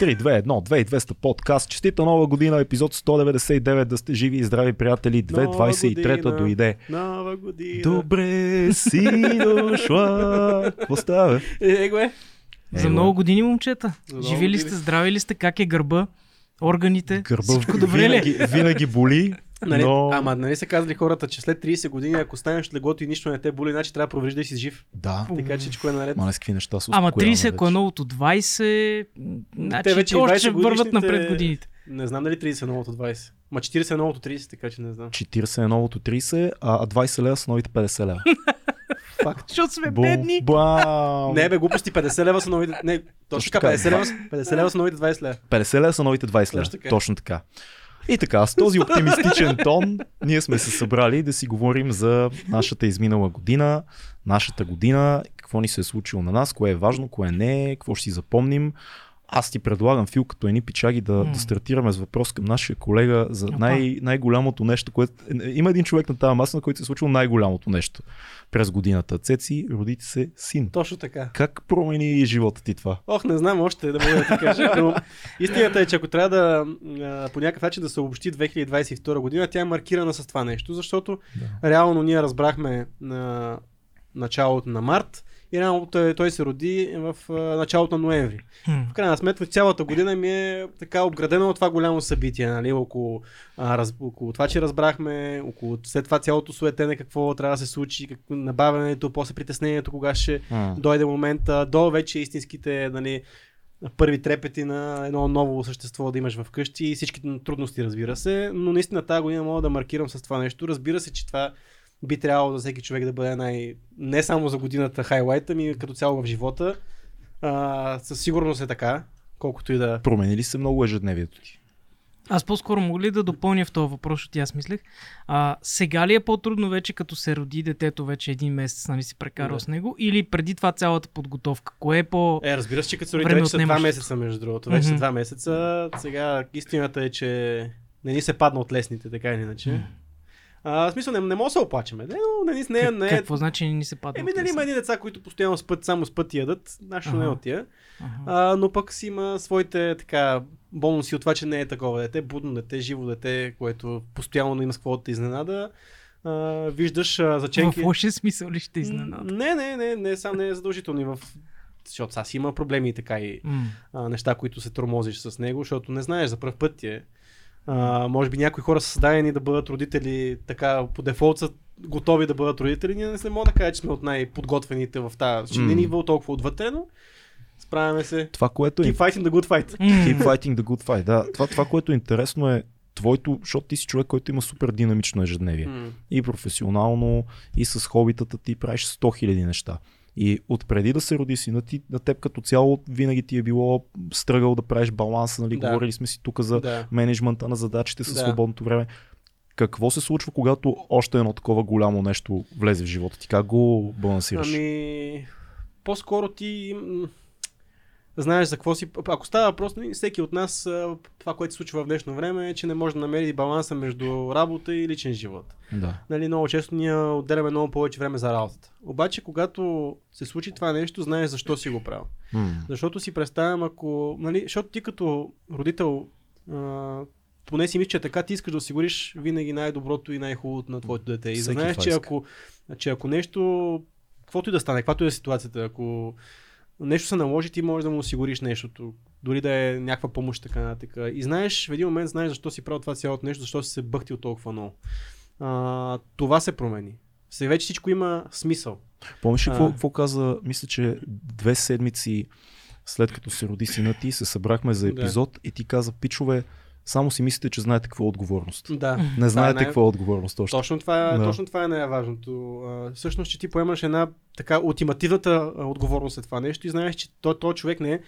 3, 2, 1, 2200 подкаст. Честита нова година, епизод 199, да сте живи и здрави, приятели. 2023 дойде. Нова година. Добре си дошла. Какво става? Е, го е. За много години, момчета. Много Живи ли сте, здрави ли сте, как е гърба, органите? Гърба Всичко добре ли? е? винаги, винаги боли, Нали, но... Ама нали са казали хората, че след 30 години, ако станеш от леглото и нищо не те боли, значи трябва да провериш да си жив. Да. Така че всичко е наред. Мале какви неща се Ама успокояваме 30, ако е вече. новото 20, значи вече и още ще 20 върват напред годините. Не знам дали 30 е новото 20. Ма 40 е новото 30, така че не знам. 40 е новото 30, а 20 лева са новите 50 лева. Факт. Защото сме Бум, бедни. бам. Не бе, глупости, 50 лева са новите... Не, точно Точно така, така. 50 лева, са- 50 лева са новите 20 лева. 50 лева са новите 20 лева. Точно така. Точно така. И така, с този оптимистичен тон, ние сме се събрали да си говорим за нашата изминала година, нашата година, какво ни се е случило на нас, кое е важно, кое не е, какво ще си запомним. Аз ти предлагам, Фил, като едни пичаги, да, да стартираме с въпрос към нашия колега за Опа. най- най-голямото нещо, което... Има един човек на тази маса, на който се е случило най-голямото нещо през годината. Цеци, родите се син. Точно така. Как промени живота ти това? Ох, не знам още да мога да ти кажа, но истината е, че ако трябва да по някакъв начин да се обобщи 2022 година, тя е маркирана с това нещо, защото Да. реално ние разбрахме на началото на март и реално той, той се роди в а, началото на ноември. Хм. В крайна сметка цялата година ми е така обградена от това голямо събитие, нали, около, а, раз, около това, че разбрахме, около след това цялото суетене, какво трябва да се случи, как, набавянето, после притеснението, кога ще дойде момента, до вече истинските нали, първи трепети на едно ново същество да имаш вкъщи и всички трудности, разбира се. Но наистина тази година мога да маркирам с това нещо. Разбира се, че това би трябвало за всеки човек да бъде най... не само за годината хайлайт, ами като цяло в живота. А, със сигурност е така, колкото и да... Промени ли се много ежедневието ти? Аз по-скоро мога ли да допълня в този въпрос, защото аз мислех. А, сега ли е по-трудно вече, като се роди детето вече един месец, нали си прекарал Да. с него, или преди това цялата подготовка? Кое е по... Е, разбира се, че като се роди вече са два месеца, между другото. Вече са Мгм. два месеца. Сега истината е, че не ни се падна от лесните, така или иначе. М. А, в смисъл, не, не мога да се оплачеме. Не, но не, не, Как- не, Какво значи не ни се падна? Еми, нали леса? има едни деца, които постоянно спът, само спът и ядат, нашето не е от тия. А, но пък си има своите така бонуси от това, че не е такова дете, будно дете, живо дете, което постоянно има с какво да изненада. А, виждаш а, заченки. В лошия смисъл ли ще изненада? Не, не, не, не, сам не е задължително. и В... Защото сега си има проблеми и така и М. а, неща, които се тормозиш с него, защото не знаеш за първ път ти е. А, може би някои хора са създадени да бъдат родители, така по дефолт са готови да бъдат родители. Ние не се мога да кажа, че сме от най-подготвените в тази. Ще не М. ни идва толкова отвътре, но справяме се. Това, което е Keep fighting the good fight. Keep fighting the good fight. Да, това, това, което е интересно е твоето, защото ти си човек, който има супер динамично ежедневие. М. И професионално, и с хобитата ти правиш 100 000 неща. И отпреди да се роди сина ти, на теб като цяло винаги ти е било стръгал да правиш баланса, нали? Да. Говорили сме си тук за Да. менеджмента на задачите с Да. свободното време. Какво се случва, когато още едно такова голямо нещо влезе в живота ти? Как го балансираш? Ами, по-скоро ти знаеш за какво си. Ако става въпрос, нали, всеки от нас, това, което се случва в днешно време, е, че не може да намери баланса между работа и личен живот. Да. Нали, много често ние отделяме много повече време за работата. Обаче, когато се случи това нещо, знаеш защо си го правил. М. Защото си представям, ако. Нали, защото ти като родител, а, поне си мисля, че така ти искаш да осигуриш винаги най-доброто и най-хубавото на твоето дете. И Всеки знаеш, че ако, че ако нещо, каквото и да стане, каквато и да е ситуацията, ако нещо се наложи, ти можеш да му осигуриш нещото. Дори да е някаква помощ, така нататък. И знаеш, в един момент знаеш защо си правил това цялото нещо, защо си се бъхтил толкова много. А, това се промени. Сега вече всичко има смисъл. Помниш ли какво, каза? Мисля, че две седмици след като се роди сина ти, се събрахме за Да. епизод и ти каза, пичове, само си мислите, че знаете какво е отговорност. Да. Не знаете най- какво е отговорност още. Точно това, Да. да. точно това е най-важното. Всъщност, че ти поемаш една така ултимативната отговорност за това нещо и знаеш, че той, той човек не е.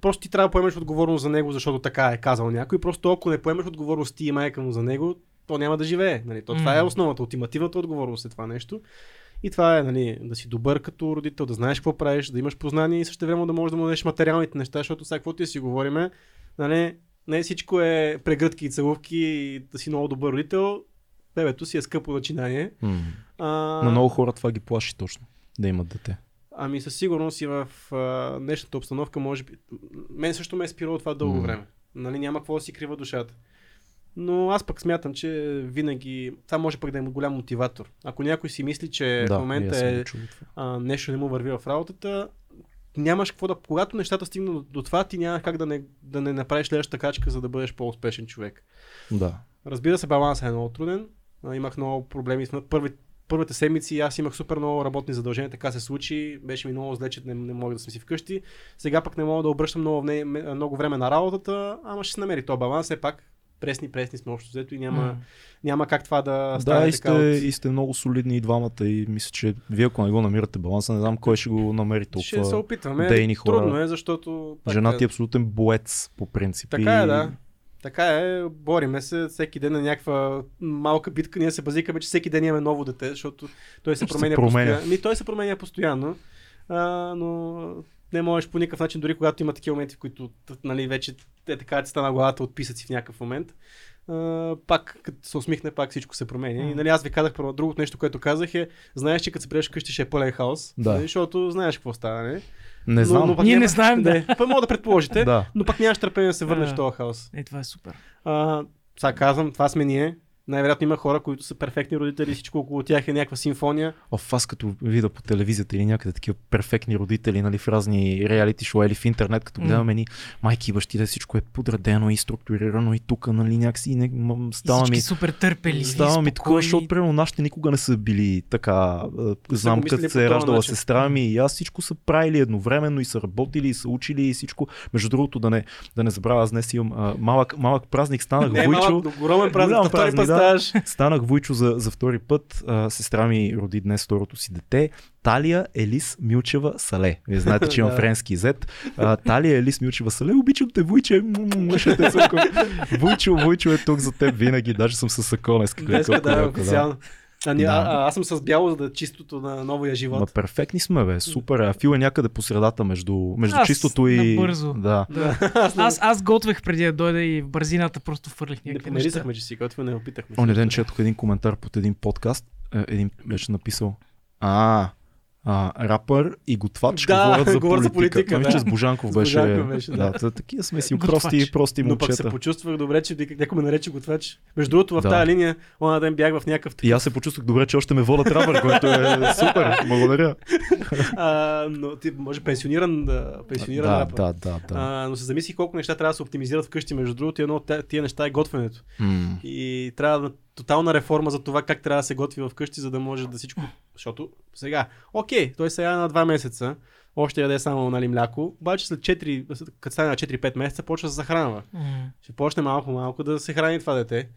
Просто ти трябва да поемеш отговорност за него, защото така е казал някой. Просто ако не поемеш отговорност ти и майка му за него, то няма да живее. Нали? То, това е Мгм. основата, ултимативната отговорност е това нещо. И това е нали, да си добър като родител, да знаеш какво правиш, да имаш познание и също време да можеш да му дадеш материалните неща, защото сега каквото и си говориме, нали, не всичко е прегръдки и целувки и да си много добър родител. Бебето си е скъпо начинание. М. А, На много хора това ги плаши точно. Да имат дете. Ами със сигурност и в а, днешната обстановка, може би. Мен също ме е спирало това дълго М. време. Нали, няма какво да си крива душата. Но аз пък смятам, че винаги това може пък да е голям мотиватор. Ако някой си мисли, че да, в момента е а, нещо не му върви в работата, нямаш какво да. Когато нещата стигнат до, това, ти няма как да не, да не направиш следващата крачка, за да бъдеш по-успешен човек. Да. Разбира се, балансът е много труден. Имах много проблеми. с- Първи, първите седмици аз имах супер много работни задължения, така се случи. Беше ми много зле, че не, не мога да съм си вкъщи. Сега пък не мога да обръщам много, много време на работата, ама ще се намери то баланс. Все пак пресни, пресни сме общо взето и няма, М. няма как това да стане Да, и така. сте, от... и сте много солидни и двамата и мисля, че вие ако не го намирате баланса, не знам кой ще го намери Ще се толкова. опитваме. дейни хора. Трудно е, защото... пак Жена е- ти е абсолютен боец по принцип. Така е, да. Така е, бориме се всеки ден на някаква малка битка. Ние се базикаме, че всеки ден имаме ново дете, защото той се Се променя, променя. постоянно. Ми, той се променя постоянно, а, но не можеш по никакъв начин, дори когато има такива моменти, в които нали, вече е така ти стана главата от писъци в някакъв момент. Uh, пак, като се усмихне, пак всичко се променя. И М. нали, аз ви казах, първо, другото нещо, което казах е, знаеш, че като се приеш къщи ще е пълен хаос, Да. нали, защото знаеш какво става. Нали? Не знам. пък Ние не знаем, да. Пък мога да предположите, Да. но пък нямаш търпение да се върнеш в този хаос. Е, това е супер. А, сега казвам, това сме ние. Най-вероятно има хора, които са перфектни родители, всичко около тях е някаква симфония. Оф, аз като видя по телевизията или някъде такива перфектни родители, нали, в разни реалити шоу или в интернет, като гледаме ни майки и бащи, да всичко е подредено и структурирано и тук, нали, някакси не, м- става ми, супер търпеливи, става ми такова, защото примерно нашите никога не са били така, знам по се е раждала начин. сестра ми и аз всичко са правили едновременно и са работили и са учили и всичко. Между другото да не, да не забравя, аз днес имам а, малък, малък празник, станах Не Войчо. малък, огромен празник, Голям празник, да. Ставаш. Станах Войчо за, за втори път. А, сестра ми роди днес второто си дете. Талия Елис Милчева Сале. Вие знаете, че имам френски зет. А, Талия Елис Милчева Сале. Обичам те, м, ще те цъкам. Войчо, Войчо е тук за теб винаги. Даже съм с сакон. Днес, Днес да, официално. А, ние- Да. а, а, аз съм с бяло, за да чистото на новия Ма живот. перфектни сме, бе. Супер. А Фил е някъде по средата между, между Аз чистото и... набързо. Да. Да. аз, Аз, готвех преди да дойда и в бързината просто фърлих не някакви неща. помирисахме, че си готвим, не опитахме. Оня ден четох един коментар под един подкаст. Е, Един беше написал. А, а, рапър и готвач Да, говорят за говорят за политика. политика, да. че с Божанков С беше. Божанков беше, да. да. та- такива сме си прости, прости Но пък се момчета. почувствах добре, че някой ме нарече готвач. Между другото, в Да. тази линия, оня ден бях в някакъв И аз се почувствах добре, че още ме водят рапър, което е супер. Благодаря. а, но ти може пенсиониран, да, пенсиониран да, рапър. да, да, да. А, но се замислих колко неща трябва да се оптимизират вкъщи. Между другото, едно от тия неща е готвенето. М. И трябва да тотална реформа за това как трябва да се готви вкъщи, за да може да всичко. Защото сега, окей, той сега е на 2 месеца, още яде само нали, мляко, обаче след 4, като стане на 4-5 месеца, почва да се захранва. М. Ще почне малко-малко да се храни това дете.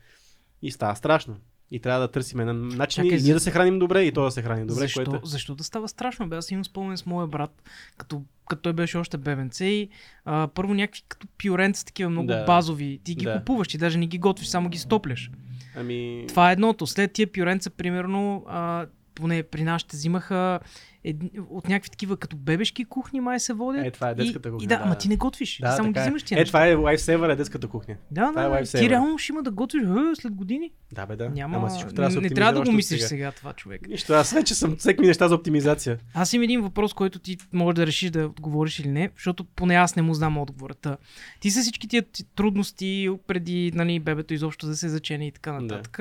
И става страшно. И трябва да търсим на начин Чакай, ние за- да се храним добре и то да се храни добре. защо, Което... е- защо да става страшно? Бе, аз имам спомен с моя брат, като, като той беше още бебенце и а, първо някакви като пюренца, такива много Да. базови. Ти ги Да. купуваш, ти даже не ги готвиш, само ги стопляш. Ами... Това е едното. След тия пюренца, примерно, а, поне при нас ще взимаха едни, от някакви такива като бебешки кухни, май се водят. Е, това е детската и, кухня, И да, да. ама ти не готвиш. Да, ти само ги е. взимаш тия Е, това е лайфсейвър, е детската кухня. Да, това е да, да. Ти реално ще има да готвиш а, след години. Да, бе, да. Няма, Ама всичко трябва да се не, трябва да го мислиш сега. сега това, човек. Нищо, аз вече съм всеки неща за оптимизация. Аз имам един въпрос, който ти можеш да решиш да отговориш или не, защото поне аз не му знам отговора. Та, Ти са всички тия ти- трудности преди нали, бебето изобщо да се зачене и така нататък.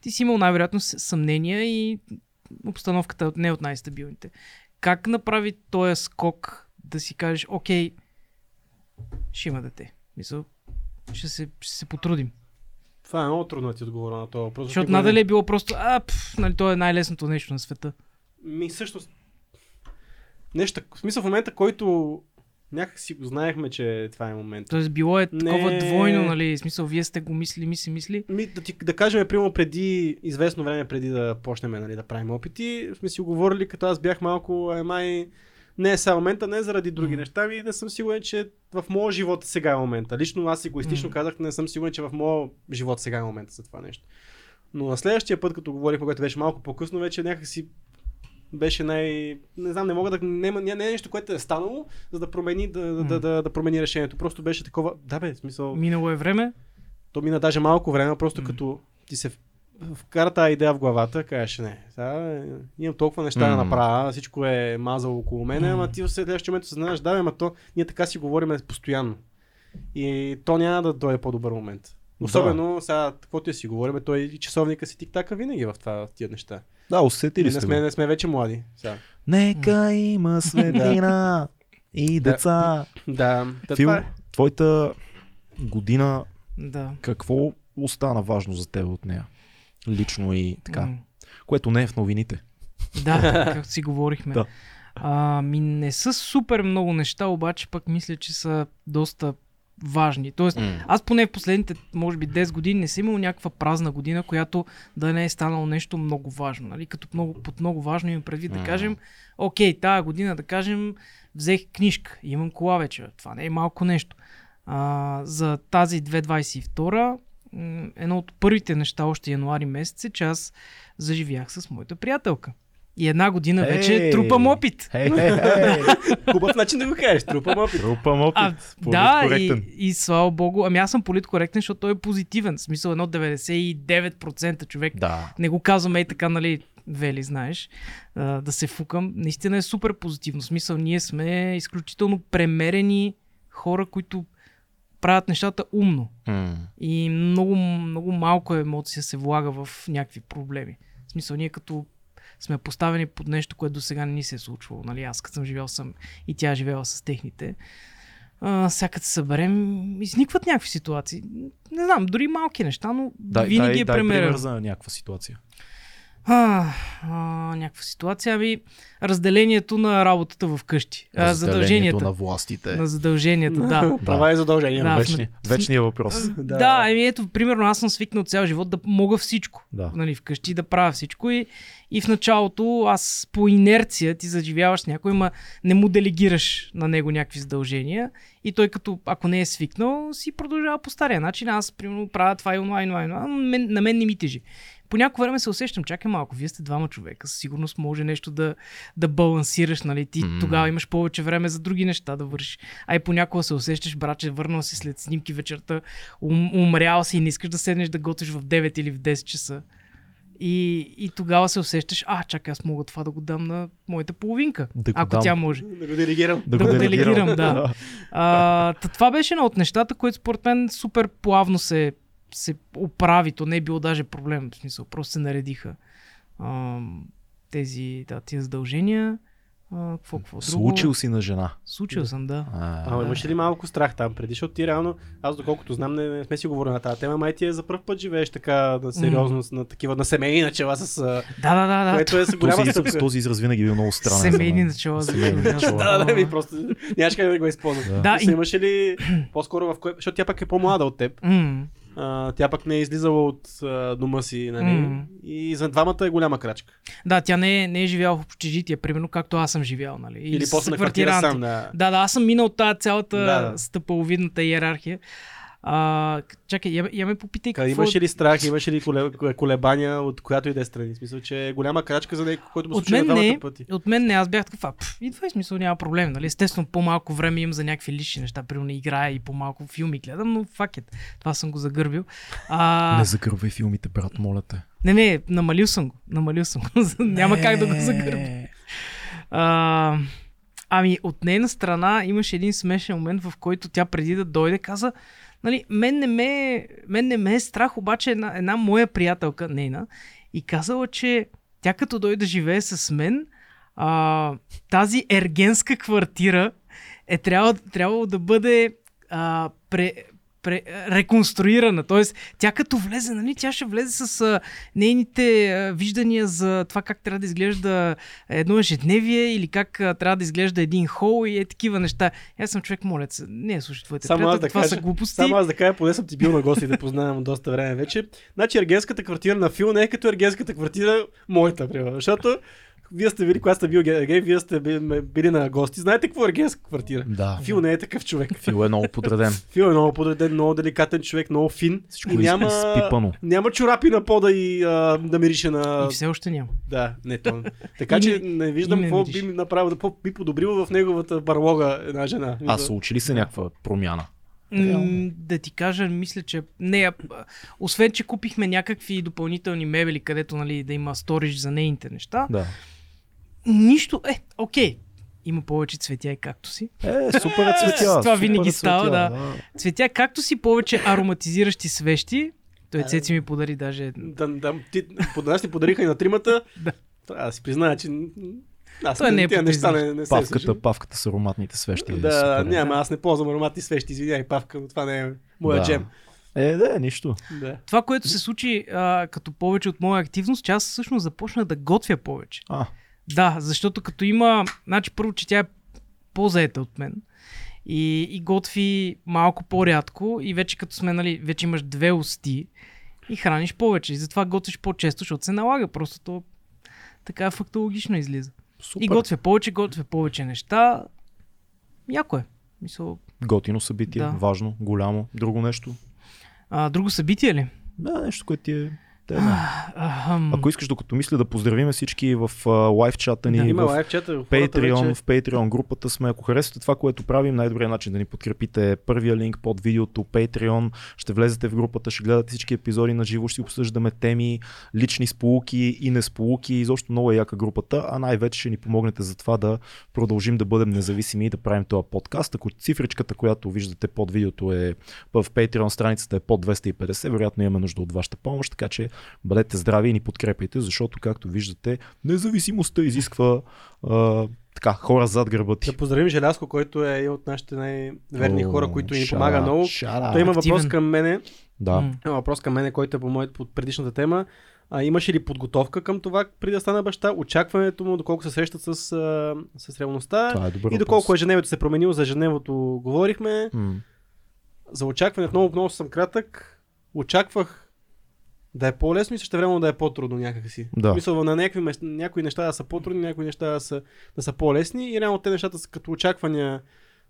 Ти си имал най-вероятно съмнения и обстановката не е от най-стабилните. Как направи този скок да си кажеш, окей, ще има дете? Мисъл, ще се, ще се потрудим. Това е много трудно да ти отговоря на този въпрос. Защото надали е било просто, а, пф, нали, то е най-лесното нещо на света. Ми всъщност... Нещо, в смисъл в момента, който някак си го знаехме, че това е момент. Тоест било е такова Не. двойно, нали, в смисъл, вие сте го мислили, мисли, мисли. Ми, да, ти, да кажем, примерно преди известно време, преди да почнем нали, да правим опити, сме си оговорили, като аз бях малко, е май, не е сега момента, не заради други М. неща, ми да съм сигурен, че в моя живот сега е момента. Лично аз егоистично М. казах, не съм сигурен, че в моя живот сега е момента за това нещо. Но на следващия път, като говорихме, когато беше малко по-късно, вече някакси беше най... Не знам, не мога да... Не, не, не е нещо, което е станало, за да промени, да, да, да, да, да промени решението. Просто беше такова... Да бе, смисъл... Минало е време. То мина даже малко време, просто М. като ти се вкара тази идея в главата, кажеш, не, сега имам толкова неща да направя, всичко е мазало около мене, ама ти в следващия момент съзнаваш, да, бе, ама то, ние така си говорим постоянно. И то няма да дойде по-добър момент. Особено сега, каквото и си говорим, той и часовника си тиктака винаги в, това, в тия неща. Да, усетили Не сте сме, го. не сме вече млади. Сега. Нека има светлина и Да. деца. Да, та Фил, е. твоята година, Да. какво остана важно за теб от нея? Лично и така. М. Което не е в новините. Да, както си говорихме. Да. А, ми не са супер много неща, обаче пък мисля, че са доста важни. Тоест, аз поне в последните, може би, 10 години не съм имал някаква празна година, която да не е станало нещо много важно. Нали? Като много, под много важно имам предвид да М. кажем, окей, тая година да кажем, взех книжка, имам кола вече. Това не е малко нещо. А, за тази 2022 м, едно от първите неща още януари месец е, че аз заживях с моята приятелка. И една година вече Ей! трупам опит. Хей, хей. Хубав начин да го кажеш, трупам опит. Трупам опит. А, да, и, и слава богу, ами аз съм политкоректен, защото той е позитивен. В смисъл едно 99% човек. Да. Не го казвам ей така, нали, Вели, знаеш, а, да се фукам. Наистина е супер позитивно. В смисъл, ние сме изключително премерени хора, които правят нещата умно. М. И много, много малко емоция се влага в някакви проблеми. В смисъл, ние като сме поставени под нещо, което до сега не ни се е случвало. Нали? Аз като съм живял съм и тя е живела с техните. А, сега като се съберем, изникват някакви ситуации. Не знам, дори малки неща, но Дай, винаги дай, е дай пример за някаква ситуация. А, а, някаква ситуация, ами разделението на работата в къщи. А, Разделението задълженията. на властите. На задълженията, да. Права и задължения. Да. Вечни, вечния въпрос. Да, да еми ето, примерно аз съм свикнал цял живот да мога всичко. Да. Нали, вкъщи да правя всичко и, и в началото аз по инерция ти заживяваш с някой, ма не му делегираш на него някакви задължения и той като, ако не е свикнал, си продължава по стария начин. Аз, примерно, правя това и онлайн, онлайн, онлайн, мен, на мен не ми тежи. По някакво време се усещам, чакай малко, вие сте двама човека, със сигурност може нещо да, да балансираш, нали? Ти М. тогава имаш повече време за други неща да вършиш. А и понякога се усещаш, братче, върнал си след снимки вечерта, ум, умрял си и не искаш да седнеш да готвиш в 9 или в 10 часа. И, и тогава се усещаш, а, чакай, аз мога това да го дам на моята половинка, Да ако дам. тя може. Да го делегирам. Да го делегирам, да. А, та това беше едно от нещата, което според мен супер плавно се, се оправи. То не е било даже проблем. В смисъл, просто се наредиха а, тези, да, тези задължения. А, какво, какво друго? Случил си на жена. Случил съм, да. А, Ама имаш ли малко страх там преди, защото ти реално, аз доколкото знам, не, не сме си говорили на тази тема, май ти е за първ път живееш така на сериозно, на такива, на семейни начала с... а, Да, да, да. да. Което е с голяма този, стъпка. израз, този израз винаги е бил много странен. Семейни начала. за Семейни начала. Да, да, ми просто нямаш как да го използвам. Да. Да, и- имаше ли по-скоро в кое... Защото тя пък е по-млада от теб. А, тя пък не е излизала от а, дома си, нали? М. И за двамата е голяма крачка. Да, тя не е, не е живяла в общежитие, примерно както аз съм живял. Нали? Или после на квартира сам, да. Да, да, аз съм минал тази цялата да, да. стъпаловидната иерархия. А, чакай, я, я ме попитай какво... имаше ли страх, имаше ли коле- колебания от която и да е страни? В смисъл, че е голяма крачка за някой, който му случи на не, пъти. от мен не, аз бях такъв, пф, идва и смисъл, няма проблем, нали? Естествено, по-малко време имам за някакви лични неща, примерно играя и по-малко филми гледам, но факет, това съм го загърбил. А, Не загървай филмите, брат, моля те. не, не, намалил съм го, намалил съм го, няма как да го загърбя. А, ами, от нейна страна имаше един смешен момент, в който тя преди да дойде каза, нали, мен не ме, мен не ме е страх, обаче една, една моя приятелка, нейна, и казала, че тя като дойде да живее с мен, а, тази ергенска квартира е трябвало, трябвало да бъде а, пре, пре, реконструирана. Тоест, тя като влезе, нали, тя ще влезе с а, нейните а, виждания за това как трябва да изглежда едно ежедневие или как а, трябва да изглежда един хол и е такива неща. Аз съм човек, моля се, не слушай твоите Само аз приятели, да това кажа, са глупости. Само аз да кажа, поне съм ти бил на гости да познавам доста време вече. Значи ергенската квартира на Фил не е като ергенската квартира моята, примерно. Защото вие сте били, когато сте бил ге- гей, вие сте били, били на гости. Знаете какво е ергенска квартира? Да. Фил не е такъв човек. Фил е много подреден. Фил е много подреден, много деликатен човек, много фин. Всичко и няма, изпипано. няма чорапи на пода и а, да мирише на... И все още няма. Да, не то. Така че не- виждам какво би направил, какво би подобрило в неговата барлога една жена. А, са учили се някаква промяна. М, да ти кажа, мисля, че не, освен, че купихме някакви допълнителни мебели, където нали, да има сториж за нейните неща, Да. Нищо, е, окей, има повече цветя и както си. Е, супер е цветя. Това супер винаги е става, цветя, да. Цветя, както си повече ароматизиращи свещи, той Цеци ми подари даже Да, да, ти, под нас ни подариха и на тримата. Да. Трябва да си призная, че аз Той не е неща не, не се Павката, случвам. павката с ароматните свещи. е Да, супер. няма, аз не ползвам ароматни свещи, извинявай, Павка, но това не е моя Да. джем. Е, да, нищо. Да. Това, което се случи а, като повече от моя активност, че аз всъщност започнах да готвя повече. А, Да, защото като има, значи първо, че тя е по-заета от мен и, и готви малко по-рядко и вече като сме, нали, вече имаш две усти и храниш повече и затова готвиш по-често, защото се налага, просто то така фактологично излиза. супер. И готвя повече, готвя повече неща. Яко е. Мисъл, Готино събитие, Да. важно, голямо. Друго нещо? а, друго събитие ли? Да, нещо, което ти е... Те, да. Ако искаш, докато мисля да поздравим всички в а, лайв чата ни, Да. Има в лайв чата, Patreon, вече... в Patreon групата сме. Ако харесвате това, което правим, най-добрият начин да ни подкрепите е първия линк под видеото Patreon. Ще влезете в групата, ще гледате всички епизоди на живо, ще обсъждаме теми, лични сполуки и несполуки. Изобщо много е яка групата, а най-вече ще ни помогнете за това да продължим да бъдем независими и да правим този подкаст. Ако цифричката, която виждате под видеото е в Patreon страницата е под 250, вероятно имаме нужда от вашата помощ, така че бъдете здрави и ни подкрепяйте, защото както виждате, независимостта изисква а, така, хора зад гърба ти. Да поздравим Желязко, който е от нашите най-верни О, хора, които ни помага много. out. Той има Активен. въпрос към мене, Да. има въпрос към мене, който е по, моят, по предишната тема. А, имаше ли подготовка към това преди да стана баща? Очакването му, доколко се срещат с, а, с реалността Това е добър и доколко въпрос. ежедневието се е променило. За ежедневото говорихме. М. За очакването много, много съм кратък. Очаквах да е по-лесно и също време да е по-трудно някакси. Да. Мисъл, на някакви, някои неща да са по-трудни, някои неща да са, да са по-лесни и реално те нещата са като очаквания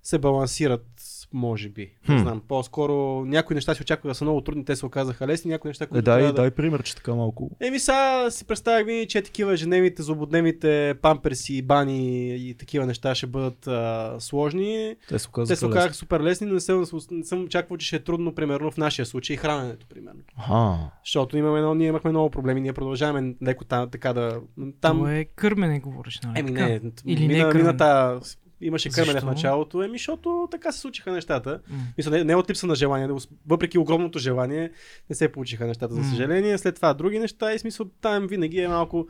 се балансират, може би. Не знам, по-скоро някои неща си очаквах да са много трудни, те се оказаха лесни, някои неща, които Е, дай, да... дай пример, че така малко. Еми сега си представях ми, че такива ежедневните, злободневните памперси, бани и такива неща ще бъдат а, сложни. Те се Те оказаха се оказаха супер лесни, но не съм, не съм очаквал, че ще е трудно, примерно в нашия случай, храненето, примерно. Аха. Защото имаме, едно- ние имахме много проблеми, ние продължаваме леко та, така да... Там... Там... То е кърмене, говориш, нали? Еми не, Или мина, не е мина та, имаше кърмене в началото, еми, защото така се случиха нещата. М. Мисля, не, не е от липса на желание, въпреки огромното желание, не се получиха нещата, за съжаление. След това други неща и смисъл там винаги е малко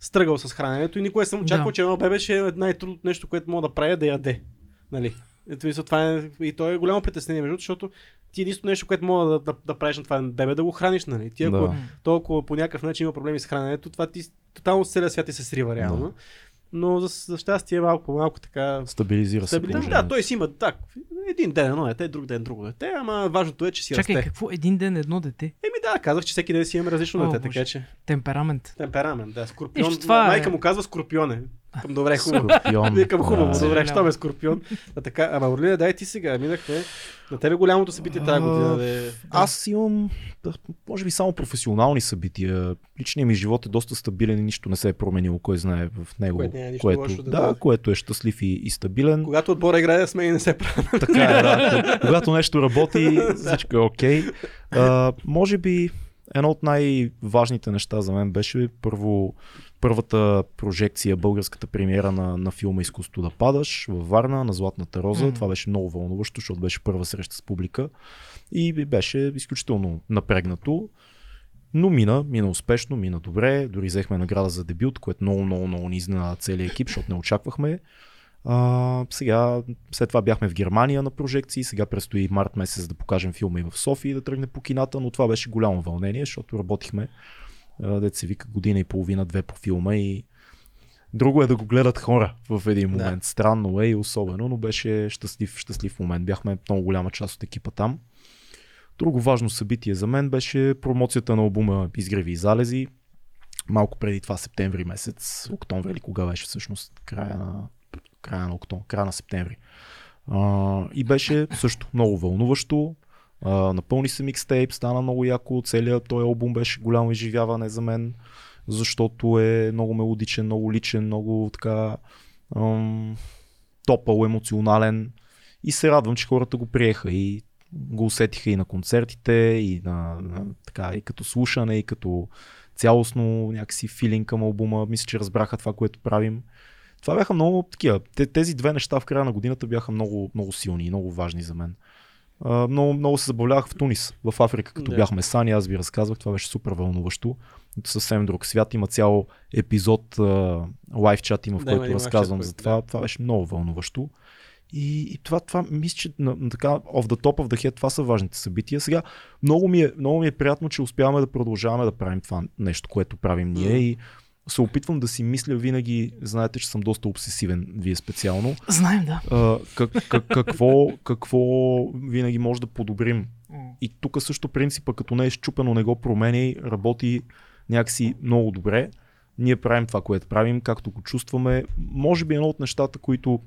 стръгал с храненето и никога не съм очаквал, Да. че едно бебе ще е най-трудното нещо, което мога да правя да яде. Нали? Ето, мисля, това е, и то е голямо притеснение, между защото ти единственото нещо, което мога да, да, да правиш на това бебе, да го храниш, нали? Ти ако Да. Толкова по някакъв начин има проблеми с храненето, това ти тотално целият свят ти се срива реално. Да. Но за, за щастие малко по малко така Стабилизира се. Стабили... Да, той си има так. Един ден едно дете, друг ден друго дете, ама важното е, че си Чакай, расте. какво? Един ден едно дете? Еми да, казах, че всеки ден си имаме различно О, дете, Боже. така че. Темперамент. Темперамент, да. Скорпион. Нищо, това е- Майка му казва скорпионе. Към добре, хубаво. Скорпион. Викам хубаво, Да. добре, що ме скорпион. А така, ама Орлина, дай ти сега, минахме. На тебе голямото събитие тази година да е. Аз имам, да, може би, само професионални събития. Личният ми живот е доста стабилен и нищо не се е променило, кой знае в него. Което няма нищо което, лошо да да, което е щастлив и, и стабилен. Когато отбора играе, сме и не се прави. Така е, да. Когато нещо работи, всичко е окей. А, може би едно от най-важните неща за мен беше първо първата прожекция, българската премиера на, на филма Изкуството да падаш във Варна на Златната роза. Мгм. Това беше много вълнуващо, защото беше първа среща с публика и беше изключително напрегнато. Но мина, мина успешно, мина добре. Дори взехме награда за дебют, което много, много, много ни изненада целият екип, защото не очаквахме. А, сега, след това бяхме в Германия на прожекции, сега предстои март месец да покажем филма и в София и да тръгне по кината, но това беше голямо вълнение, защото работихме, дете се вика, година и половина, две по филма и друго е да го гледат хора в един Да. момент. Странно е и особено, но беше щастлив, щастлив момент. Бяхме много голяма част от екипа там. Друго важно събитие за мен беше промоцията на албума Изгреви и залези. Малко преди това септември месец, октомври или кога беше всъщност, края на, края на октомври, края на септември. А, и беше също много вълнуващо. А, напълни се микстейп, стана много яко. Целият този албум беше голямо изживяване за мен, защото е много мелодичен, много личен, много така ам, топъл, емоционален. И се радвам, че хората го приеха. И го усетиха и на концертите, и, на, на, така, и като слушане, и като цялостно някакси филинг към албума. Мисля, че разбраха това, което правим. Това бяха много такива. Тези две неща в края на годината бяха много, много силни и много важни за мен. Uh, много, много се забавлявах в Тунис, в Африка, като Да. бяхме сани, аз ви разказвах, това беше супер вълнуващо. Съвсем друг свят, има цял епизод, лайв чат има, в Да, който разказвам за това. да. Това беше много вълнуващо. И, и това, това мисля, че на, на така, off the top of the head, това са важните събития. Сега, много ми, е, много ми е приятно, че успяваме да продължаваме да правим това нещо, което правим ние Мгм. и се опитвам да си мисля винаги, знаете, че съм доста обсесивен, вие специално, Знаем, да. а, как, как, какво, какво винаги може да подобрим. И тук също принципа, като не е щупено, не го променяй, работи някакси много добре. Ние правим това, което правим, както го чувстваме. Може би едно от нещата, които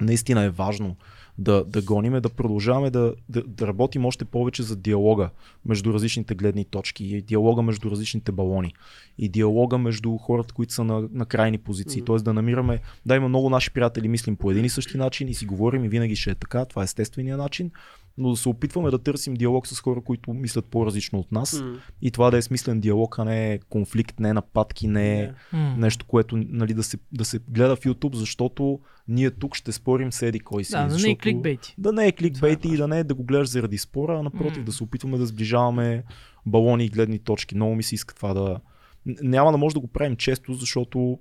наистина е важно да, да гоним, е да продължаваме да, да, да работим още повече за диалога между различните гледни точки, и диалога между различните балони, и диалога между хората, които са на, на крайни позиции. Мгм. Тоест да намираме, да има много наши приятели, мислим по един и същи начин и си говорим и винаги ще е така, това е естествения начин, но да се опитваме да търсим диалог с хора, които мислят по-различно от нас М. и това да е смислен диалог, а не конфликт, не нападки, не. М. нещо, което нали, да, се, да се гледа в YouTube, защото ние тук ще спорим с еди кой си. Да, да не е кликбейти. Да не е кликбейт Това е и да не е да го гледаш заради спора, а напротив М. да се опитваме да сближаваме балони и гледни точки. Много ми се иска това да... Няма да може да го правим често, защото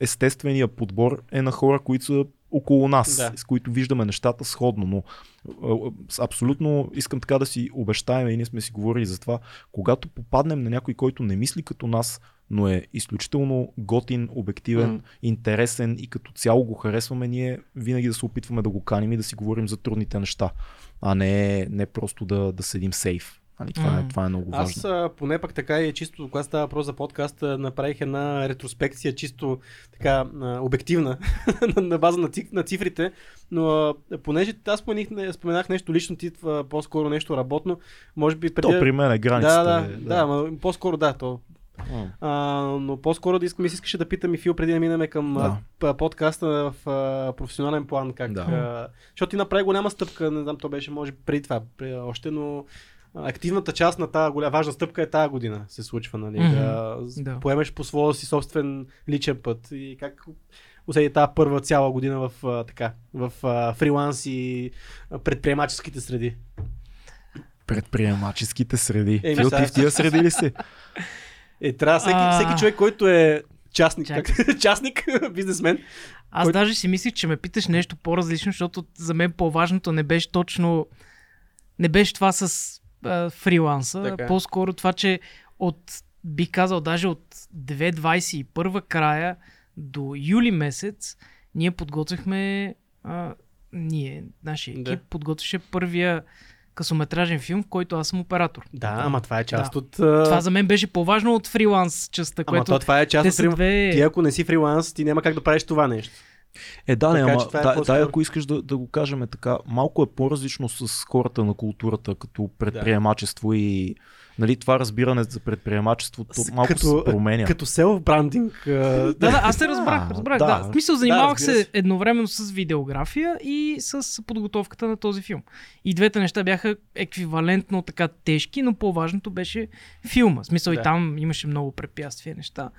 естественият подбор е на хора, които са около нас, Да. с които виждаме нещата сходно, но абсолютно искам така да си обещаем и ние сме си говорили за това, когато попаднем на някой, който не мисли като нас, но е изключително готин, обективен, М. интересен и като цяло го харесваме, ние винаги да се опитваме да го каним и да си говорим за трудните неща, а не, не просто да, да седим сейф. Нали, това, е, М. това е много важно. Аз а, поне пък така и чисто, когато става въпрос за подкаст, направих една ретроспекция, чисто така а, обективна, на- база на, ци- на цифрите, но а, понеже аз споменах, не- споменах нещо лично, ти а, по-скоро нещо работно, може би преди... То при мен е границата. да, е, да, да, ма, по-скоро да, то. М. А, но по-скоро да искам, ми се искаше да питам и Фил преди да минем към Да. да. подкаста в а, професионален план. Как, Да. а, защото ти направи голяма стъпка, не знам, то беше може би преди това, преди, още, но активната част на тази голяма важна стъпка е тази година се случва, нали? Мгм. Да, Да. поемеш по своя си собствен личен път и как усети тази първа цяла година в, а, така, в а, фриланс и предприемаческите среди. Предприемаческите среди. Еми, Фил, ти в тия среди ли си? Е, трябва всеки, А. всеки човек, който е частник, как, частник, бизнесмен, Аз Кой- даже си мислих, че ме питаш нещо по-различно, защото за мен по-важното не беше точно. Не беше това с а, фриланса. Така е. По-скоро това, че от, бих казал, даже от 2021 края до юли месец, ние подготвихме. А, ние, нашия екип, Да. подготвяше първия късометражен филм, в който аз съм оператор. Да, ама това е част Да. от... Това за мен беше по-важно от фриланс частта, Ама което то, това е част от две... Ти ако не си фриланс, ти няма как да правиш това нещо. Е, да, не, Така ама, че това е да, по-скоро- да, ако искаш да, да го кажем така, малко е по-различно с хората на културата, като предприемачество и нали, това разбиране за предприемачеството С- малко като- се променя. Като селф-брандинг. Да, да, аз се разбрах, Да, разбрах. да. Да, В смисъл, занимавах се се. едновременно с видеография и с подготовката на този филм. И двете неща бяха еквивалентно така тежки, но по-важното беше филма. В смисъл Да. и там имаше много препятствия неща.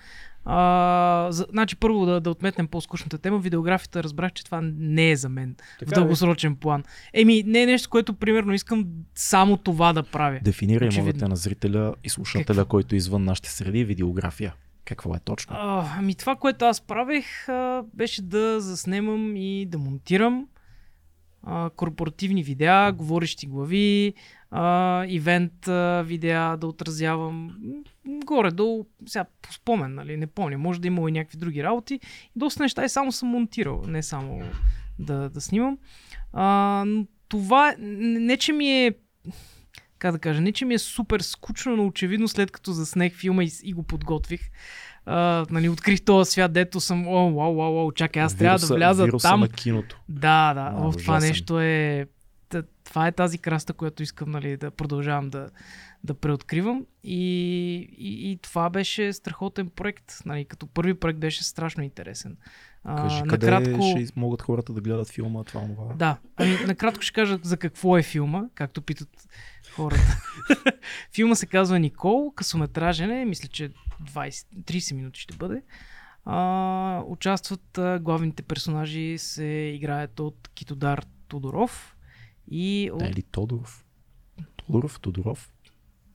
А, за, значи първо да, да отметнем по-скучната тема. Видеографията разбрах, че това не е за мен в Така ли? дългосрочен план. Еми, не е нещо, което примерно искам само това да правя. Дефинирай, Очевидно. моля те, на зрителя и слушателя, Какво? който е извън нашите среди, видеография. Какво е точно? А, ами това, което аз правех, а, беше да заснемам и да монтирам корпоративни видеа, говорещи глави, а, ивент а, видеа да отразявам. Горе-долу, сега по спомен, нали, не помня, може да има и някакви други работи. И доста неща и само съм монтирал, не само да, да снимам. А, но това е- не, че ми е как да кажа, не че ми е супер скучно, но очевидно след като заснех филма и, и го подготвих, а, нали, открих този свят, дето съм, о, вау, вау, вау, чакай, аз трябва да Вируса- вляза вируса там. на киното. Да, да, А, в това ужасен. нещо е... Това е тази краста, която искам нали, да продължавам да, да преоткривам. И, и, и това беше страхотен проект. Нали, като първи проект беше страшно интересен. А, Кажи, къде накратко... ще могат хората да гледат филма, това, това? Да, ами накратко ще кажа за какво е филма, както питат хората. Филма се казва Никол, късометражен е, мисля, че 20, 30 минути ще бъде. А, участват а, главните персонажи, се играят от Китодар Тодоров и от... Да, или Тодоров? Тодоров, Тодоров?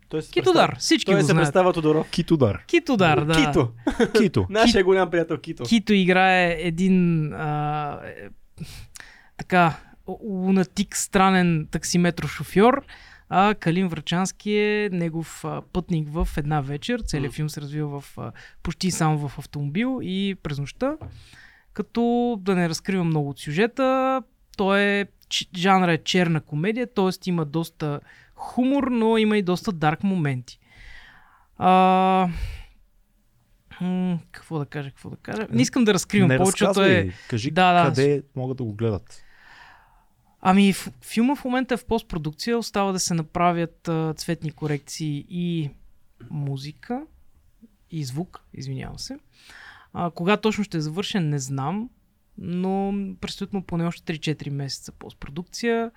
Той Китодар, всички той го се представя Тодоров. Китодар. Китодар, да. Кито. Кито. Нашия голям приятел Кито. Кито играе един а, е, така лунатик, странен таксиметро шофьор, а Калин Врачански е негов а, пътник в една вечер. Целият филм се развива в, а, почти само в автомобил и през нощта. Като да не разкривам много от сюжета, той е, жанра е черна комедия, т.е. има доста хумор, но има и доста дарк моменти. А, м- какво да кажа, какво да кажа? Не искам да разкривам повече, е... Кажи да, да, къде могат да го гледат. Ами, филма в момента е в постпродукция, остава да се направят а, цветни корекции и музика, и звук, извинявам се. А, кога точно ще е завършен, не знам, но предстоят му поне още 3-4 месеца постпродукция.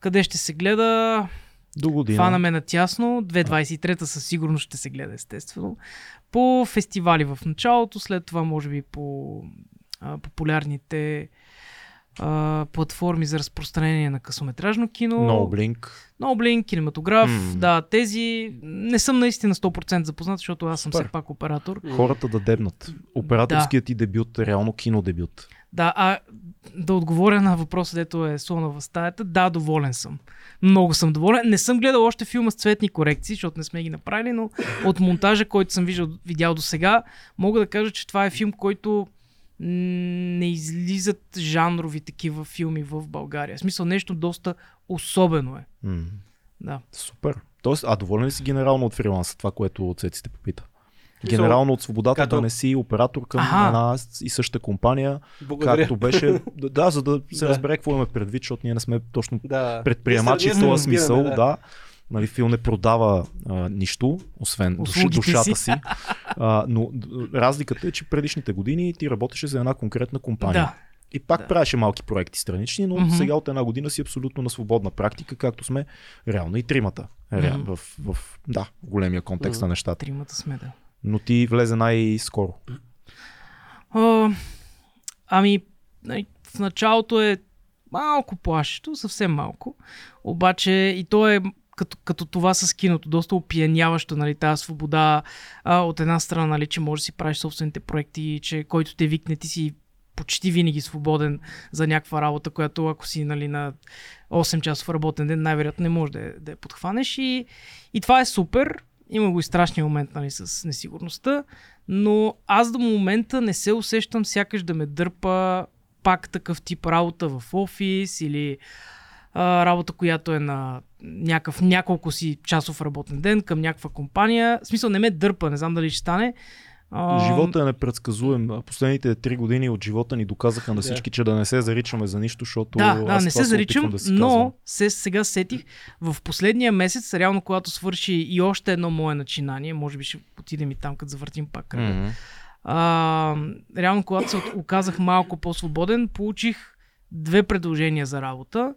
Къде ще се гледа? До година. Фанаме на тясно. 2023 със сигурност ще се гледа, естествено. По фестивали в началото, след това може би по а, популярните а, платформи за разпространение на късометражно кино. Ноублинк. Ноублинк, кинематограф. Mm. Да, тези не съм наистина 100% запознат, защото аз съм Супер. все пак оператор. Хората да дебнат. Операторският да. ти дебют, реално кинодебют. Да, а да отговоря на въпроса, дето е слона в стаята, да, доволен съм. Много съм доволен. Не съм гледал още филма с цветни корекции, защото не сме ги направили, но от монтажа, който съм виждал, видял до сега, мога да кажа, че това е филм, който не излизат жанрови такива филми в България. В смисъл нещо доста особено е. Mm. Да. Супер. Тоест, а доволен ли си генерално от фриланса, това, което Цеците попита? Генерално от свободата като... да не си оператор към Аха. една и съща компания, Благодаря. както беше. Да, за да се да. разбере какво имаме предвид, защото ние не сме точно да. предприемачи в този смисъл. Да. да. Нали, фил не продава а, нищо, освен душ, душата си. А, но разликата е, че предишните години ти работеше за една конкретна компания. Да. И пак да. правеше малки проекти странични, но mm-hmm. сега от една година си абсолютно на свободна практика, както сме реално и тримата. Ре, mm-hmm. в, в, да, в големия контекст mm-hmm. на нещата. Тримата сме, да. Но ти влезе най-скоро. А, ами, в началото е малко плашещо, съвсем малко. Обаче и то е като, като това с киното, доста опияняващо, нали, тази свобода а, от една страна, нали, че можеш да си правиш собствените проекти, че който те викне, ти си почти винаги свободен за някаква работа, която ако си нали, на 8 часов работен ден, най-вероятно не можеш да, да я подхванеш. И, и това е супер. Има го и страшния момент нали, с несигурността, но аз до момента не се усещам сякаш да ме дърпа пак такъв тип работа в офис или а, работа, която е на някакъв няколко си часов работен ден към някаква компания. В смисъл не ме дърпа, не знам дали ще стане. Живота е непредсказуем. Последните три години от живота ни доказаха на всички, че да не се заричаме за нищо, защото. Да, да не се заричам, да но се, сега сетих. В последния месец, реално, когато свърши и още едно мое начинание, може би ще отидем и там, като завъртим пак кръга. Mm-hmm. А, реално, когато се оказах малко по-свободен, получих две предложения за работа.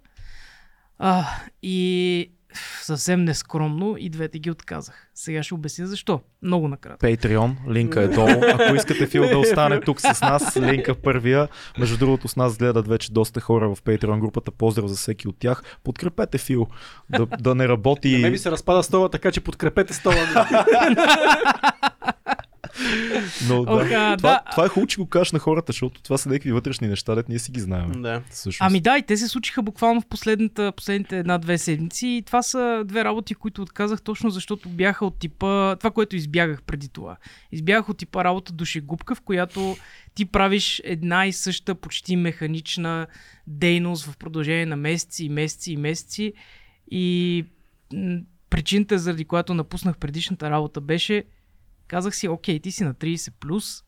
А, и съвсем нескромно и двете ги отказах. Сега ще обясня защо. Много накратко. Patreon, линка е долу. Ако искате Фил да остане тук с нас, линка първия. Между другото с нас гледат вече доста хора в Patreon групата. Поздрав за всеки от тях. Подкрепете Фил да, да не работи. Не ми се разпада стола, така че подкрепете стола. Но, да. Okay, това, да. това е хубаво, че го кажеш на хората, защото това са някакви вътрешни неща, дет ние си ги знаем. Да. Ами да, и те се случиха буквално в последните една-две седмици. И това са две работи, които отказах точно защото бяха от типа. Това, което избягах преди това. Избягах от типа работа душегубка, в която ти правиш една и съща почти механична дейност в продължение на месеци и месеци и месеци. И причината, заради която напуснах предишната работа, беше Казах си, окей, ти си на 30+, плюс,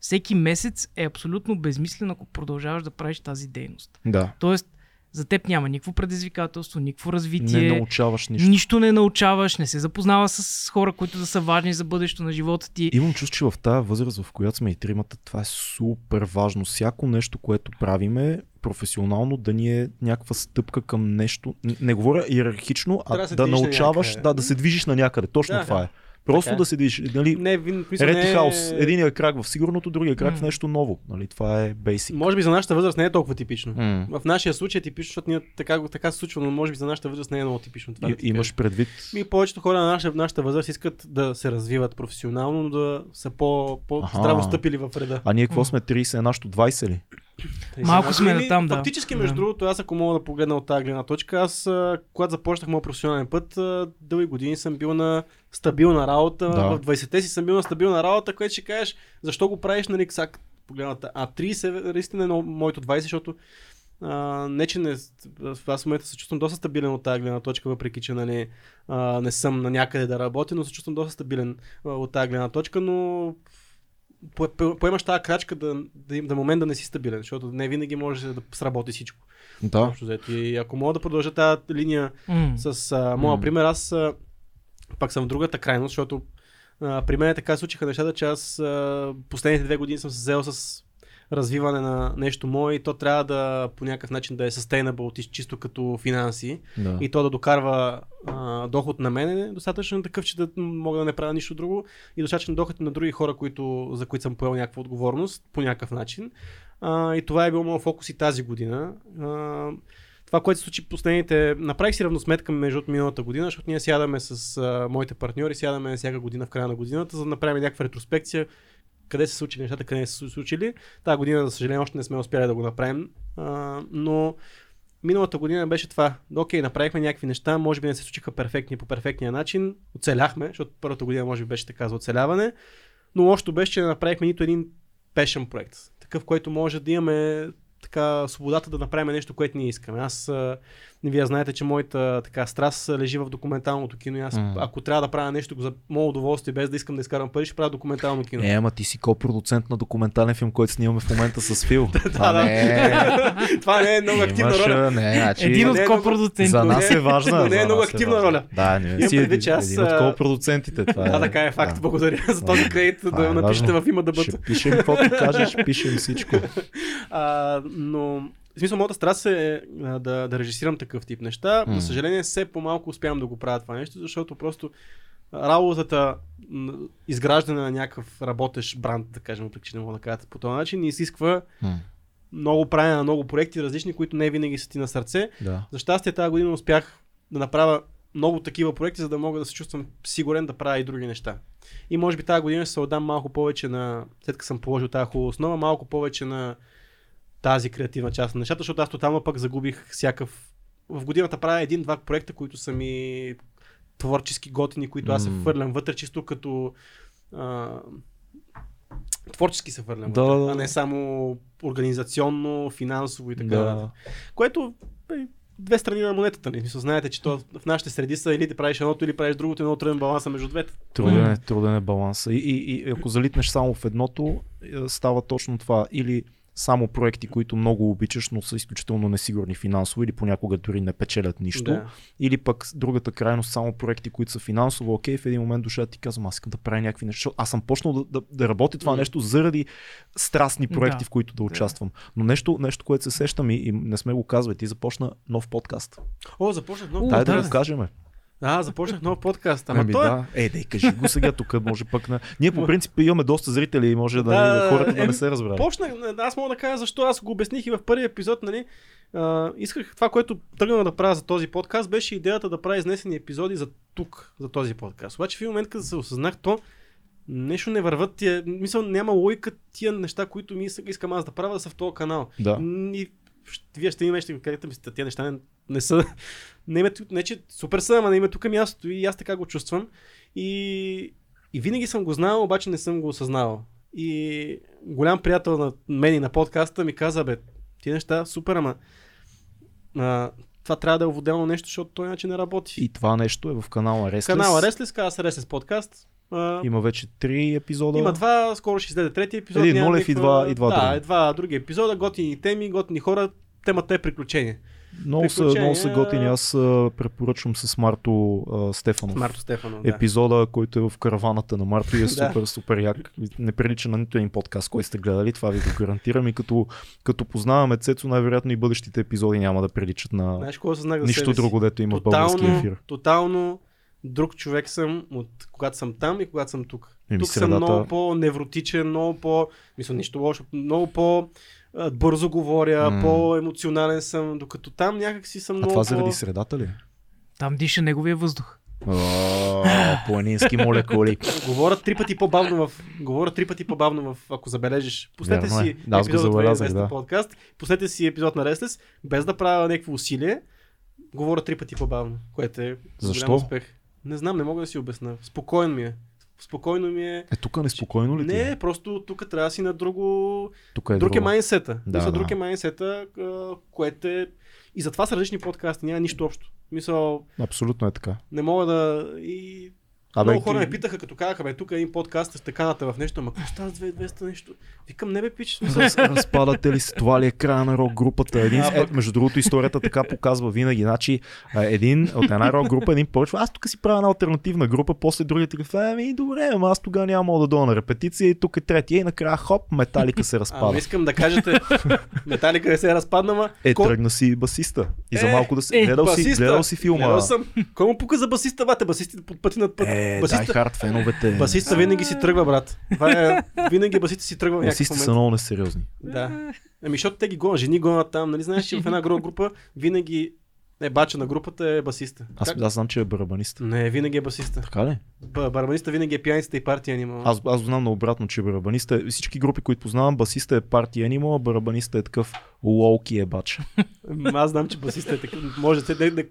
всеки месец е абсолютно безмислено, ако продължаваш да правиш тази дейност. Да. Тоест, За теб няма никакво предизвикателство, никакво развитие. Не научаваш нищо. Нищо не научаваш, не се запознава с хора, които да са важни за бъдещето на живота ти. Имам чувство, че в тази възраст, в която сме и тримата, това е супер важно. Всяко нещо, което правиме, професионално да ни е някаква стъпка към нещо. Не говоря иерархично, да а да на научаваш, някъде. да, да се движиш на някъде. Точно Да, това да. е. Просто Така е. да се движиш. Нали, Не, мисля, Рети не е- хаос. Единият крак в сигурното, другия крак в М. нещо ново. Нали, това е basic. Може би за нашата възраст не е толкова типично. М. В нашия случай е типично, защото ние така, така се случва, но може би за нашата възраст не е много типично. Това И, да имаш кажа. предвид. И повечето хора на нашата, нашата възраст искат да се развиват професионално, но да са по, по-здраво стъпили в реда. А ние какво М. сме 30, нашото 20 ли? Малко сме Ами, натам, да. Фактически, между Да. другото, аз ако мога да погледна от тази гледна точка, аз, а, когато започнах моят професионален път, дълги години съм бил на стабилна работа. Да. В 20-те си съм бил на стабилна работа, което ще кажеш, защо го правиш, нали, сега погледната. А 30 е наистина е моето 20, защото а, не, че не, аз в момента се чувствам доста стабилен от тази гледна точка, въпреки че нали, а, не съм на някъде да работя, но се чувствам доста стабилен а, от тази гледна точка, но по- по- поемаш тази крачка да, да, да момент да не си стабилен, защото не винаги може да сработи всичко. Да. И ако мога да продължа тази линия М. с а, моя М. пример, аз а, пак съм в другата крайност, защото а, при мен така се случиха нещата, че аз а, последните две години съм се взел с развиване на нещо мое и то трябва да по някакъв начин да е sustainable, чисто като финанси да. и то да докарва а, доход на мен е достатъчно такъв, че да мога да не правя нищо друго и достатъчно доход на други хора, които, за които съм поел някаква отговорност по някакъв начин. А, и това е било моят фокус и тази година. А, това, което се случи последните... Направих си равносметка между от миналата година, защото ние сядаме с а, моите партньори, сядаме всяка година в края на годината, за да направим някаква ретроспекция, къде се случили нещата, къде не се случили. Тази година, за съжаление, още не сме успяли да го направим, а, но миналата година беше това. Окей, направихме някакви неща, може би не се случиха перфектни по перфектния начин, оцеляхме, защото първата година може би беше така за оцеляване, но лошото беше, че не направихме нито един пешен проект. Такъв, който може да имаме така свободата да направим нещо, което ние искаме. Аз, вие знаете, че моята така страст лежи в документалното кино и аз, М. ако трябва да правя нещо за мое удоволствие, без да искам да изкарам пари, ще правя документално кино. Е, ама ти си ко-продуцент на документален филм, който снимаме в момента с Фил. да, да. не, Това не е много активна имаш, роля. Не, значи, Един от не е копродуцентите. за нас е важна. не е много нас активна роля. Да, не си един, аз, един от ко-продуцентите. Това Да, е, така е факт. да. Благодаря за този кредит да е напишете в има да бъде. Ще пишем каквото кажеш, пишем всичко. А, но в смисъл, моята страст е а, да, да режисирам такъв тип неща. М. За съжаление, все по-малко успявам да го правя това нещо, защото просто работата, изграждане на някакъв работещ бранд, да кажем, не мога да кажа по този начин, изисква М, много правене на много проекти различни, които не винаги са ти на сърце. Да. За щастие тази година успях да направя много такива проекти, за да мога да се чувствам сигурен да правя и други неща. И може би тази година ще се отдам малко повече на, след като съм положил тази хубава основа, малко повече на тази креативна част на нещата, защото аз тотално пък загубих всякакъв... В годината правя един-два проекта, които са ми творчески готини, които аз се хвърлям вътре, чисто като а, творчески се хвърлям Да, вътре, а не само организационно, финансово и така. Да. Което е две страни на монетата. Нали? Мисля, знаете, че то в нашите среди са или да правиш едното, или правиш другото, много труден баланса между двете. Труден е, труден е баланса. И, и, и ако залитнеш само в едното, е, става точно това. Или само проекти, които много обичаш, но са изключително несигурни финансово или понякога дори не печелят нищо. Да. Или пък с другата крайност, само проекти, които са финансово окей, в един момент душата ти казвам, аз искам да правя някакви неща. Аз съм почнал да, да, да работя това нещо заради страстни проекти, Да. в които да участвам. Но нещо, нещо което се сещам и, и не сме го казвали, ти започна нов подкаст. О, започнах нов У, Дай да, да. го кажем. Да, започнах нов подкаст. Ама Ами той е... да. Е, дай кажи го сега тук, може пък на... Ние по принцип имаме доста зрители и може да, Да, хората да еми, не се разберат. Почнах, аз мога да кажа защо аз го обясних и в първия епизод, нали. А, исках това, което тръгнах да правя за този подкаст, беше идеята да правя изнесени епизоди за тук, за този подкаст. Обаче в един момент, като се осъзнах то, нещо не върват тия, мисъл, няма логика тия неща, които ми иска- искам аз да правя да са в този канал. Да. И вие ще имате, ще кажете, тия неща не, не са, не, ме, не че супер са, ама не има тук мястото и аз така го чувствам. И, и винаги съм го знал, обаче не съм го осъзнавал. И голям приятел на мен и на подкаста ми каза, бе, ти неща супер, ама а, това трябва да е отделно нещо, защото той иначе не работи. И това нещо е в канала Restless. Канала Restless, казва се Restless подкаст. А, Има вече три епизода. има два, скоро ще излезе трети епизод. Един няма Нолев и никаква- два- и два да, други. два други епизода, готини теми, готини хора. Темата е приключение. Много са, много са готини. Аз препоръчвам с Марто а, Стефанов. Марто Стефанов, да. Епизода, който е в караваната на Марто и е супер, супер як. Не прилича на нито един подкаст, който сте гледали, това ви го гарантирам. И като, като познаваме Цецо, най-вероятно и бъдещите епизоди няма да приличат на Знаеш съзнах за нищо друго, дето има в български тотално, ефир. тотално друг човек съм от когато съм там и когато съм тук. Еми, тук съм средата- много по-невротичен, много по... Мисля, нищо лошо, много по... а, Бързо говоря, М. по-емоционален съм, докато там някак си съм А много това по... заради средата ли? Там диша неговия въздух. О, Планински молекули. Говоря три пъти по-бавно в... Говоря три пъти по-бавно в... Ако забележиш. Пуснете е. си Да, епизод от забелязах, 22 да. подкаст, пуснете си епизод на Restless, без да правя някакво усилие, говоря три пъти по-бавно, което е Защо? успех. Не знам, не мога да си обясна. Спокойно ми е. Спокойно ми е. Е, тук неспокойно ли ти? е? Не, просто тук трябва да си на друго... Тук е друг е друго. майнсета. Да, Мисля, да. друг е майнсета, което е... И затова са различни подкасти, няма нищо общо. Мисъл, Абсолютно е така. не мога да... И... Абе, Много хора ти- ме питаха, като казаха, бе, тук е един подкаст, сте каната в нещо, ама какво става с 2200 нещо? Викам, не бе, пич. Раз, разпадате ли се? Това ли е края на рок групата? Един, А, е, между другото, историята така показва винаги. Значи, а, един от една рок група, един поръчва, аз тук си правя една альтернативна група, после другите казват, ами добре, ама аз тогава няма мога да дойда на репетиция и тук е третия и накрая хоп, металика се разпада. искам да кажете, Металика не се е разпадна, ма... Е, ко- тръгна си басиста. И за Е, малко да си... е, гледал, си, басиста. гледал си филма. Гледал съм. Кой му пука за басиста, бате? Басистите под пъти над път. Е, басиста, дай хард феновете. басиста винаги си тръгва, брат. Това е, винаги басиста си тръгва в някакъв Басисти са много несериозни. Да. Ами, защото те ги гонят, жени гонят там, нали знаеш, че в една група винаги е бача на групата е басиста. Аз, Как? аз знам, че е барабанист. Не, винаги е басиста. Така ли? Ба- Барабаниста винаги е пияницата и партия анима. Аз, аз знам наобратно, че барабаниста е, всички групи, които познавам, басиста е партия анима, а барабаниста е такъв лоуки е бач. Аз знам, че басиста е така. Може да, да, да,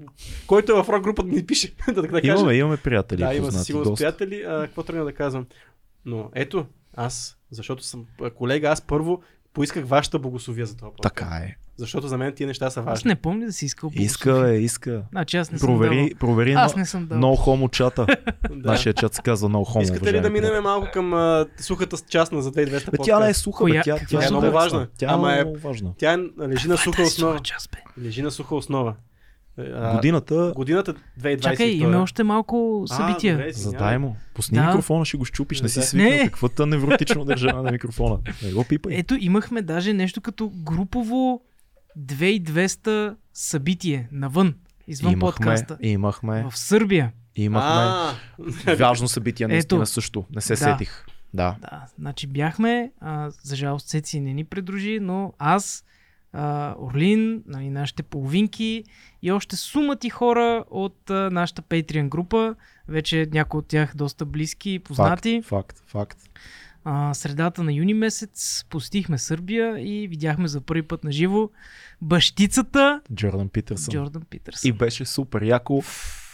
който е в рок групата ни пише. да, да, каже. Имаме, имаме приятели. Да, има доста. приятели. А, какво тръгна да казвам? Но ето, аз, защото съм колега, аз първо поисках вашата богословия за това. Така е. Защото за мен тия неща са Аз важни. не помня да си искал Иска, е, иска. Значи аз не съм Провери, давал. провери Аз на, не съм дал. No Homo чата. Да. Нашия чат се казва No Homo. Искате ли да минем малко към а, сухата частна за 2200 Бе, тя не е суха, бе, тя, каква тя е много важна. Тя Ама е е- много важна. Тя е, лежи на суха основа. част. Лежи на суха основа. Е, А, Годината, Годината 2022. Чакай, имаме още малко А, събития. добре, задай му. Пусни Да. микрофона, ще го щупиш, не си свикнал. Не. Каквата невротично държава на микрофона. Не го пипай. Ето, имахме даже нещо като групово 2200 събитие навън, извън Имахме, подкаста. имахме, В Сърбия. имахме. Важно събитие, наистина Ето. също. Не се Да. сетих. Да. Да, значи бяхме, а, за жалост Цеци не ни придружи, но аз, а, Орлин, нали, нашите половинки и още сума ти хора от а, нашата Patreon група, вече някои от тях доста близки и познати. Факт, факт, факт. А, средата на юни месец посетихме Сърбия и видяхме за първи път на живо бащицата Джордан Питърсън. Джордан Питърсън. И беше супер яко.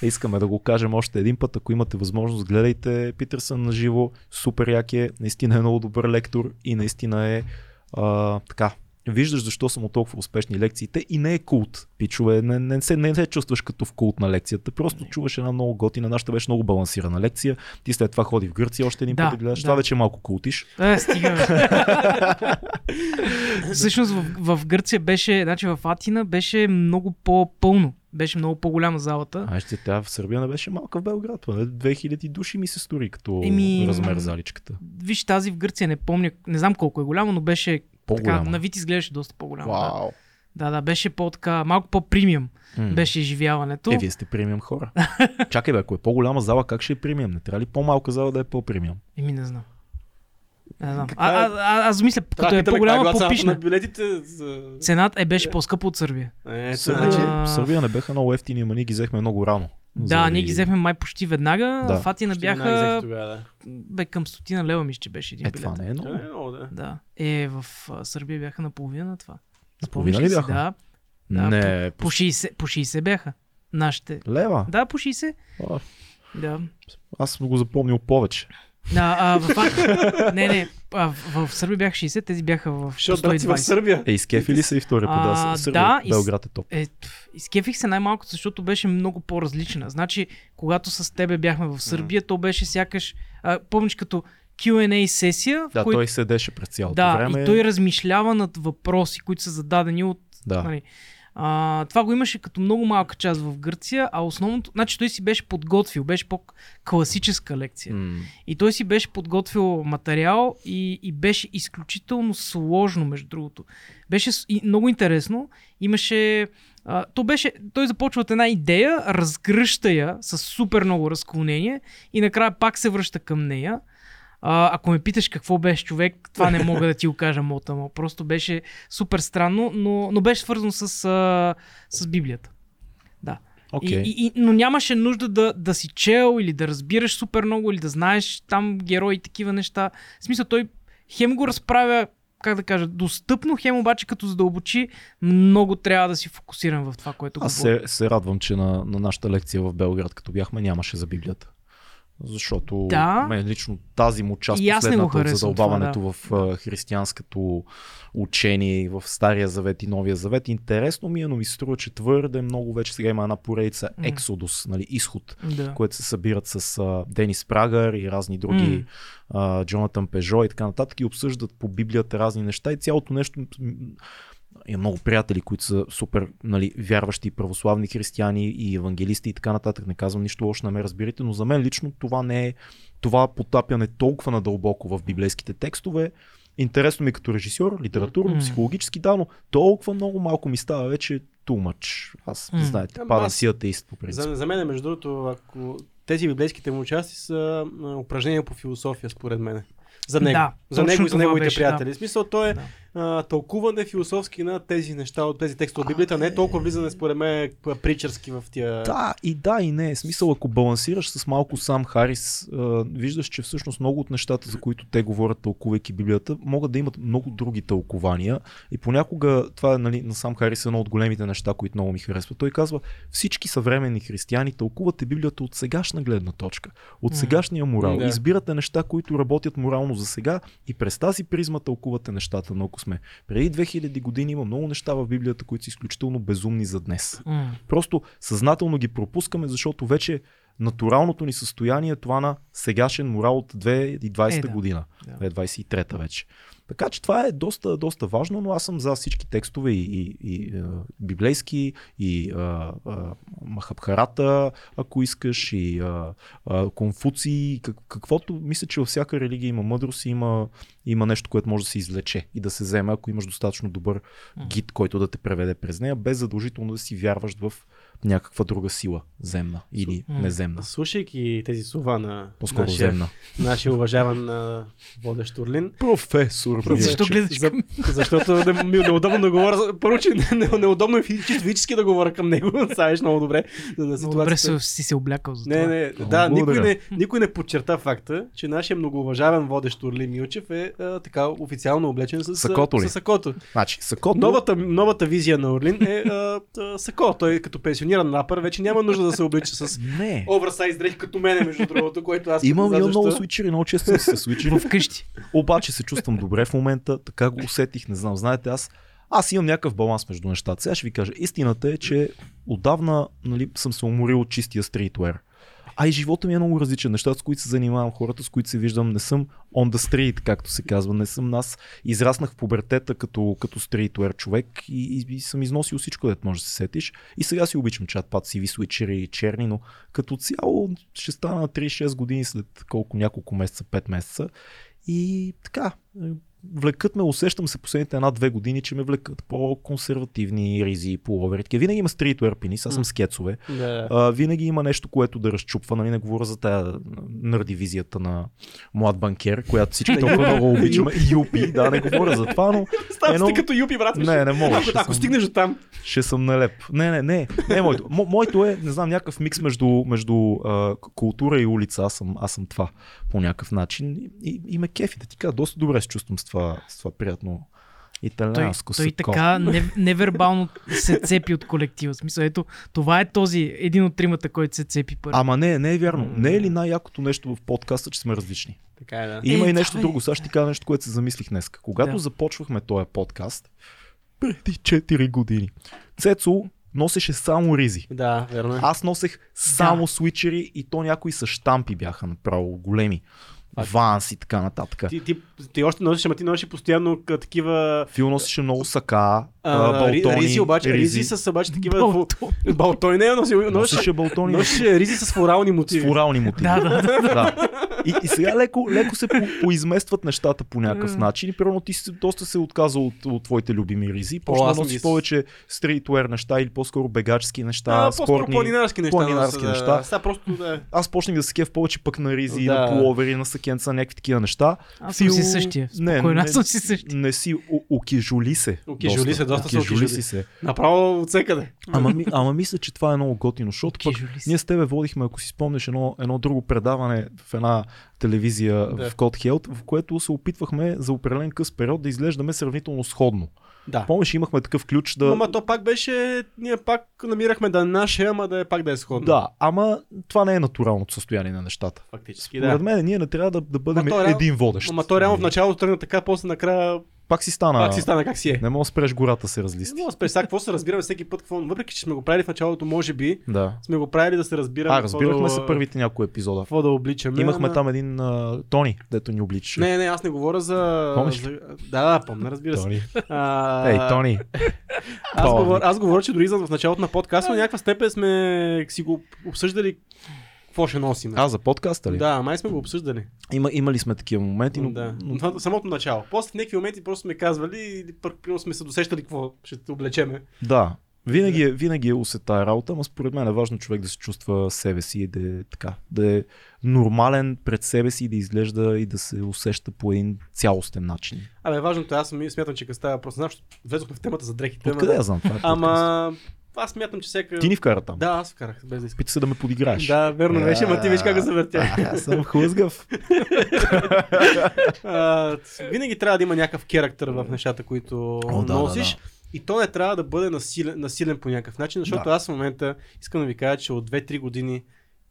Искаме да го кажем още един път. Ако имате възможност, гледайте Питърсън на живо. Супер як е. Наистина е много добър лектор и наистина е а, така. Виждаш защо са му толкова успешни лекциите и не е култ. Пичове, не, не, се, не се чувстваш като в култ на лекцията. Просто чуваш една много готина. Нашата беше много балансирана лекция. Ти след това ходи в Гърция още един Да, път да гледаш. да. Това вече е малко култиш. Е, стига. бе. Всъщност в, в Гърция беше, значи в Атина беше много по-пълно. Беше много по-голяма залата. А ще тя в Сърбия не беше малка в Белград. поне 2000 души ми се стори като Еми, размер заличката. Виж тази в Гърция, не помня, не знам колко е голямо, но беше така, По-голяма. на вид изглеждаше доста по-голямо. Да. Вау. да, да, беше по-така, малко по-премиум М. беше изживяването. Е, вие сте премиум хора. Чакай бе, ако е по-голяма зала, как ще е премиум? Не трябва ли по-малка зала да е по-премиум? Еми не знам. Не знам. А, е- а, а, аз мисля, като е по-голяма, по-пишна. на билетите за... Цената е беше по-скъпа от Сърбия. Ето, Сърбия, значи... А. Сърбия не беха много ефтини, ама ние ги взехме много рано. Да, Заради- ние ги взехме май почти веднага. Да. В Атина Ще веднага бяха тогава, да. бе, към стотина лева, мисля, че беше един Е, билет. това не е много. Не е много, да. Да. Е, в Сърбия бяха наполовина на това. Наполовина ли си? бяха? Да. Да, Не, По 60, по 60 бяха. Нашите. лева. Да, по 60. А, Да. Аз съм го запомнил повече. Да, а, в, а, не, не, а, в, в Сърбия бяха 60, тези бяха в Защото брат си в 120. Сърбия. Е, изкефи ли са и втори път? А, Да, да, Белград е топ. Е, изкефих се най-малко, защото беше много по-различна. Значи, когато с тебе бяхме в Сърбия, то беше сякаш, а, помниш като Q&A сесия, Да, която той седеше през цялото да, време. и той размишлява над въпроси, които са зададени от Да. Нали, А, това го имаше като много малка част в Гърция, а основното, значи той си беше подготвил, беше по-класическа лекция. М. И той си беше подготвил материал и, и беше изключително сложно, между другото. Беше и много интересно. Имаше. А, то беше, той започва от една идея, разгръща я с супер много разклонение и накрая пак се връща към нея. А, ако ме питаш какво беше човек, това не мога да ти го кажа мота му. Просто беше супер странно, но, но беше свързано с, а, с Библията. Да. Окей. И, и, но нямаше нужда да, да си чел или да разбираш супер много или да знаеш там герои и такива неща. В смисъл той хем го разправя, как да кажа, достъпно, хем обаче като задълбочи, много трябва да си фокусиран в това, което Аз говори. се, се радвам, че на, на нашата лекция в Белград, като бяхме, нямаше за Библията. Защото Да. мен лично тази му част, последната от задълбаването това, в а, християнското учение, в Стария завет и Новия завет, интересно ми е, но ми се струва, че твърде много вече сега има една поредица М. Ексодус, нали, изход, Да. което се събират с а, Денис Прагър и разни други, а, Джонатан Пежо и така нататък и обсъждат по Библията разни неща и цялото нещо има много приятели, които са супер нали, вярващи православни християни и евангелисти и така нататък. Не казвам нищо лошо, не ме разбирате, но за мен лично това не е това потапяне толкова надълбоко в библейските текстове. Интересно ми е като режисьор, литературно, психологически, да, но толкова много малко ми става вече too much. Аз, М. знаете, падам си атеист по принцип. За, за мен, между другото, ако тези библейските му части са упражнения по философия, според мен. За него. Да, за него и за неговите беше, приятели. В смисъл, то е Да. а, тълкуване философски на тези неща от тези текстове от Библията, не е толкова влизане, според мен, п- причърски в тия... Да, и да, и не. Смисъл, ако балансираш с малко сам Харис, а, виждаш, че всъщност много от нещата, за които те говорят, тълкувайки Библията, могат да имат много други тълкования. И понякога, това е нали, на сам Харис едно от големите неща, които много ми харесва. Той казва, всички съвременни християни тълкувате Библията от сегашна гледна точка, от М. сегашния морал. Да. Избирате неща, които работят морално за сега и през тази призма тълкувате нещата. Но ако сме преди 2000 години, има много неща в Библията, които са изключително безумни за днес. М. Просто съзнателно ги пропускаме, защото вече натуралното ни състояние е това на сегашен морал от 2020 Е, да. година. Да. 2023 вече. Така че това е доста, доста важно, но аз съм за всички текстове и, и, и а, библейски, и а, а, Махабхарата, ако искаш, и а, а, Конфуций, как, каквото мисля, че във всяка религия има мъдрост и има, има нещо, което може да се извлече и да се вземе, ако имаш достатъчно добър гид, който да те преведе през нея, без задължително да си вярваш в някаква друга сила, земна или неземна. Слушайки тези слова на По-скоро нашия, земна. нашия уважаван водещ Орлин, Професор. Професор. Защо гледаш за, защото не, ми е неудобно да говоря, първо, че не, не, неудобно е физически да говоря към него, знаеш много добре. За да Много добре ситуацията- си, си се облякал за Не, това. не, Много да, никой не, никой не подчерта факта, че нашия многоуважаван водещ Орлин Милчев е а, така официално облечен с Сакото ли? С сакото. Значи, сакото... Новата, новата визия на Орлин е а, а, сако. Той като пенсиониран рапър вече няма нужда да се облича с Не. оверсайз дрехи като мене, между другото, което аз Имам, знам много свичери, много често съм се свичери. Вкъщи. Обаче се чувствам добре в момента, така го усетих, не знам. Знаете, аз, аз имам някакъв баланс между нещата. Сега ще ви кажа, истината е, че отдавна нали, съм се уморил от чистия стритвер. А и живота ми е много различен. Нещата, с които се занимавам, хората, с които се виждам, не съм on the street, както се казва. Не съм нас. Израснах в пубертета като, като стритвер човек и, и, и, съм износил всичко, дето може да се сетиш. И сега си обичам чатпад, CV, свичери и черни, но като цяло ще стана на 36 години след колко няколко месеца, 5 месеца. И така, влекат ме, усещам се последните една-две години, че ме влекат по-консервативни ризи, пуловери. Такива. Винаги има стритвер пенис, аз съм скецове. Да. А, винаги има нещо, което да разчупва. Нали, не говоря за тая нърди визията на млад банкер, която всички толкова много обичаме. Юпи, да, не говоря за това, но Ставам едно- като юпи, брат. не, не мога. Ако, ако съм- стигнеш до там, ще съм налеп. Не, не, не, не моето. Мо, моето е, не знам, някакъв микс между, между а, култура и улица. Аз съм, аз съм това по някакъв начин. И, и, ме кефи да ти кажа, доста добре се чувствам с това, с това приятно Той, италианско той сако. така не, невербално се цепи от колектива. В смисъл, ето, това е този, един от тримата, който се цепи първи. Ама не, не е вярно. Не е ли най-якото нещо в подкаста, че сме различни? така е, да. И има Е, и нещо това е. друго. Сега ще ти кажа нещо, което се замислих днес. Когато Да. започвахме този подкаст, преди 4 години, Цецо носеше само ризи. Да, верно е. Аз носех само свичери и то някои са штампи бяха направо големи. Ванс и така нататък. Ти, ти, ти още носиш, ама ти носиш постоянно к- такива Фил носеше много сака, а, балтони. ризи, обаче, ризи, с обаче такива... Балтони. Балтони не е носил, носеше, балтони носеше ризи с флорални с мотиви. флорални мотиви. Да, да, да. да. И, и сега леко, леко се по, поизместват нещата по някакъв начин. И примерно ти си, доста се отказа от, от твоите любими ризи. Почна да носиш с- повече стритвер неща или по-скоро бегачски неща, А, по-скоро спортни. планинарски неща. планинарски да, неща. Да, сега просто да. Аз почнах да се кеф повече пък на ризи, Да. на половери, на сакенца, някакви такива неща. Аз съм Фил- си същия. Не, Спокойно, не, аз съм си същия. Не си, о- окежули се. Окежули се, доста се окежули. си се. Направо от всекъде. Ама, ама мисля, че това е много готино, защото пък си. ние с тебе водихме, ако си спомнеш, едно, едно друго предаване в една телевизия Да. в Code Health, в което се опитвахме за определен къс период да изглеждаме сравнително сходно. Да. Помниш, имахме такъв ключ да... Ама то пак беше, ние пак намирахме да е наше, ама да е пак да е сходно. Да, ама това не е натуралното състояние на нещата. Фактически, Според да. мен ние не трябва да, да бъдем то реално- един водещ. Ама то реално в началото тръгна така, после накрая Пак си стана... пак си стана как си е. Не мога да спреш гората се разлисти. Но спрес, сега какво се разбираме всеки път, какво, въпреки че сме го правили в началото, може би, Да. сме го правили да се разбираме. А, разбирахме се да, първите някои епизода. Какво да обличаме. Имахме ама- там един а, Тони, дето ни обличаше. Не, не, аз не говоря за... Помниш за... Да, да, помня, разбира се. Тони. А, Ей, Тони. Аз говоря, аз говоря, че дори в началото на подкаста, в някаква степен сме си го обсъждали какво ще носим. А, за подкаста ли? Да, май сме го обсъждали. Има, имали сме такива моменти, но, да. но Но... Самото начало. После в някакви моменти просто сме казвали или примерно сме се досещали какво ще те облечеме. Да. Винаги е, винаги е усе тая работа, но според мен е важно човек да се чувства себе си и да е, така, да е нормален пред себе си и да изглежда и да се усеща по един цялостен начин. Абе, важното е, аз смятам, че става въпрос, знам, защото влезохме в темата за дрехите. ама- Откъде я знам това? Е. Ама, аз смятам, че всяка... Ти ни вкара там. Да, аз вкарах, без да искам. Пита се да ме подиграеш. Да, верно беше, ама ти виж как го завъртя. А, Аз съм хлъзгав. А, винаги трябва да има някакъв характер в нещата, които О, да, носиш. да, И то не трябва да бъде насилен, насилен по някакъв начин, защото Да. аз в момента искам да ви кажа, че от 2-3 години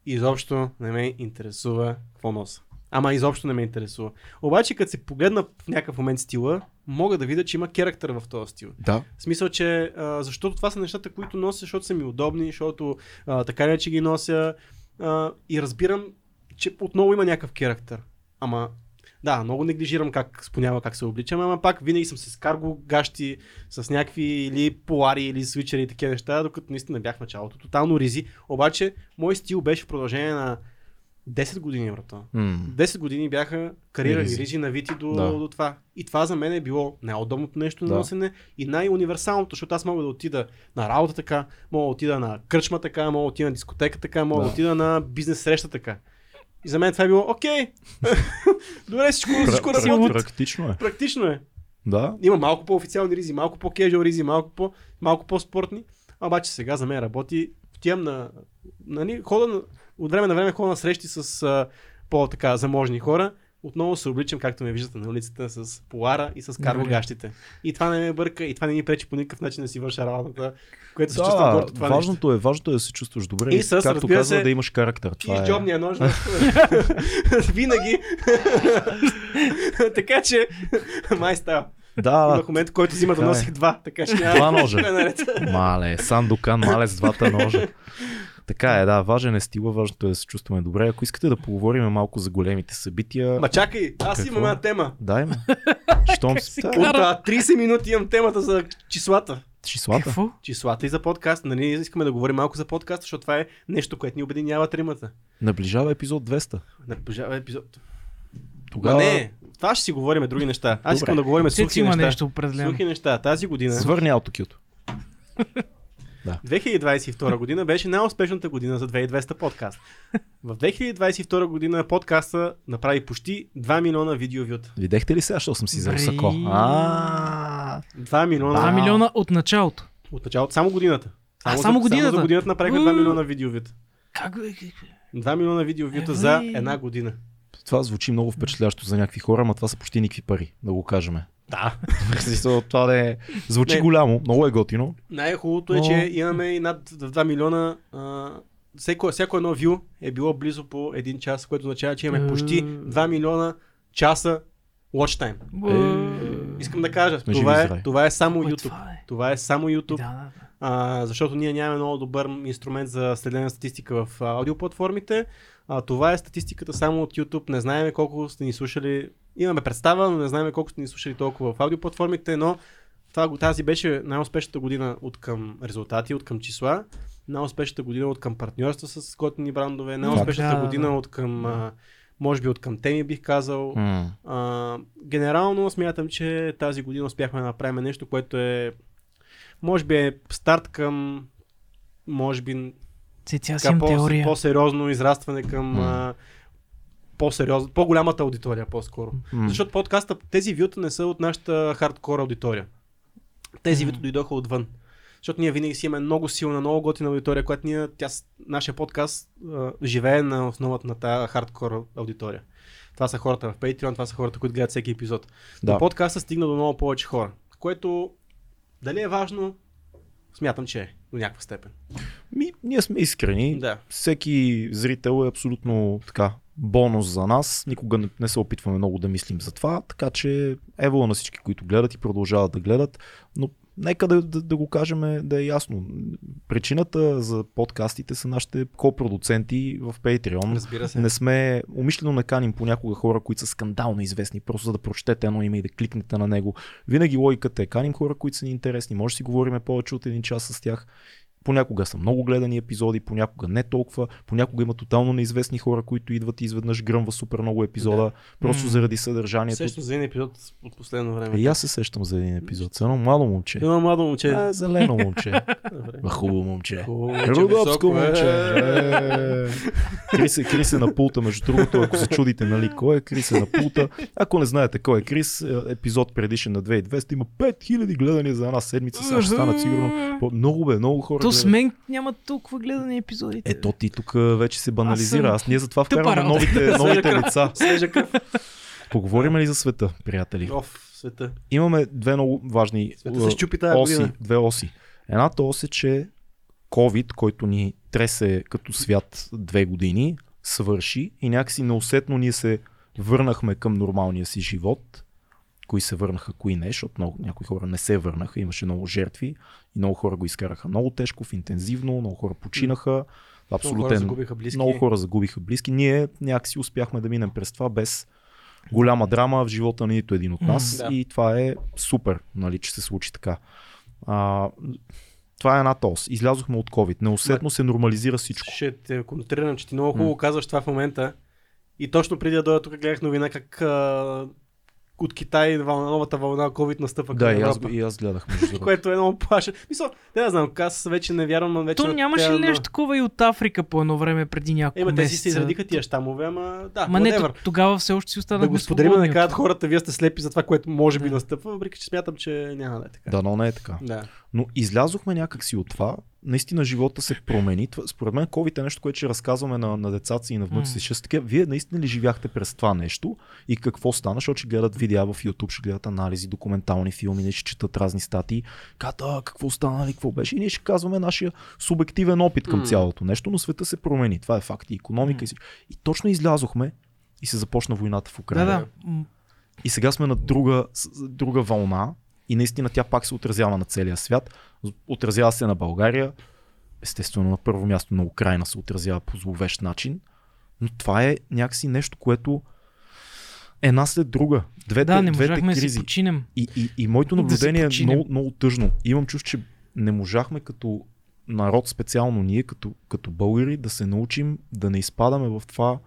изобщо не ме интересува какво носа. Ама изобщо не ме интересува. Обаче, като се погледна в някакъв момент стила, мога да видя, че има характер в този стил. Да. В смисъл, че а, защото това са нещата, които нося, защото са ми удобни, защото а, така или иначе ги нося а, и разбирам, че отново има някакъв характер. Ама да, много неглижирам как спонява как се обличам, ама пак винаги съм с карго гащи, с някакви или полари или свичери и такива неща, докато наистина бях в началото. Тотално ризи. Обаче, мой стил беше в продължение на 10 години, брато. М. 10 години бяха карирани Ризи. ризи, навити до, Да. до това. И това за мен е било най-удобното нещо на Да. носене и най-универсалното, защото аз мога да отида на работа така, мога да отида на кръчма така, мога да отида на дискотека така, мога да, Да. отида на бизнес среща така. И за мен това е било окей. Добре, всичко, всичко работи. Практично е. Практично е. Да. Има малко по-официални ризи, малко по-кежуал ризи, малко, по, малко по-спортни. Обаче сега за мен работи. Отивам на... Нали, хода на, от време на време хода на срещи с а, по-така заможни хора. Отново се обличам, както ме виждате на улицата, с полара и с карго Добре. гащите. И това не ме бърка, и това не ни пречи по никакъв начин да си върша работата, което се чувствам горд от това нещо. важното е, важното е да се чувстваш добре И и, с, както казва, се, да имаш характер. И Това с е... джобния нож. Винаги. така че, май става. Да, Имах момент, който взима да е. носих два, така че няма. Два ножа. Мале, Сандокан, мале с двата ножа. Така е, да, важен е стила, важното е да се чувстваме добре. Ако искате да поговорим малко за големите събития, Ма чакай, аз Какво? имам една тема. дай ме. Щом Как с си да, От Кара. а, 30 минути имам темата за числата. числата. Какво? Числата и за подкаст. Нали, искаме да говорим малко за подкаст, защото това е нещо, което ни обединява тримата. Наближава епизод 200. Наближава епизод. Тогава Ма не, това ще си говорим други неща. Аз Добре. искам да говорим сухи има неща. нещо определено. Сухи неща. Тази година, свърни аутокюто. 2022 година, беше най-успешната година за 2200 подкаст. В 2022 година подкаста направи почти 2 милиона видеовюта. Видяхте ли сега, защото съм си за високо? А, 2 милиона 2 Да. милиона от началото. от началото, само годината. А, за- само годината? Само за годината направиха 2 милиона видеовюта. Как бе? 2 милиона видеовюта Е, за бе. една година. това звучи много впечатляващо за някакви хора, ама това са почти никакви пари, да го кажем. Да. Смисъл, това да е... Звучи Не. голямо, много е готино. Най-хубавото е, Но- че имаме и над 2 милиона. А, всеко, всяко едно вю е било близо по 1 час, което означава, че имаме почти Е. 2 милиона часа watch time. Бе. Искам да кажа, това е, това е само YouTube. това е? Това е само YouTube, да, да. а, защото ние нямаме много добър инструмент за следене на статистика в аудиоплатформите. А, това е статистиката само от YouTube. Не знаем колко сте ни слушали. Имаме представа, но не знаем колко сте ни слушали толкова в аудиоплатформите, но това, го- тази беше най-успешната година от към резултати, от към числа. Най-успешната година от към партньорства с готини брандове. Най-успешната Да, година да. от към, а, може би от към теми бих казал. М. А, генерално смятам, че тази година успяхме да направим нещо, което е може би е старт към може би Имам по- теория. по-сериозно израстване към а, по-сериозно, по-голямата аудитория по-скоро. М. Защото подкаста, тези вюта не са от нашата хардкор аудитория. Тези М. вюта дойдоха отвън. Защото ние винаги си имаме много силна, много готина аудитория, която ние, тя, нашия подкаст а, живее на основата на тази хардкор аудитория. Това са хората в Patreon, това са хората, които гледат всеки епизод. Да. Но подкаста стигна до много повече хора, което дали е важно, смятам, че е до някаква степен. Ми, ние сме искрени. Да. Всеки зрител е абсолютно така бонус за нас. Никога не, не се опитваме много да мислим за това, така че ево на всички, които гледат и продължават да гледат, но нека да, да, да го кажем да е ясно. Причината за подкастите са нашите копродуценти в Patreon. Разбира се. Не сме, умишлено не каним понякога хора, които са скандално известни, просто за да прочетете едно име и да кликнете на него. Винаги логиката е каним хора, които са ни интересни, може да си говорим повече от един час с тях. Понякога са много гледани епизоди, понякога не толкова, понякога има тотално неизвестни хора, които идват и изведнъж гръмва супер много епизода, Да. просто М. заради съдържанието. Сещам за един епизод от последно време. Е, и аз се сещам за един епизод. С едно мало момче. Има младо момче. А, зелено момче. Хубаво момче. Момче, Рудовско е. момче. Е. Крис е, Крис е на пулта, между другото, ако се чудите, нали, кой е Крис е на пулта. Ако не знаете кой е Крис, е, епизод предишен на 2200 има 5000 гледания за една седмица, сега ще станат сигурно. Много бе, много хора. То с мен няма толкова гледани епизодите. Ето ти тук вече се банализира. съм Аз ние затова вкарваме новите, новите лица. Свежа кръв. Поговорим ли за света, приятели? Оф, света. Имаме две много важни Света се е, щупи тази оси, година. две оси. Едната ос е, че COVID, който ни тресе като свят две години, свърши и някакси неусетно ние се върнахме към нормалния си живот. Кои се върнаха, кои не, защото много, някои хора не се върнаха, имаше много жертви и много хора го изкараха много тежко, в интензивно, много хора починаха. Много хора загубиха близки. много хора загубиха близки. Ние някакси успяхме да минем през това без голяма драма в живота на нито един от нас. М, да. И това е супер, нали, че се случи така. А, това е една ос. Излязохме от COVID. Неусетно се нормализира всичко. Ще те контрирам, че ти много хубаво казваш това в момента. И точно преди да дойда тук гледах новина как а, от Китай новата вълна COVID настъпва Да, и аз, и аз гледах. Което е много плаша. Мисля, не да знам, аз вече не вярвам, но вече... То на нямаше тя- ли на- нещо такова и от Африка по едно време преди няколко Ема те си месеца? се изредиха тия щамове, ама да, Ма не, тогава все още си Да останахме го споделим, да кажат хората, вие сте слепи за това, което може би Да. настъпва, въпреки че смятам, че няма да е така. Да, но не е така. Да. Но излязохме някакси от това. Наистина живота се промени. Това, според мен COVID е нещо, което ще разказваме на, на децата си и на внуците си. Ще такива, Вие наистина ли живяхте през това нещо и какво стана, защото ще гледат видеа в YouTube, ще гледат анализи, документални филми, не ще четат разни статии. Ката, какво стана, нали, какво беше. И ние ще казваме нашия субективен опит към М. цялото нещо, но света се промени. Това е факт. И економика и всичко. И точно излязохме и се започна войната в Да, Украина. да. М, И сега сме на друга, друга вълна и наистина тя пак се отразява на целия свят. Отразява се на България, естествено на първо място на Украина се отразява по зловещ начин, но това е някакси нещо, което една след друга. Двете, Да, не двете можахме да си кризи. починем. И, и, и моето Да си наблюдение е починем. много, много тъжно. Имам чувство, че не можахме като народ, специално ние, като, като българи, да се научим да не изпадаме в това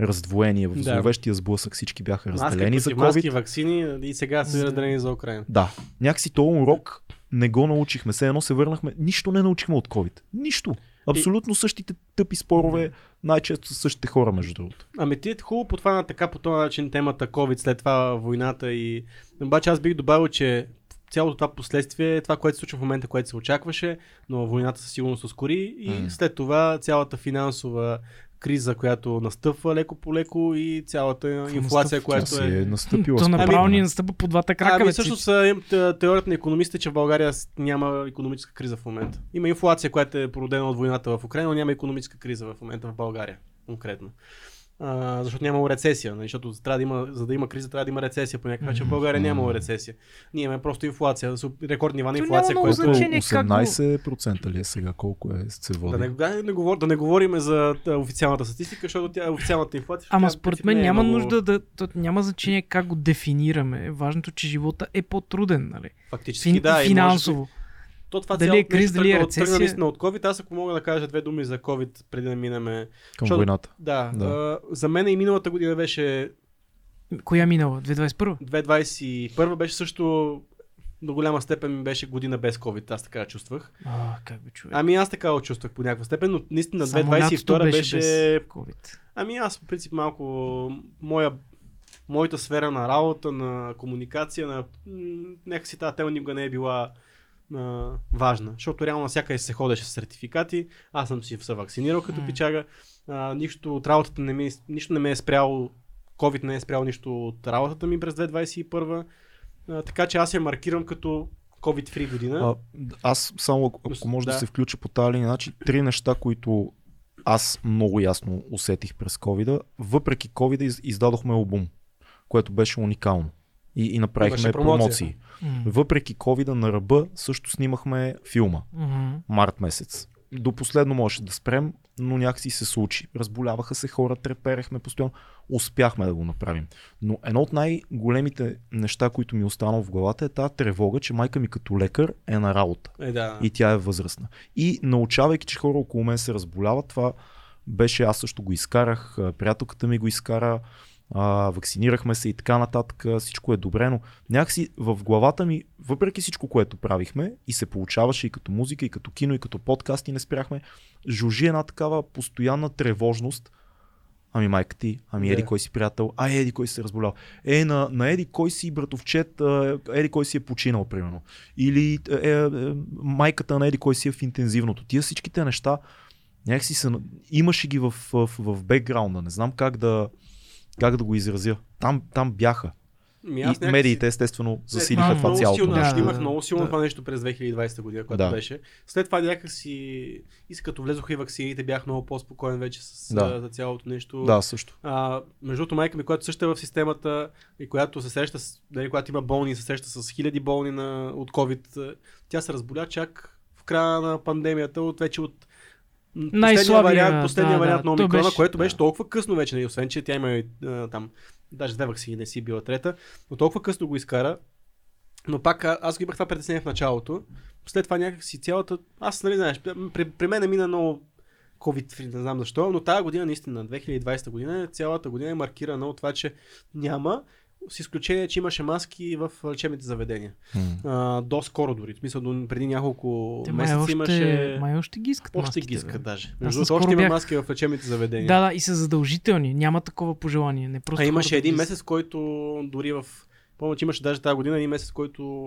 раздвоение, в Да. зловещия сблъсък. Всички бяха Маски разделени за против COVID. маски, вакцини и сега са За- разделени за Украина. Да, някакси този урок не го научихме. Все едно се върнахме. Нищо не научихме от COVID. Нищо. Абсолютно същите тъпи спорове, най-често са същите хора, между другото. Ами ти е хубаво потвана така по този начин темата COVID, след това войната и... Обаче аз бих добавил, че цялото това последствие е това, което се случва в момента, което се очакваше, но войната със сигурност ускори и след това цялата финансова криза, която настъпва леко по леко и цялата инфлация, която е... е настъпила. То направо ни настъпа по двата крака. Ами бе, всъщност цици. а, им- те- теорията на економистите, че в България няма економическа криза в момента. Има инфлация, която е породена от войната в Украина, но няма економическа криза в момента в България конкретно. А, защото нямало рецесия. Нали? Защото трябва да има, за да има криза, трябва да има рецесия по някакъв начин. В България нямало рецесия. Ние имаме просто инфлация, рекордни нива на инфлация, което... го- 18% ли е сега? Колко е се води? Да не, да, не говор, да не говорим за официалната статистика, защото тя официалната инфлация. Ама според мен е няма много- нужда да. То, няма значение как го дефинираме. Важното, че живота е по-труден, нали? Фактически, Фин, да. и може би- финансово. То това Дали е криз, дали е рецесия? Тръгна наистина от COVID. Аз ако мога да кажа две думи за COVID преди да минеме. Към защото- войната. Да, Да. А, за мен и миналата година беше Коя минала? 2021? 2021 беше също до голяма степен ми беше година без COVID, аз така чувствах. А, как бе човек. Ами аз така чувствах по някаква степен, но наистина Само лятото 2022 беше... без COVID. Ами аз по принцип малко моя, моята сфера на работа, на комуникация, на... някакси тази тема никога не е била а, важна, защото реално всяка се ходеше с сертификати, аз съм си се вакцинирал като М. пичага, а, нищо от работата не ми, нищо не ме е спряло, COVID не е спрял нищо от работата ми през 2021, а, така че аз я маркирам като COVID-free година. А, аз само ако, ако може да. Да. се включа по тази линия, значи три неща, които аз много ясно усетих през covid Въпреки covid из, издадохме албум, което беше уникално. И, и направихме промоции. Въпреки covid на ръба също снимахме филма. Мгм. март месец. До последно можеше да спрем, но някакси се случи. Разболяваха се хора, треперехме постоянно. Успяхме да го направим. Но едно от най-големите неща, които ми остана в главата е тази тревога, че майка ми като лекар е на работа. Е, да. И тя е възрастна. И научавайки, че хора около мен се разболяват, това беше, аз също го изкарах, приятелката ми го изкара, а, вакцинирахме се и така нататък, всичко е добре, но някакси в главата ми, въпреки всичко, което правихме и се получаваше и като музика, и като кино, и като подкасти не спряхме, жужи една такава постоянна тревожност, Ами майка ти, ами. Еди кой си приятел, а Еди кой си се разболял. Е, на, на Еди кой си братовчет, Еди кой си е починал, примерно. Или е, е, е, майката на Еди кой си е в интензивното. Тия всичките неща, някакси са, имаше ги в, в, в бекграунда. Не знам как да, как да го изразя. Там, там бяха. Ми, И някакси- медиите естествено засилиха а, това много цялото силно, нещо. Да, Имах много силно да. това нещо през 2020 година, което Да. беше. След това някакси и като влезоха и ваксините, бях много по-спокоен вече с, Да. за цялото нещо. Да, също. А, между другото, майка ми, която също е в системата и която се среща, с, дали, когато има болни и се среща с хиляди болни на, от COVID, е, тя се разболя чак в края на пандемията, от вече от последния вариант, последния да, вариант да, на омикрона, беше- което беше да. толкова късно вече, нали, освен че тя има а, там, даже две ваксини, не си била трета, но толкова късно го изкара, но пак аз го имах това притеснение в началото. След това някакси цялата... Аз, нали знаеш, при, при мен мина много COVID, не знам защо, но тази година, наистина, 2020 година, цялата година е маркирана от това, че няма, с изключение, че имаше маски в лечебните заведения. М. А, до скоро дори, в смисъл до, преди няколко Те май месеца още, имаше... май още ги искат Още маските, ги бе. искат даже. Аз Между другото, още има бях- маски в лечебните заведения. Да, да, и са задължителни. Няма такова пожелание. Не просто а имаше един месец, който дори в... Помня, че имаше даже тази година един месец, който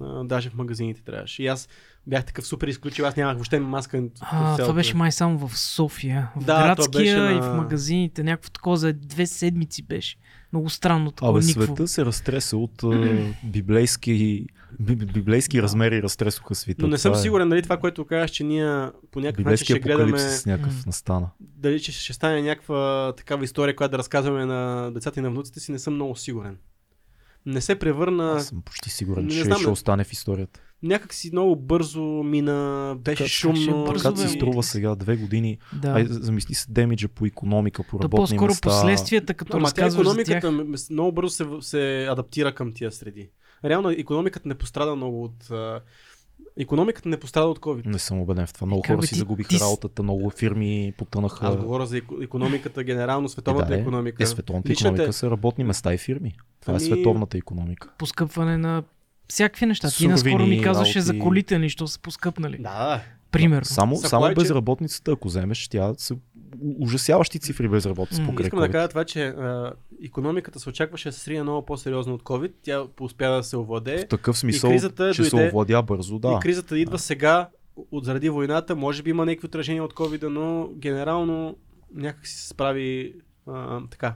а, даже в магазините трябваше. И аз бях такъв супер изключил, аз нямах въобще маска. А, това беше май само в София. В Да, градския беше и на- в магазините. Някакво такова за две седмици беше. Много странно такова. Абе, никакво. света се разтреса от а, библейски, би, библейски размери разтресоха света. Но не съм Това е сигурен дали това, което казваш, че ние по някакъв начин ще гледаме апокалипсис някакъв настана. дали че ще стане някаква такава история, която да разказваме на децата и на внуците си, не съм много сигурен. Не се превърна, Аз съм почти сигурен, не че знам, ще не- остане в историята. някак си много бързо мина, беше Как- шумно. как ще бързо, Как се струва сега две години? Да. Ай, замисли се демиджа по економика, по работни по-скоро места. последствията, като Ама тя тях. економиката м- много бързо се, се адаптира към тия среди. Реално економиката не пострада много от... Економиката не пострада от COVID. Не съм убеден в това. Много Как хора си ти- загубиха ти работата, много фирми потънаха. Аз говоря за еко- економиката, генерално световната Е, да, е. економика. Е, световната Личната- економика са работни места и фирми. Това Ами- е световната економика. Поскъпване на всякакви неща. Ти наскоро ми Суровини, казваше за колите ни, що са поскъпнали. Да, да. Примерно. Само, Supply само безработницата, ако вземеш, тя са ужасяващи цифри безработица покрай Искам да COVID. кажа това, че а, економиката се очакваше да се срина много по-сериозно от COVID. Тя успя да се овладее. В такъв смисъл, кризата че се дойде- овладя бързо, да. И кризата идва сега от заради войната. Може би има някакви отражения от COVID, но генерално някак си се справи а, така.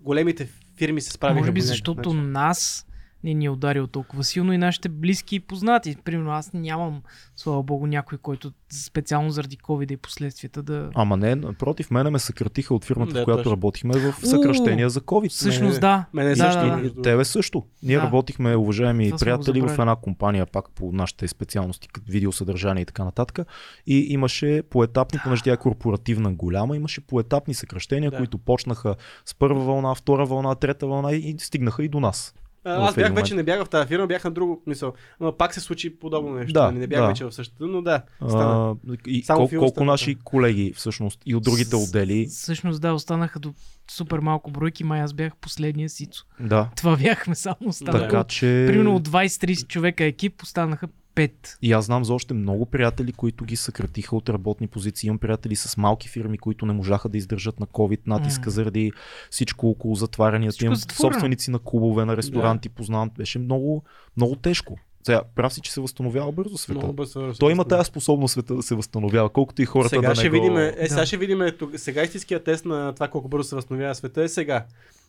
Големите фирми се справиха. Може би защото начин. нас не ни е ударил толкова силно и нашите близки и познати. Примерно аз нямам, слава богу, някой, който специално заради COVID и последствията да... Ама не, напротив, мене ме съкратиха от фирмата, Да, в която точно. работихме в съкръщения за COVID. Всъщност да. мене да, също. да, да. Тебе също. Ние Да. работихме, уважаеми Това приятели, в една компания, пак по нашите специалности, като видеосъдържание и така нататък. И имаше поетапни, понеже тя е корпоративна голяма, имаше поетапни съкръщения, Да. които почнаха с първа вълна, втора вълна, трета вълна и стигнаха и до нас. Аз бях момент. вече не бях в тази фирма, бях на друго мисъл. Но пак се случи подобно нещо. Да, нали, не бях да. вече в същата, но да. Стана. А, и Само кол, колко стана, наши колеги всъщност и от другите отдели. Всъщност да, останаха до супер малко бройки, май аз бях последния сицо. Да. Това бяхме само останаха. Така че. Примерно от 20-30 човека екип останаха 5. И аз знам за още много приятели, които ги съкратиха от работни позиции. Имам приятели с малки фирми, които не можаха да издържат на COVID натиска М. заради всичко около затварянията. Имам затворено. собственици на клубове, на ресторанти, познавам. Беше много, много тежко. Сега, прав си, че се възстановява бързо света. Много бързо. Той има тази способност света да се възстановява, колкото и хората Сега да ще не видим, го... е, сега Да. ще видим, тук- сега истинския тест на това колко бързо се възстановява света е сега.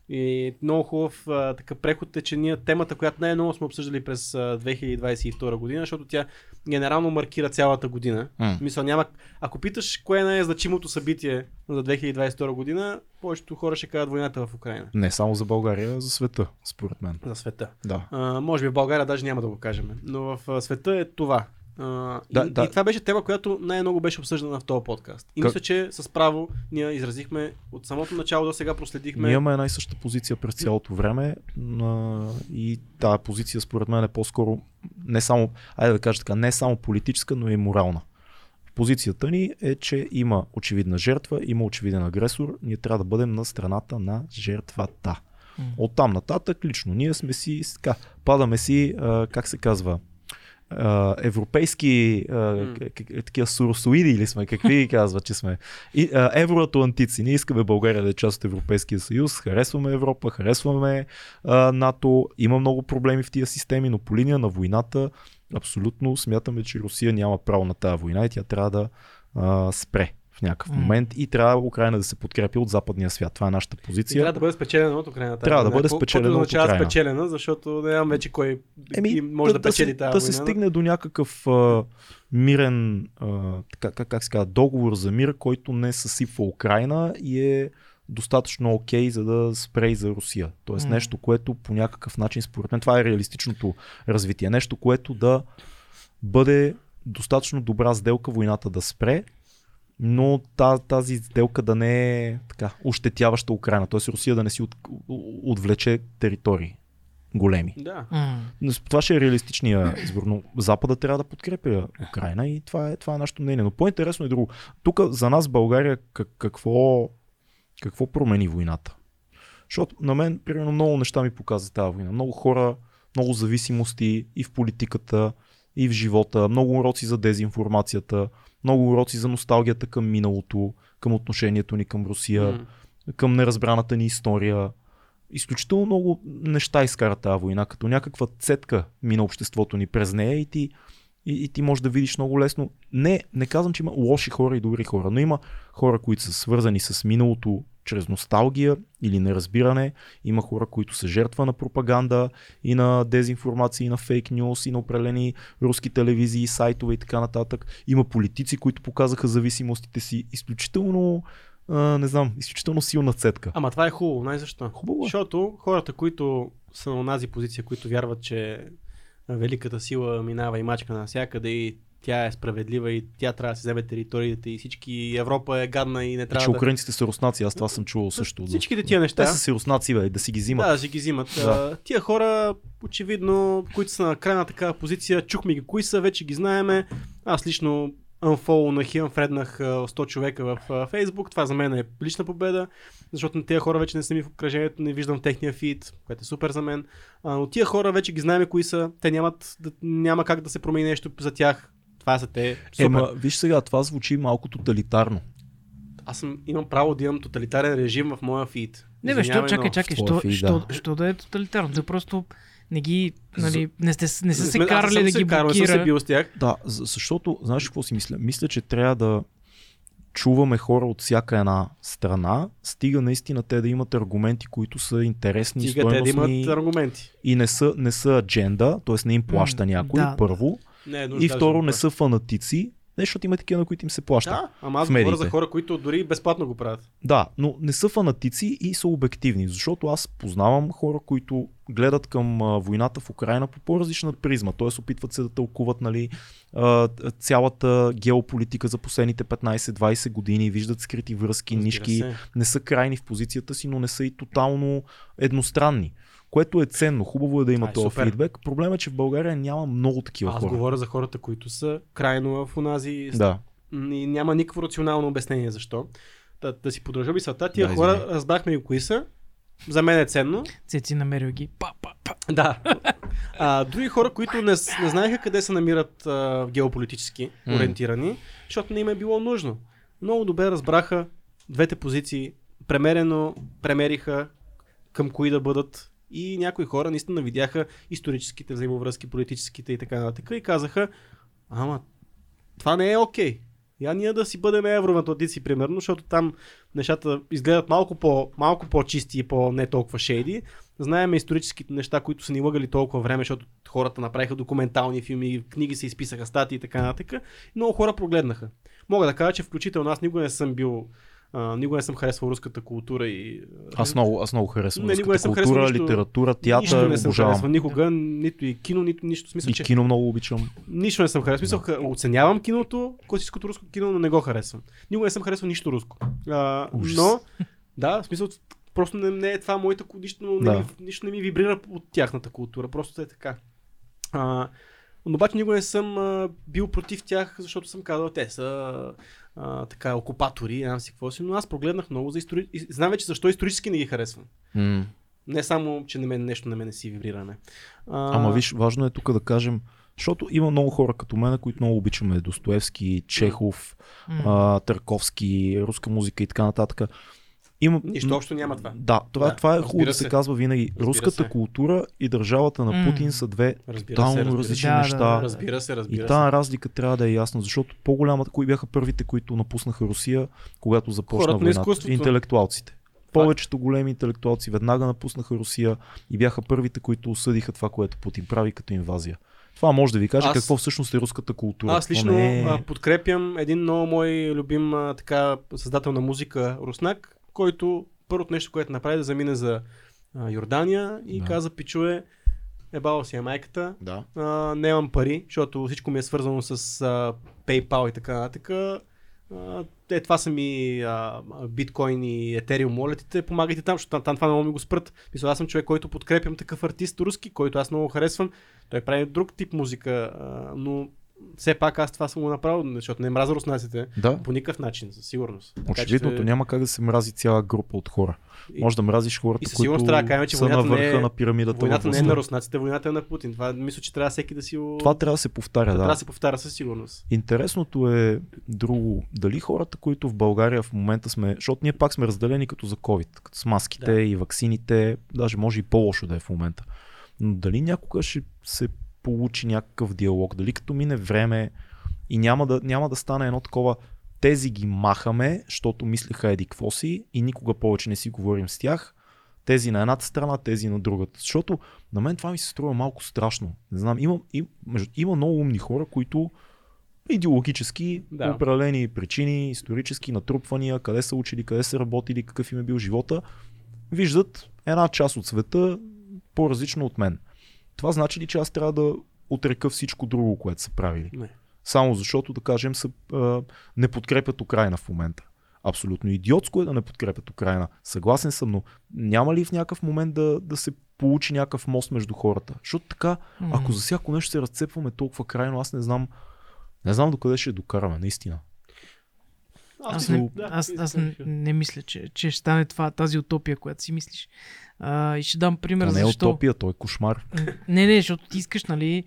И много хубав а, такъв преход е, че ние темата, която най-много сме обсъждали през а, 2022 година, защото тя генерално маркира цялата година. М. В Мисъл, няма... Ако питаш кое е най-значимото събитие за 2022 година, повечето хора ще кажат войната в Украина. Не само за България, а за света, според мен. За света. Да. А, може би в България даже няма да го кажем. Но в света е това. А, Да, и, да. и това беше тема, която най-много беше обсъждана в този подкаст. И Как- мисля, че с право ние изразихме от самото начало до сега проследихме. Ние имаме една и съща позиция през цялото време а, и тази позиция според мен е по-скоро не само, айде да кажа така, не само политическа, но и морална. Позицията ни е, че има очевидна жертва, има очевиден агресор, ние трябва да бъдем на страната на жертвата. От там нататък лично ние сме си, така, падаме си, а, как се казва, а, европейски а, к- такива суросоиди или сме, какви ги казват, че сме. И, а, евроатлантици. Ние искаме България да е част от Европейския съюз, харесваме Европа, харесваме а, НАТО, има много проблеми в тия системи, но по линия на войната абсолютно смятаме, че Русия няма право на тази война и тя трябва да а, спре в някакъв момент и трябва Украина да се подкрепи от западния свят. Това е нашата И позиция. трябва да бъде спечелена от Украина. Трябва да бъде спечелена от означава Украина. спечелена, защото не знам вече кой Еми, може да, печели се, тази да война. се стигне до някакъв а, мирен, а, как, как, как се казва, договор за мир, който не съсипва Украина и е достатъчно окей, за да спре и за Русия. Тоест М. нещо, което по някакъв начин, според мен, това е реалистичното развитие. Нещо, което да бъде достатъчно добра сделка войната да спре, но та- тази сделка да не е така, ощетяваща Украина. Т.е. Русия да не си от, отвлече територии големи. Да. С- Това ще е реалистичния избор, но Запада трябва да подкрепя Украина и това е, това е нашето мнение. Но по-интересно е друго. Тук за нас България как, какво, какво промени войната? Защото на мен, примерно, много неща ми показва тази война. Много хора, много зависимости и в политиката, и в живота, много уроци за дезинформацията, много уроци за носталгията към миналото, към отношението ни към Русия М. към неразбраната ни история. Изключително много неща изкара тази война, като някаква цетка мина обществото ни през нея и ти, и, и ти можеш да видиш много лесно. Не, не казвам, че има лоши хора и добри хора, но има хора, които са свързани с миналото чрез носталгия или неразбиране. Има хора, които са жертва на пропаганда и на дезинформация, и на фейк нюс, и на определени руски телевизии, сайтове и така нататък. Има политици, които показаха зависимостите си. Изключително а, не знам, изключително силна цетка. Ама това е хубаво, най защо. Хубаво е. Защото хората, които са на онази позиция, които вярват, че великата сила минава и мачка навсякъде и тя е справедлива и тя трябва да си вземе териториите и всички Европа е гадна и не Че трябва да... украинците са руснаци, аз това съм чувал също. Всичките тия неща. Те са си руснаци, бе, да си ги взимат. Да, да си ги взимат. Да. Тия хора, очевидно, които са на края на такава позиция, чухме ги кои са, вече ги знаеме. Аз лично unfollownах и unfреднах а, 100 човека в Facebook. Това за мен е лична победа, защото на тези хора вече не са ми в окръжението, не виждам техния фид, което е супер за мен. Но тия хора вече ги знаем кои са. Те нямат, няма как да се промени нещо за тях. Това са те. Супер. Ема, виж сега, това звучи малко тоталитарно. Аз съм, имам право да имам тоталитарен режим в моя фид. Не бе, що, чакай, чакай, що, фид, що, да. що да е тоталитарно? Да просто не ги, нали, не, сте, не са се карали да се ги карал, не съм се блокира. бил с тях. Да, за- защото, знаеш какво си мисля? Мисля, че трябва да чуваме хора от всяка една страна, стига наистина те да имат аргументи, които са интересни, Стига те да стойностни имат аргументи. и не са, не са адженда, т.е. не им плаща М, някой, да, първо. Не, е И второ, не са фанатици, защото има такива, на които им се плаща. Да, ама аз говоря за хора, които дори безплатно го правят. Да, но не са фанатици и са обективни, защото аз познавам хора, които гледат към войната в Украина по по-различна призма, т.е. опитват се да тълкуват нали, цялата геополитика за последните 15-20 години, виждат скрити връзки, Разбира нишки, се. не са крайни в позицията си, но не са и тотално едностранни. Което е ценно, хубаво е да има този фидбек. Проблемът е, че в България няма много такива Аз хора. говоря за хората, които са крайно в онази Да. и няма никакво рационално обяснение защо. Да, да си поддържа мисълта. Тия Да, хора извиняй. разбрахме и кои са. За мен е ценно. Цеци намерил ги. Па, па, па. Да. А, други хора, които не, не знаеха къде се намират а, геополитически М. ориентирани, защото не им е било нужно. Много добре разбраха двете позиции, премерено премериха към кои да бъдат и някои хора наистина видяха историческите взаимовръзки, политическите и така нататък и казаха, ама това не е окей. Я ние да си бъдем евроатлантици, примерно, защото там нещата изгледат малко, по, малко по-чисти и по не толкова шейди. Знаем историческите неща, които са ни лъгали толкова време, защото хората направиха документални филми, книги се изписаха, статии и така нататък. Много хора прогледнаха. Мога да кажа, че включително аз никога не съм бил а, никога не съм харесвал руската култура и... Аз много, аз много харесвам Не, никога не руската съм култура, харесвал нищо- литература, Нищо театър, не съм обожавам. харесвал никога, нито и кино, нито нищо. Смисъл, И че кино много обичам. нищо не съм харесвал. Смисъл, ха- оценявам киното, класическото руско кино, но не го харесвам. Никога не съм харесвал нищо руско. А, Ужас. но, да, в смисъл, просто не, не е това моята нищо, не Да. ми, нищо не ми вибрира от тяхната култура. Просто е така. А, но обаче никога не съм а, бил против тях, защото съм казал, те са а, така окупатори, не знам си какво си, но аз прогледнах много за истори... и Знам вече защо исторически не ги харесвам. М. Не само, че на мен нещо на мен си вибриране. А, Ама виж, важно е тук да кажем, защото има много хора като мен, които много обичаме Достоевски, Чехов, М. а, Търковски, руска музика и така нататък. Има, Нищо общо няма това. Да, това, Да, това е хубаво да се казва винаги. Разбира Руската се. култура и държавата на. Путин са две Разбира тотално се, разбира се. различни Да, неща. да. Разбира се, И разбира се. тази разлика трябва да е ясна, защото по-голямата, кои бяха първите, които напуснаха Русия, когато започна Хората войната? Интелектуалците. Повечето големи интелектуалци веднага напуснаха Русия и бяха първите, които осъдиха това, което Путин прави като инвазия. Това може да ви каже Аз- какво всъщност е руската култура. Аз лично не подкрепям един много мой любим така, създател на музика Руснак, който първото нещо, което направи да замине за а, Йордания и Да. каза, пичове, ебала си е майката, Да. а, нямам пари, защото всичко ми е свързано с а, PayPal и така нататък. А, те, това са ми а, биткоин и етериум молетите, помагайте там, защото там, там това да ми го спрат. Мисля, аз съм човек, който подкрепям такъв артист руски, който аз много харесвам. Той прави друг тип музика, а, но все пак аз това съм го направил, защото не мразя руснаците Да. по никакъв начин, със сигурност. Че- няма как да се мрази цяла група от хора. И- Може да мразиш хората, и със които трябва кажем, че са на върха е- на пирамидата. Войната не е на руснаците, войната е на Путин. Това мисля, че трябва всеки да си го... Това трябва да се повтаря, трябва да. да се повтаря със сигурност. Интересното е друго. Дали хората, които в България в момента сме, защото ние пак сме разделени като за COVID, като с маските Да. и ваксините, даже може и по-лошо да е в момента. Но дали някога ще се получи някакъв диалог, дали като мине време и няма да, няма да стане едно такова тези ги махаме, защото мислеха еди какво си и никога повече не си говорим с тях. Тези на едната страна, тези на другата. Защото на мен това ми се струва малко страшно. Не знам, има, им, между, има много умни хора, които идеологически, да. определени причини, исторически натрупвания, къде са учили, къде са работили, какъв им е бил живота, виждат една част от света по-различно от мен. Това значи ли, че аз трябва да отрека всичко друго, което са правили? Не. Само защото, да кажем, са, а, не подкрепят Украина в момента. Абсолютно идиотско е да не подкрепят Украина. Съгласен съм, но няма ли в някакъв момент да, да се получи някакъв мост между хората? Защото така, ако за всяко нещо се разцепваме толкова крайно, аз не знам, не знам докъде ще докараме, наистина. Аз, мисля- не, да, аз, мисля, аз че- не, не мисля, че, че ще стане това, тази утопия, която си мислиш. А, и ще дам пример Това не е защо. утопия, той е кошмар. Не, не, защото ти искаш, нали,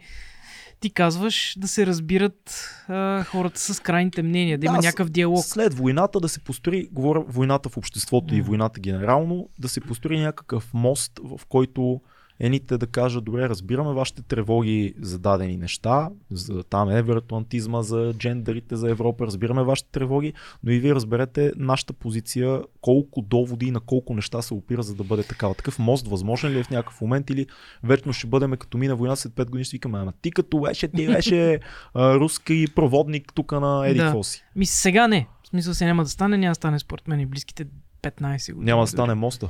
ти казваш да се разбират а, хората с крайните мнения, да, Да, има някакъв диалог. След войната да се построи, говоря войната в обществото и М. войната генерално, да се построи някакъв мост, в който едните да кажат, добре, разбираме вашите тревоги за дадени неща, за там евроатлантизма, за джендерите, за Европа, разбираме вашите тревоги, но и вие разберете нашата позиция, колко доводи и на колко неща се опира, за да бъде такава. Такъв мост възможен ли е в някакъв момент или вечно ще бъдем като мина война след 5 години, ще викаме, ама ти като беше, ти беше а, руски проводник тук на Еди Да. да. Ми сега не. В смисъл се няма да стане, няма да стане според мен и близките 15 години. Няма да стане моста.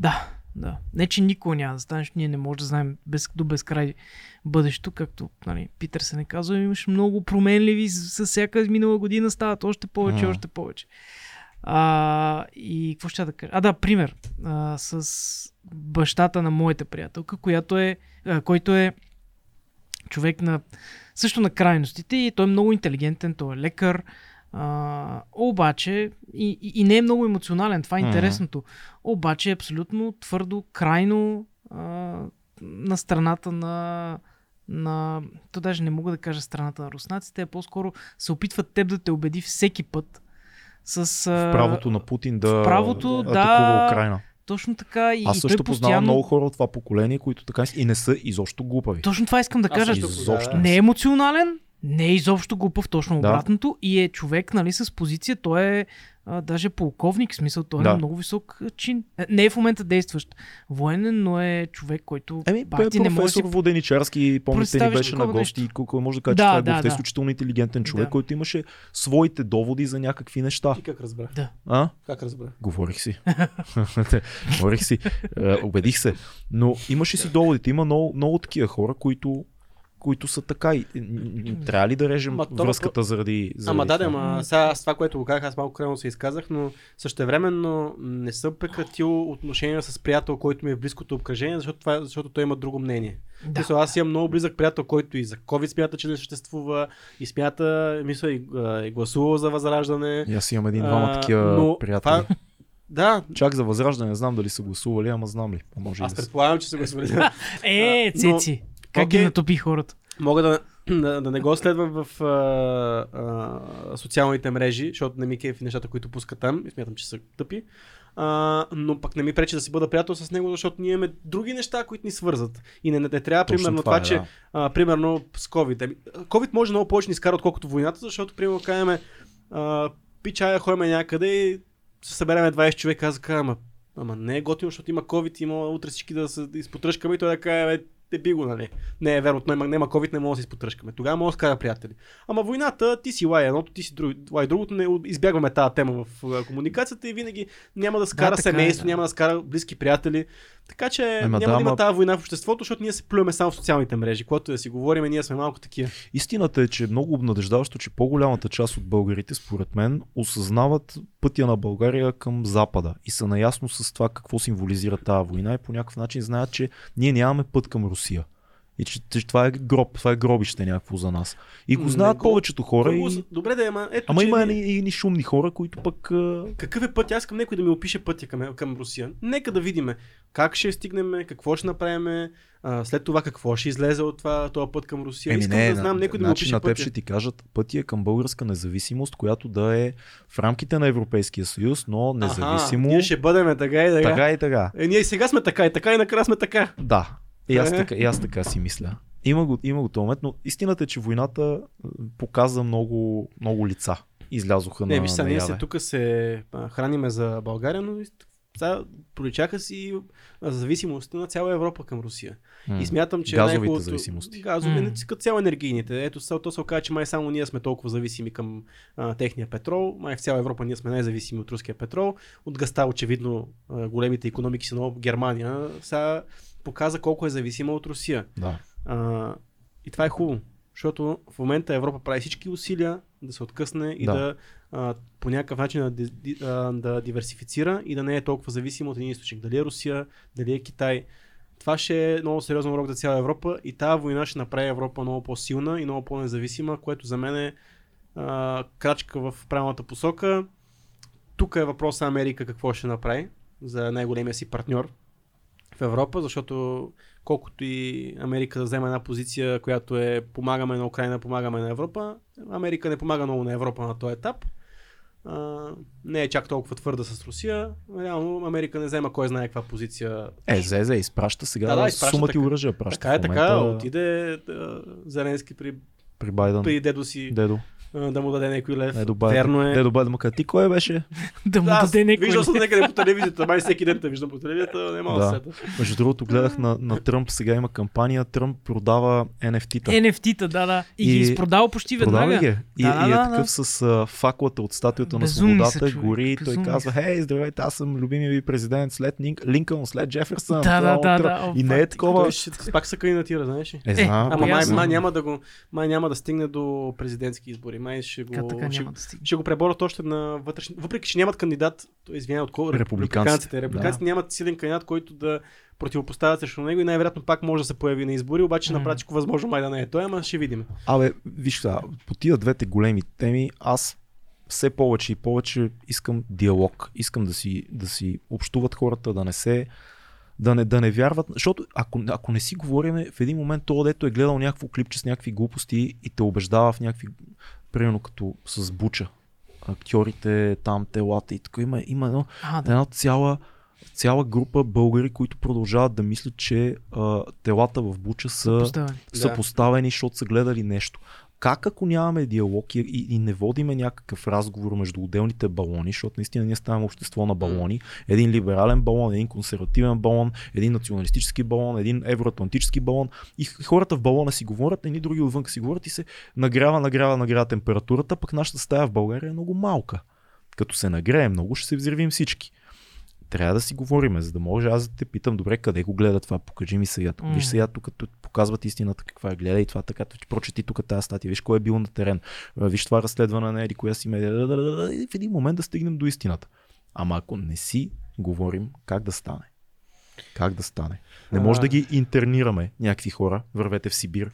Да, да. Не, че никога няма да стане, защото ние не можем да знаем без, до безкрай бъдещето, както нали, Питър се не казва, имаш много променливи, с, всяка минала година стават още повече, М. още повече. А, и какво ще да кажа? А, да, пример. А, с бащата на моята приятелка, която е, а, който е човек на също на крайностите и той е много интелигентен, той е лекар, а, обаче и, и, не е много емоционален, това е интересното. Обаче е абсолютно твърдо, крайно а, на страната на на... То даже не мога да кажа страната на руснаците, а по-скоро се опитват теб да те убеди всеки път с... а, В правото на Путин да в правото, атакува да. Украина. Точно така. И, Аз също той познавам постоянно... много хора от това поколение, които така и не са изобщо глупави. Точно това искам да кажа. Изобщо. да. Не е емоционален, не е изобщо глупав, точно Да. обратното. И е човек, нали, с позиция. Той е а, даже полковник, в смисъл, той е Да. на много висок чин. Е, Не е в момента действащ военен, но е човек, който Еми, бах той ти е не може да си... Воденичарски, помните ни беше на гости, колко може да кажа, Да, че това е да, да. изключително интелигентен човек, Да. който имаше своите доводи за някакви неща. Ти как разбра? А? Как разбра? Говорих си. Говорих си. Е, Убедих се. Но имаше си доводите. Има много, много такива хора, които които са така. И, трябва ли да режем Ма то- връзката заради, заради Ама да, да, това? ама сега аз това, което го казах, аз малко крайно се изказах, но същевременно не съм прекратил отношения с приятел, който ми е в близкото обкръжение, защото, това, защото той има друго мнение. Да. Мисля, аз имам много близък приятел, който и за COVID смята, че не съществува, и смята, мисля, и, и гласува за възраждане. И аз имам един-двама такива но приятели. това- Да, Чак за възраждане не знам дали са гласували, ама знам ли. Може аз да са. предполагам, че се го свързали. Е, А, Как ги натопи хората? Мога да, да, да не го следвам в а, а, социалните мрежи, защото не ми кефи нещата, които пуска там и смятам, че са тъпи. А, но пък не ми пречи да си бъда приятел с него, защото ние имаме други неща, които ни свързват. И не, не, не трябва, Точно примерно, това това, е, че да. а, примерно с COVID. Ами, COVID може много повече ни изкара, отколкото войната, защото, примерно, кажем, а, пичая, ходим някъде и се събереме 20 човека, аз казвам, ама, ама не е готино, защото има COVID, има утре всички да се изпотръжкаме и той да каже, бе, те би го, нали? Не е верно, няма, няма COVID, не може да се изпотръжкаме. Тогава може да скара приятели. Ама войната, ти си лай едното, ти си друг, лай другото, не избягваме тази тема в комуникацията и винаги няма да скара така е, семейство, да. няма да скара близки приятели. Така че Ема няма да, да, има ама- тази война в обществото, защото ние се плюеме само в социалните мрежи. Когато да си говорим, ние сме малко такива. Истината е, че е много обнадеждаващо, че по-голямата част от българите, според мен, осъзнават пътя на България към Запада и са наясно с това какво символизира тази война и по някакъв начин знаят, че ние нямаме път към Русия. И че, че това е гроб, това е гробище някакво за нас. И го знаят го- повечето хора. Хубаво И... Добре да ама ето, Ама че има и, и, и шумни хора, които пък... Какъв е път? Аз искам някой да ми опише пътя към, към Русия. Нека да видим как ще стигнем, какво ще направим, а, след това какво ще излезе от това, този път към Русия. Еми искам не, да знам на, някой да ми опише на теб пътя. ще ти кажат пътя е към българска независимост, която да е в рамките на Европейския съюз, но независимо. Аха, ние ще бъдем така и така. Така и така. Е, ние сега сме така, и така, и накрая сме така. Да. И аз, Е. така, и аз така си мисля. Има го, има го този момент, но истината е, че войната показа много, много лица. Излязоха Не, на, виж, сега, ние се тук се храниме за България, но сега проличаха си а, зависимостта на цяла Европа към Русия. М. И смятам, че Газовите най-хубавото- зависимости. Газови, mm. като цяло енергийните. Ето, то се оказа, че май само ние сме толкова зависими към а, техния петрол. Май в цяла Европа ние сме най-зависими от руския петрол. От газта, очевидно, а, големите економики са много Германия. Сега показа колко е зависима от Русия. Да. А, и това е хубаво, защото в момента Европа прави всички усилия да се откъсне и Да. да, а, по някакъв начин да, да диверсифицира и да не е толкова зависимо от един източник. Дали е Русия, дали е Китай. Това ще е много сериозен урок за цяла Европа и тази война ще направи Европа много по-силна и много по-независима, което за мен е а, крачка в правилната посока. Тук е въпроса Америка какво ще направи за най-големия си партньор в Европа, защото колкото и Америка да вземе една позиция, която е помагаме на Украина, помагаме на Европа, Америка не помага много на Европа на този етап. а, не е чак толкова твърда с Русия. Реално Америка не взема кой знае каква позиция. Е, Зезе изпраща сега Да, да, да, да изпраща сумати така. оръжия. Праща Така е така, момента отиде а, Зеленски при, При Байден. при дедо си Дедо. А, да му даде някой лев. Дедо Байден. Верно е. Дедо Байден му каза, ти кой беше? да му Да, даде някой. виждал съм някъде по телевизията, май всеки ден те виждам по телевизията, не мога да, Да. сета. Между другото, гледах на, на Тръмп, сега има кампания, Тръмп продава NFT-та. NFT-та, да, да. И, ги И- изпродава почти веднага. Продава ги. И, Да, да, и е да, такъв да. с а, факлата от статуята на Безумни свободата, човек, гори и той безумни казва, хей, здравейте, аз съм любимия ви президент след Линк, Линкълн, след Джеферсън. Да, да, да, утре». да. И не е такова. Пак се кандидатира, знаеш ли? Е, знам, Ама май, ясно. май, няма да го, май няма да стигне до президентски избори. Май ще го, така ще, няма да стигне. ще го преборят още на вътрешни. Въпреки, че нямат кандидат, той извиня от кого? Републиканците. Републиканците нямат силен кандидат, който да противопоставят срещу него и най-вероятно пак може да се появи на избори, обаче М. направи всичко възможно май да не е той, ама ще видим. Абе, виж сега, по тия двете големи теми, аз все повече и повече искам диалог. Искам да си, да си общуват хората, да не се да не, да не вярват, защото ако, ако не си говорим, в един момент то, дето е гледал някакво клипче с някакви глупости и те убеждава в някакви, примерно като с Буча, актьорите, там, телата и така, има, има едно, А, да. една цяла, цяла група българи, които продължават да мислят, че а, телата в Буча са, Поставени. са Да. поставени, защото са гледали нещо. Как ако нямаме диалог и, и, и не водиме някакъв разговор между отделните балони, защото наистина ние ставаме общество на балони, един либерален балон, един консервативен балон, един националистически балон, един евроатлантически балон и хората в балона си говорят, едни други отвън си говорят и се нагрява, нагрява, нагрява температурата, пък нашата стая в България е много малка. Като се нагрее много, ще се взривим всички. Трябва да си говориме, за да може аз да те питам, добре, къде го гледа това, покажи ми сега. Тук. Виж сега тук тут показват истината каква е, гледай това така, ти прочети тук тази статия, виж кой е бил на терен, виж това разследване на еди коя си медия, и в един момент да стигнем до истината. Ама ако не си говорим, как да стане? Как да стане? Не може А. да ги интернираме някакви хора, вървете в Сибир.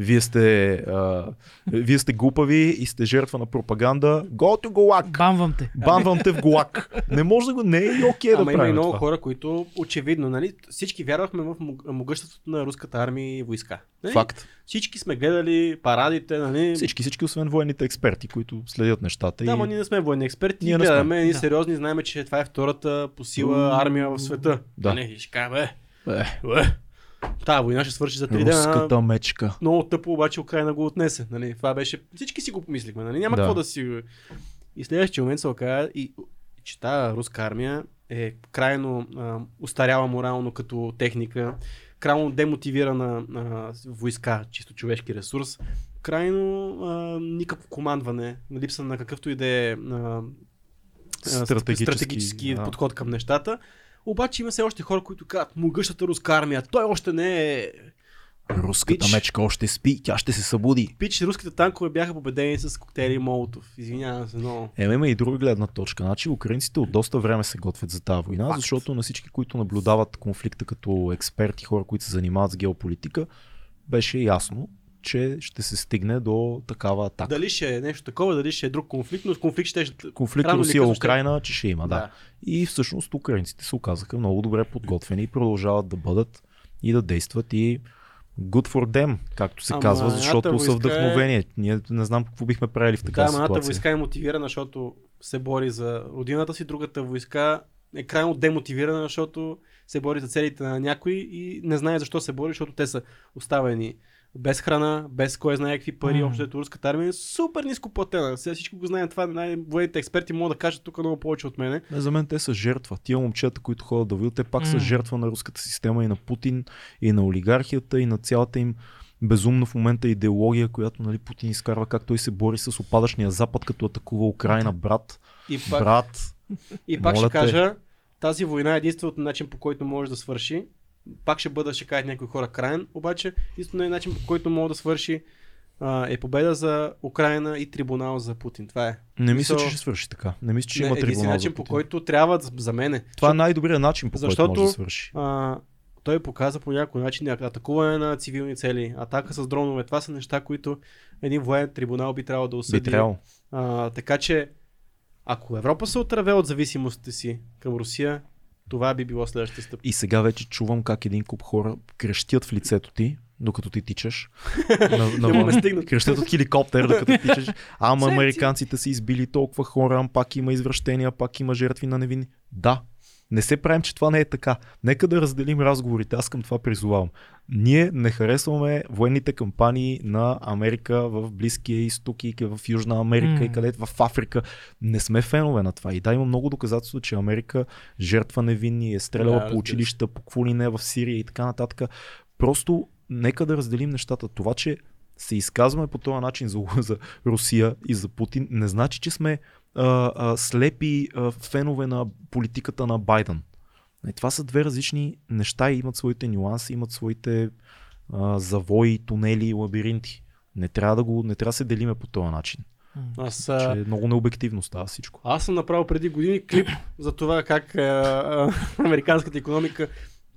Вие сте, а, вие сте глупави и сте жертва на пропаганда. Go to Gulag! Бамвам те. Банвам те в Гулаг. Не може да го, не е и окей да Ама има и много това. хора, които очевидно, нали, всички вярвахме в мог- могъществото на руската армия и войска. Нали? Факт. Всички сме гледали парадите, нали? Всички, всички, освен военните експерти, които следят нещата. Да, и... ма ние не сме военни експерти, Ние ние гледаме едни Да. сериозни, знаем, че това е втората по сила армия в света. да. Нали, и ще кажа, бе, Е, бе, тази война ще свърши за три дена. руската мечка. Много тъпо, обаче Украина го отнесе. Нали? Това беше... Всички си го помислихме, нали? Няма Да. какво да си... И следващия момент се оказа, и, че тази руска армия е крайно а, устаряла морално като техника, крайно демотивирана а, войска, чисто човешки ресурс, крайно а, никакво командване, липса на какъвто и да е Стратегически, стратегически да. подход към нещата. Обаче има все още хора, които казват, могъщата руска армия, той още не е Руската Пич. мечка още спи, тя ще се събуди. Пич, руските танкове бяха победени с коктейли Молотов. Извинявам се, но... Е, има и друга гледна точка. Значи украинците от доста време се готвят за тази война, Факт. защото на всички, които наблюдават конфликта като експерти, хора, които се занимават с геополитика, беше ясно, че ще се стигне до такава атака. Дали ще е нещо такова, дали ще е друг конфликт, но конфликт ще... Конфликт рано или късно ще- Русия-Украина, че ще има, да. Да. И всъщност украинците се оказаха много добре подготвени и продължават да бъдат и да действат и good for them, както се Ама казва, едната защото са войска е- вдъхновение. Ние не знам какво бихме правили в Да, такава едната ситуация. войска е мотивирана, защото се бори за родината си, другата войска е крайно демотивирана, защото се бори за целите на някой и не знае защо се бори, защото те са оставени без храна, без кой знае какви пари, М. общо ето руската армия е супер ниско платена. Сега всичко го знаем това, най-военните експерти могат да кажат тук много повече от мене. Не, за мен те са жертва. Тия момчета, които ходят да воюват, те пак са М. жертва на руската система и на Путин, и на олигархията, и на цялата им безумна в момента идеология, която нали, Путин изкарва как той се бори с опадъчния Запад, като атакува Украина, брат. И пак, Брат. И пак ще те. кажа, тази война е единственият начин по който може да свърши. Пак ще бъда, ще кажат някои хора, крайен, обаче единственият начин по който може да свърши а, е победа за Украина и трибунал за Путин. Това е. Не мисля, Мисъл- че ще свърши така. Не мисля, че Не, има трибунал начин за по Путин. който трябва за мен. Това е най-добрият начин, по който Защото- може да свърши. а, той показа по някой начин атакуване на цивилни цели, атака с дронове. Това са неща, които един военен трибунал би трябвало да Би осъди. трябвало. А, така че, ако Европа се отърве от зависимостите си към Русия, това би било следващата стъпка. И сега вече чувам как един куп хора крещят в лицето ти, докато ти тичаш. на, ме стигнат. крещят от хеликоптер, докато тичаш. Ама американците са избили толкова хора, пак има извращения, пак има жертви на невинни. Да, не се правим, че това не е така. Нека да разделим разговорите. Аз към това призовавам. Ние не харесваме военните кампании на Америка в Близкия изток и в Южна Америка М. и където в Африка. Не сме фенове на това. И да, има много доказателства, че Америка жертва невинни, е стреляла Да, по училища, по какво ли не в Сирия и така нататък. Просто нека да разделим нещата. Това, че се изказваме по този начин за, за Русия и за Путин, не значи, че сме а, а, слепи а, фенове на политиката на Байден. И това са две различни неща и имат своите нюанси, имат своите а, завои, тунели, лабиринти. Не трябва да го, не трябва да се делиме по този начин. Аз, Че а, е много необективно става всичко. аз съм направил преди години клип за това как а, а, американската економика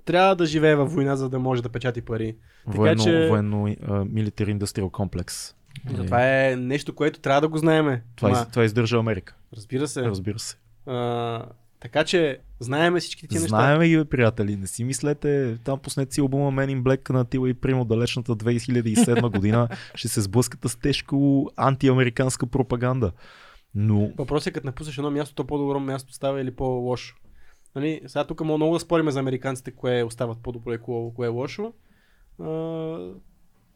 трябва да живее във война, за да може да печати пари. Военно, че- военно а, милитари индустриал комплекс. И Е, Това е нещо, което трябва да го знаеме. това, Ма, това издържа Америка. разбира се. Разбира се. А, така че знаеме всички тия неща. Знаеме ги, приятели. Не си мислете, там пуснете си албума Men in Black на Тила и Примо далечната 2007 година. ще се сблъскате с тежко антиамериканска пропаганда. Но Въпросът е като напуснеш едно място, то по-добро място става или по-лошо. Нали? Сега тук много да спорим за американците, кое остават по-добро и кое, кое е лошо. А,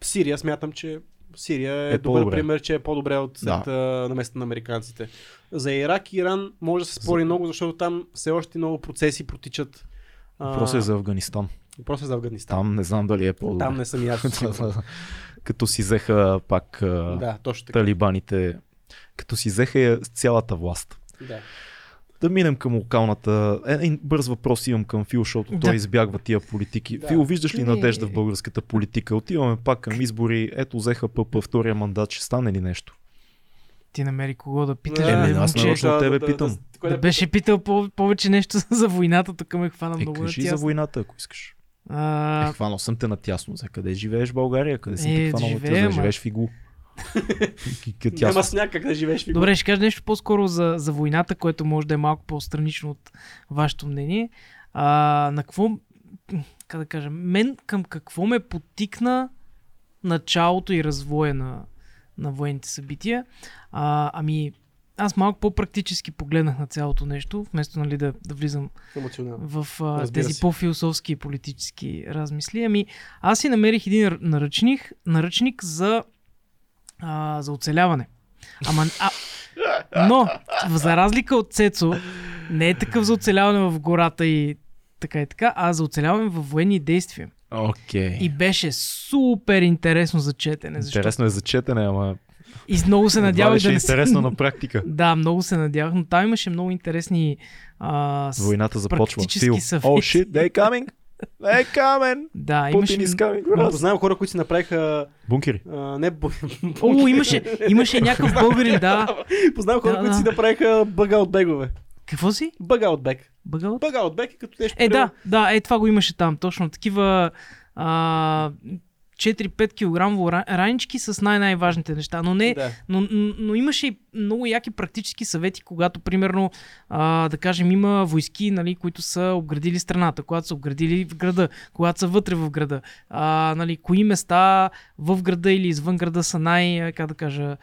Сирия смятам, че Сирия е, Е добър по-добре. пример, че е по-добре от след, да. на места на американците. За Ирак и Иран може да се спори За- много, защото там все още много процеси протичат. Въпросът е за Афганистан. въпросът е за Афганистан. Там не знам дали е по-добре. Там не съм сигурен. като си взеха пак да, точно така. талибаните, като си взеха цялата власт. Да. Да минем към локалната. Е, Един бърз въпрос имам към Фил, защото Да. той избягва тия политики. Да. Фил, виждаш ли надежда в българската политика? Отиваме пак към избори. Ето, взеха ПП втория мандат. Ще стане ли нещо? Ти намери кого да питаш, Да, Еми, аз нарочно от тебе питам. кое Да беше питал по- повече нещо за войната, тук ме хвана Е, много кажи за войната, ако искаш. Е, А, хванал съм те натясно. За къде живееш в България? Къде си Е, те хванал ма. Живееш в Игу. Няма сняг как да живееш в Игу. Добре, ще кажа нещо по-скоро за, за войната, което може да е малко по-странично от вашето мнение. А, на какво, как да кажа, мен към какво ме потикна началото и развоя на, на военните събития? А, ами, аз малко по-практически погледнах на цялото нещо, вместо нали, да, да влизам Емоционално. в а, тези се. по-философски и политически размисли. Ами, аз си намерих един наръчник, наръчник за, а, за оцеляване. Ама, а, но, за разлика от Цецо, не е такъв за оцеляване в гората и така и така, а за оцеляване в военни действия. Окей. И беше супер интересно за четене. Защото... Интересно е за четене, ама И много се надявах ще да е не интересно на практика. Да, много се надявах, но там имаше много интересни а, с... Войната започва. практически съвети. Oh shit, they coming! They coming! Да, имаше... Putin is coming for Но us! Познавам хора, които си направиха Бункери. а, не бу... О, имаше, имаше някакъв българин, да. Познавам хора, Да, които си да. направиха бъга от бегове. Какво си? Бъга от бег. Бъгъл? Бъга от бег е като нещо. Е, да, да, е, това го имаше там. Точно такива а, 4-5 кг ранички с най-най-важните неща. Но не, Да. но, но, имаше и много яки практически съвети, когато, примерно, а, да кажем, има войски, нали, които са обградили страната, когато са обградили в града, когато са вътре в града, а, нали, кои места в града или извън града са най, как да кажа,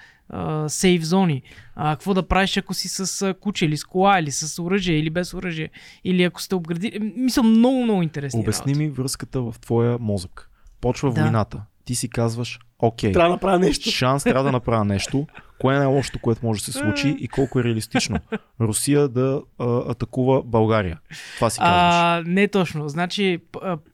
сейф зони. А, какво да правиш, ако си с куче или с кола, или с оръжие, или без оръжие, или ако сте обградили. Мисля, много, много интересни. Обясни работи. ми връзката в твоя мозък. Почва Да. войната. Ти си казваш, окей, Трябва да направя нещо. шанс трябва да направя нещо. Кое е най-лошото, което може да се случи и колко е реалистично? Русия да а, атакува България. Това си казваш. А, не точно. Значи,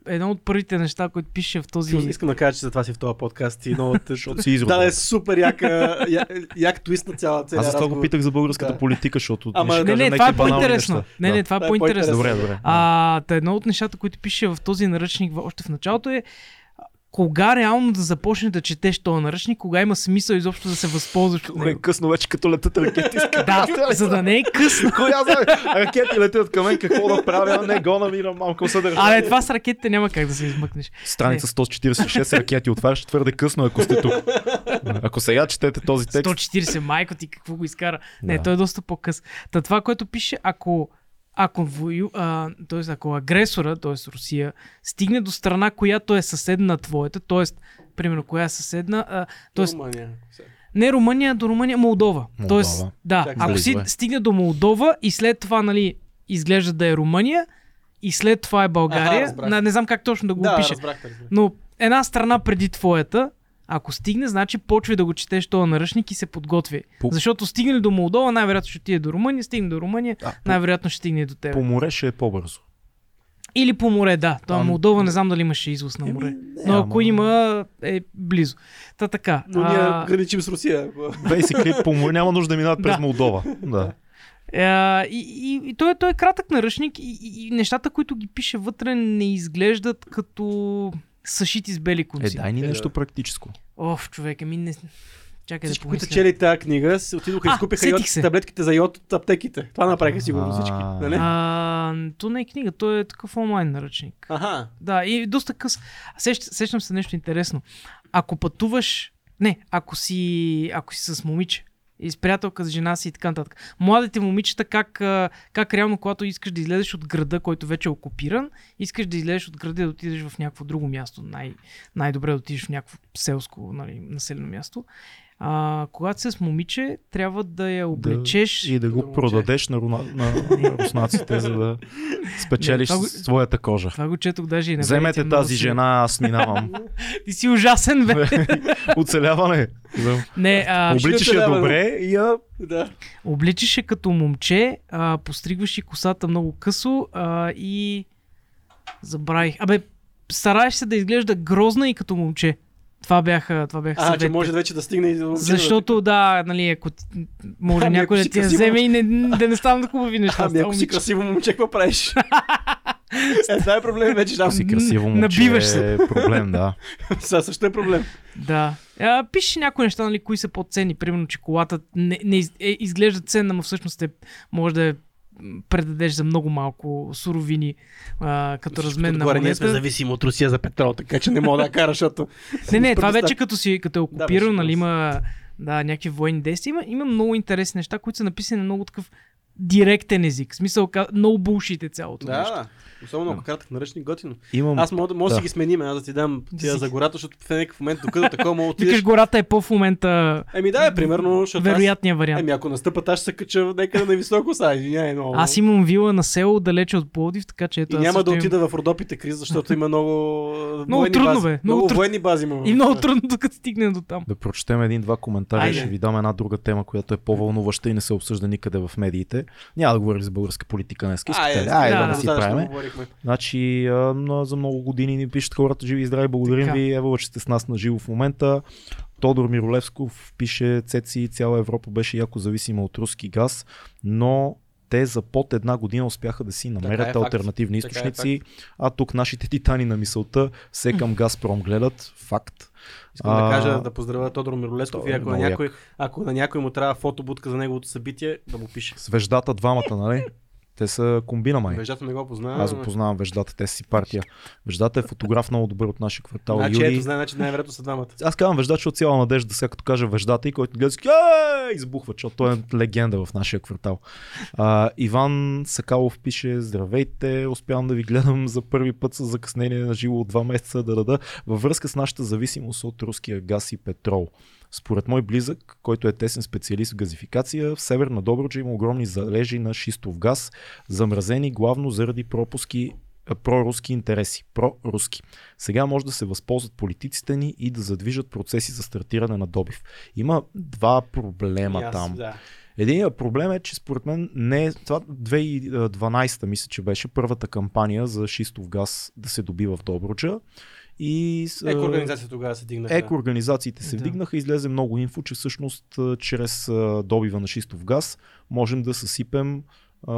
едно от първите неща, които пише в този... Искам да кажа, че за това си в този подкаст и много. Защото си изрод. Да, е супер яка, я, як твист на цяла Аз за това го питах за българската Да. политика, защото Ама- Не, не, това е по-интересно. неща. Не, не, това е по-интересно. Добре, добре. А, та едно от нещата, които пише в този наръчник още в началото е кога реално да започнеш да четеш този наръчник, кога има смисъл изобщо да се възползваш от е него. късно вече, като летят ракети. Да, за да не е късно. Коя знае? Ракети летят към мен, какво да правя? Не го намирам, малко съдържание. Абе, това с ракетите няма как да се измъкнеш. Страница 146 ракети отваряш твърде късно, ако сте тук. Ако сега четете този текст, 140, майко ти, какво го изкара? Не, Да. той е доста по-къс. Та това, което пише, ако ако, вою, а, т.е. ако агресора, т.е. Русия, стигне до страна, която е съседна на твоята, т.е. примерно коя е съседна, а, т.е. Румъния. не Румъния, до Румъния, Молдова. Молдова. Тоест, да, Чакай, ако си е. стигне до Молдова и след това, нали, изглежда да е Румъния и след това е България, Аха, разбрах. не, не знам как точно да го Да, опиша, разбрах, разбрах. но една страна преди твоята, ако стигне, значи почвай да го четеш този наръчник и се подготви. По- Защото стигне до Молдова, най-вероятно ще отиде до Румъния, стигне до Румъния, А, най-вероятно ще стигне до теб. по море ще е по-бързо. Или по море, да. То Ам- Молдова не знам дали имаше извоз на море. Еми, не, Но ако ама- има, е близо. Та така. Но ние а, граничим с Русия. Basically, по море няма нужда да минават през Да. Молдова. Да. А, и, и, и той, той е кратък наръчник и, и, и нещата, които ги пише вътре, не изглеждат като съшити с бели Е, конци. дай ни Е, нещо да. практическо. Оф, човека ми не... Чакай Всички, да които помисля. чели тази книга, се отидоха и изкупиха йод, таблетките за йод от аптеките. Това направиха сигурно всички. А. Нали? А, то не е книга, то е такъв онлайн наръчник. Аха. Да, и доста къс. Сещ, сещам се нещо интересно. Ако пътуваш, не, ако си, ако си с момиче и с приятелка, с жена си и така нататък. Младите момичета, как, как реално, когато искаш да излезеш от града, който вече е окупиран, искаш да излезеш от града и да отидеш в някакво друго място. Най- най-добре да отидеш в някакво селско нали, населено място. А, когато си с момиче, трябва да я облечеш. И да го Момче. продадеш на, руна, на, на руснаците, за да спечелиш Не, това своята кожа. Това го четох даже и на Вземете тази си- жена, аз минавам. Ти си ужасен, бе. Оцеляване. Да. Не, а, Обличаш я добре и я... Да. Обличаш я като момче, а, постригваш и косата много късо а, и забравих. Абе, стараеш се да изглежда грозна и като момче. Това бяха, това бяха А, че съветите. може вече да стигне и до Защото да, нали, ако може Ами, някой ако да ти я красиво- вземе и не, да не станат хубави неща. Ами ако си красиво момче, какво правиш? е, това е проблем вече там. Ако си красиво момче Набиваш се. е проблем, да. Сега също е проблем. Да. А, пишеш някои неща, нали, кои са по-ценни. Примерно, че колата не, не из, е, изглежда ценна, но всъщност е, може да м, предадеш за много малко суровини а, като размен на Отгоре ние сме монета. зависими от Русия за петрол, така че не мога да я кара, защото... Не, не, това вече като си като е Да, окупирал, беше нали, има да, някакви военни действия. Има, има много интересни неща, които са написани на много такъв директен език. В смисъл, много булшит е цялото Да, нещо. да. Особено ако кратък наръчник готино. Имам... Аз мога, може да си ги сменим, аз да ти дам тия за гората, защото в някакъв момент, докато такова мога да Викаш, отидеш... гората е по в момента Еми да, е, примерно, вероятният вариант. Еми ако настъпат, аз ще се кача някъде на високо, са, извиняй, но... Аз имам вила на село, далече от Пловдив, така че ето И няма да имам- отида в Родопите криз, защото има много... Много трудно, бази. бе, много Много военни бази има. И много трудно докато стигне до там. Да прочетем един-два коментаря. Айде. Ще ви дам една друга тема, която е по-вълнуваща и не се обсъжда никъде в медиите. Няма да говорим за българска политика днес. Искате Айде, ли? Айде да, да, не си правиме. Говорихме. Значи а, на- за много години ни пишат хората живи и здрави. Благодарим Така. ви. Ево, че сте с нас на живо в момента. Тодор Миролевсков пише Цеци, цяла Европа беше яко зависима от руски газ, но те за под една година успяха да си намерят е факт. альтернативни Така е източници, а тук нашите титани на мисълта все към Газпром гледат. Факт. Искам да А, кажа да поздравя Тодор Миролесков той и е ако на, много някой, ако на някой му трябва фотобудка за неговото събитие, да му пише. С веждата двамата, нали? Те са комбина май. Веждата не го познавам. Аз го познавам Веждата, те си партия. Веждата е фотограф много добър от нашия квартал. Значи Юрий. ето, знае, значи най-вероятно са двамата. Аз казвам Веждата, защото цяла надежда сега като кажа Веждата и който гледа избухва, защото той е легенда в нашия квартал. А, Иван Сакалов пише Здравейте, успявам да ви гледам за първи път с закъснение на живо от два месеца да дада във връзка с нашата зависимост от руския газ и петрол. Според мой близък, който е тесен специалист в газификация, в Северна Добруджа има огромни залежи на шистов газ, замразени главно заради пропуски проруски интереси. Проруски. Сега може да се възползват политиците ни и да задвижат процеси за стартиране на добив. Има два проблема аз, там. Да. Единият проблем е, че според мен не е. Това 2012 мисля, че беше първата кампания за шистов газ да се добива в Добруджа. И с, Еко организация тогава се дигнаха. Еко организациите се Да. вдигнаха, излезе много инфо, че всъщност чрез добива на шистов газ можем да съсипем а,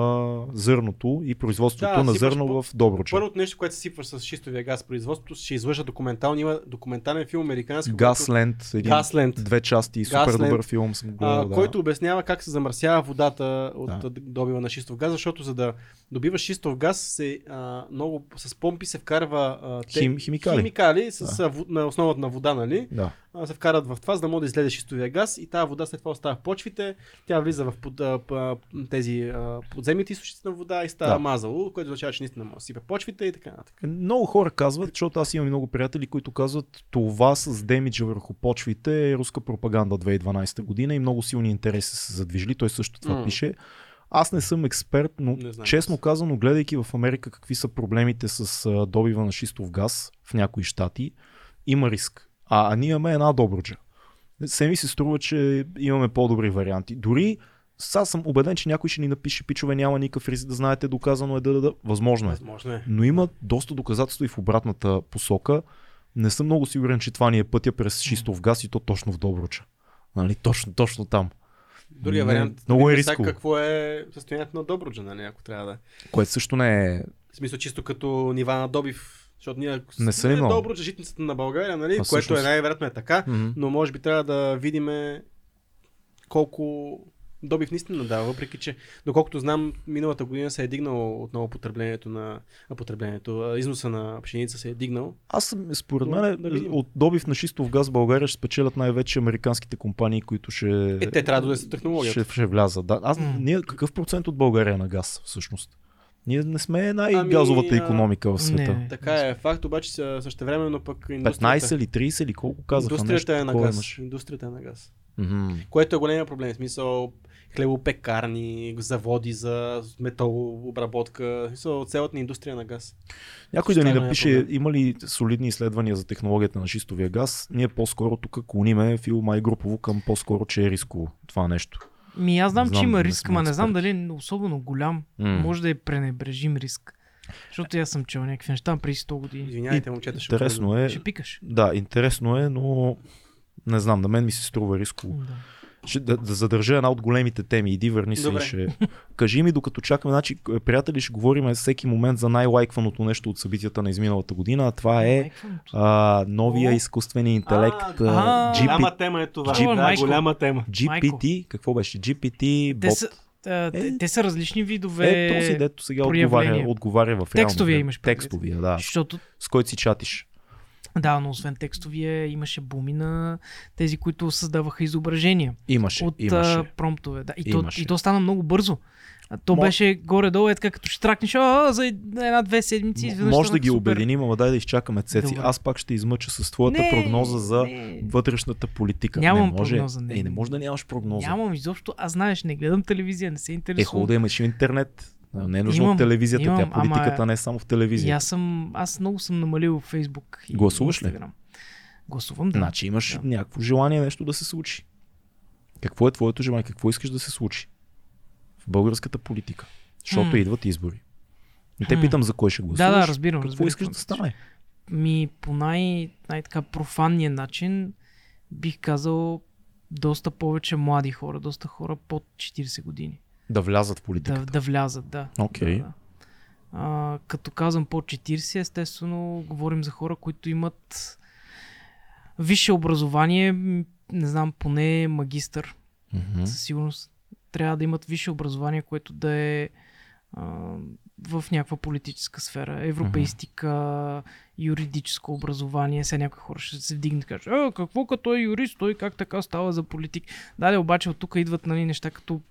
зърното и производството Да, на зърно по- в Добруджа. Първото нещо, което се сипваш с шистовия газ производството, ще излъжа документални. Има документален филм американски. който- Газленд, един, Газленд. две части, супер Газленд, добър филм съм гледал. а, да. който обяснява как се замърсява водата от Да. добива на шистов газ, защото за да добиваш шистов газ, се, а, много с помпи се вкарва а, те, Хим- химикали. химикали с, а, во- на основата на вода, нали? Да. А, се вкарат в това, за да може да излезе шистовия газ и тази вода след това остава в почвите, тя влиза в под, а, п- тези а, подземните източници на вода и става Да. мазало, което означава, че наистина може да сипе почвите и така нататък. Много хора казват, защото аз имам много приятели, които казват това с демиджа върху почвите е руска пропаганда 2012 година и много силни интереси се задвижили. Той също това М. пише. Аз не съм експерт, но Не знам. честно казано, гледайки в Америка какви са проблемите с добива на шистов газ в някои щати, има риск. А, а ние имаме една добруджа. Се ми се струва, че имаме по-добри варианти. Дори аз съм убеден, че някой ще ни напише, пичове, няма никакъв риск да знаете, доказано е да, да, да. Възможно е. Възможно е. Но има доста доказателства и в обратната посока. Не съм много сигурен, че това ни е пътя през шистов газ и то точно в Добруча. Нали? Точно, точно там. Другия вариант. много е сега рисково. Какво е състоянието на Добруджа, нали, ако трябва да. Което също не е... В смисъл чисто като нива на добив. Защото ние Не са ли много? Добруджа, житницата на България, нали, А което е най-вероятно е така, Мгм. но може би трябва да видим колко добив наистина дава, въпреки че, доколкото знам, миналата година се е дигнало отново потреблението на а, потреблението, износа на пшеница се е дигнал. Аз според Но мен, да от добив на шистов газ в България ще спечелят най-вече американските компании, които ще, Е, те трябва да донесат технологията. ще, ще влязат. Да. Аз, ние, какъв процент от България е на газ всъщност? Ние не сме най-газовата Ами, економика в света. Не. Така е факт, обаче същевременно пък индустрията, 15 или 30 или колко казаха индустрията нещо е на газ. Индустрията е на газ. Мгм. Което е големия проблем. В смисъл хлебопекарни, заводи за металообработка. В смисъл цялата ни индустрия на газ. Някой да ни е напише, проблем. има ли солидни изследвания за технологията на шистовия газ? Ние по-скоро тук клониме Фил Майгрупово към по-скоро, че е рисково това нещо. Ми аз знам, Знам, че има не риск, ма не знам дали е особено голям. М. Може да е пренебрежим риск. Защото аз съм чел някакви неща преди 100 години. Извинявайте, момчета, ще Интересно е. Ще пикаш. Да, интересно е, но не знам, на мен ми се струва рисково. Да. Ще, да, да задържа една от големите теми. Иди, върни се и Добре. ще... Кажи ми, докато чакаме, значи, приятели, ще говорим всеки момент за най-лайкваното нещо от събитията на изминалата година. а Това е а, новия О! изкуствен интелект А, а, а, GP, тема е това. Джип- да, Майко. голяма тема. GPT, какво беше? GPT, бот. са, те, Е. те са различни видове. Е, този, дето сега отговаря, отговаря в реално Текстовия имаш предвид. Текстовия, да. Защото С който си чатиш. Да, но освен текстовия имаше буми на тези, които създаваха изображения Имаше, от имаше. промптове. Да. И, то, и то стана много бързо. То Мо- беше горе-долу, е така като ще тракнеш, а, за една-две седмици. Изведнъж Може да ги супер. обединим, ама дай да изчакаме цеци. Добре. Аз пак ще измъча с твоята Не, прогноза за не. вътрешната политика. Нямам не може, прогноза, не. Е, не може да нямаш прогноза. Нямам изобщо, аз знаеш, не гледам телевизия, не се Е, интересувам. хубаво да имаш и интернет. Не е нужно Имам, от телевизията. имам, Тя политиката ама- не е само в телевизията. аз съм, аз много съм намалил Фейсбук и Гласуваш ли? Гласувам, да. Значи имаш Да. някакво желание нещо да се случи. Какво е твоето желание? Какво искаш да се случи? В българската политика. Защото Хм. идват избори. И те питам за кой ще гласуваш. да, да, разбирам. Какво разбирам искаш да стане? Ми по най- най-така профанния начин бих казал доста повече млади хора, доста хора под 40 години. Да влязат в Да, политиката. да влязат, да. Окей. Да, да. А, като казвам под 40, естествено говорим за хора, които имат висше образование, не знам, поне магистър, Мгм. със сигурност трябва да имат висше образование, което да е а, в някаква политическа сфера. Европейстика, юридическо образование. Сега някои хора ще се вдигнат и кажат, а, какво като е юрист, той как така става за политик. Да, да, обаче от тук идват нали, неща като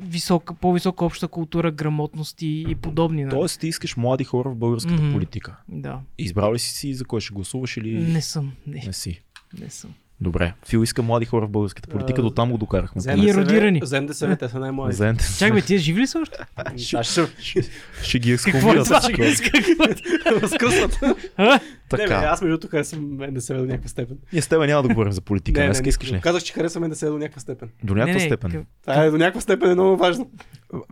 висока, по-висока обща култура, грамотност и, и подобни. нали? Тоест ти искаш млади хора в българската Мгм. политика. Да. Избрал ли си си за кой ще гласуваш или Не съм. Не, не си? не съм. Добре. Фил иска млади хора в българската политика, до там го докарахме. За И еродирани. За НДСВ, те са най-млади. Чакай, бе, тия живи ли са още? Ще Ще ги Какво е това? всичко. Какво е това? възкръсват. А? Не, бе, Така. аз между другото харесвам НДСВ до някаква степен. Ние с теб няма да говорим за политика. не, Днес не, искаш ли? Казах, че харесвам НДСВ до някаква степен. До някаква Не, не, степен. къ- Това е до някаква степен е много важно.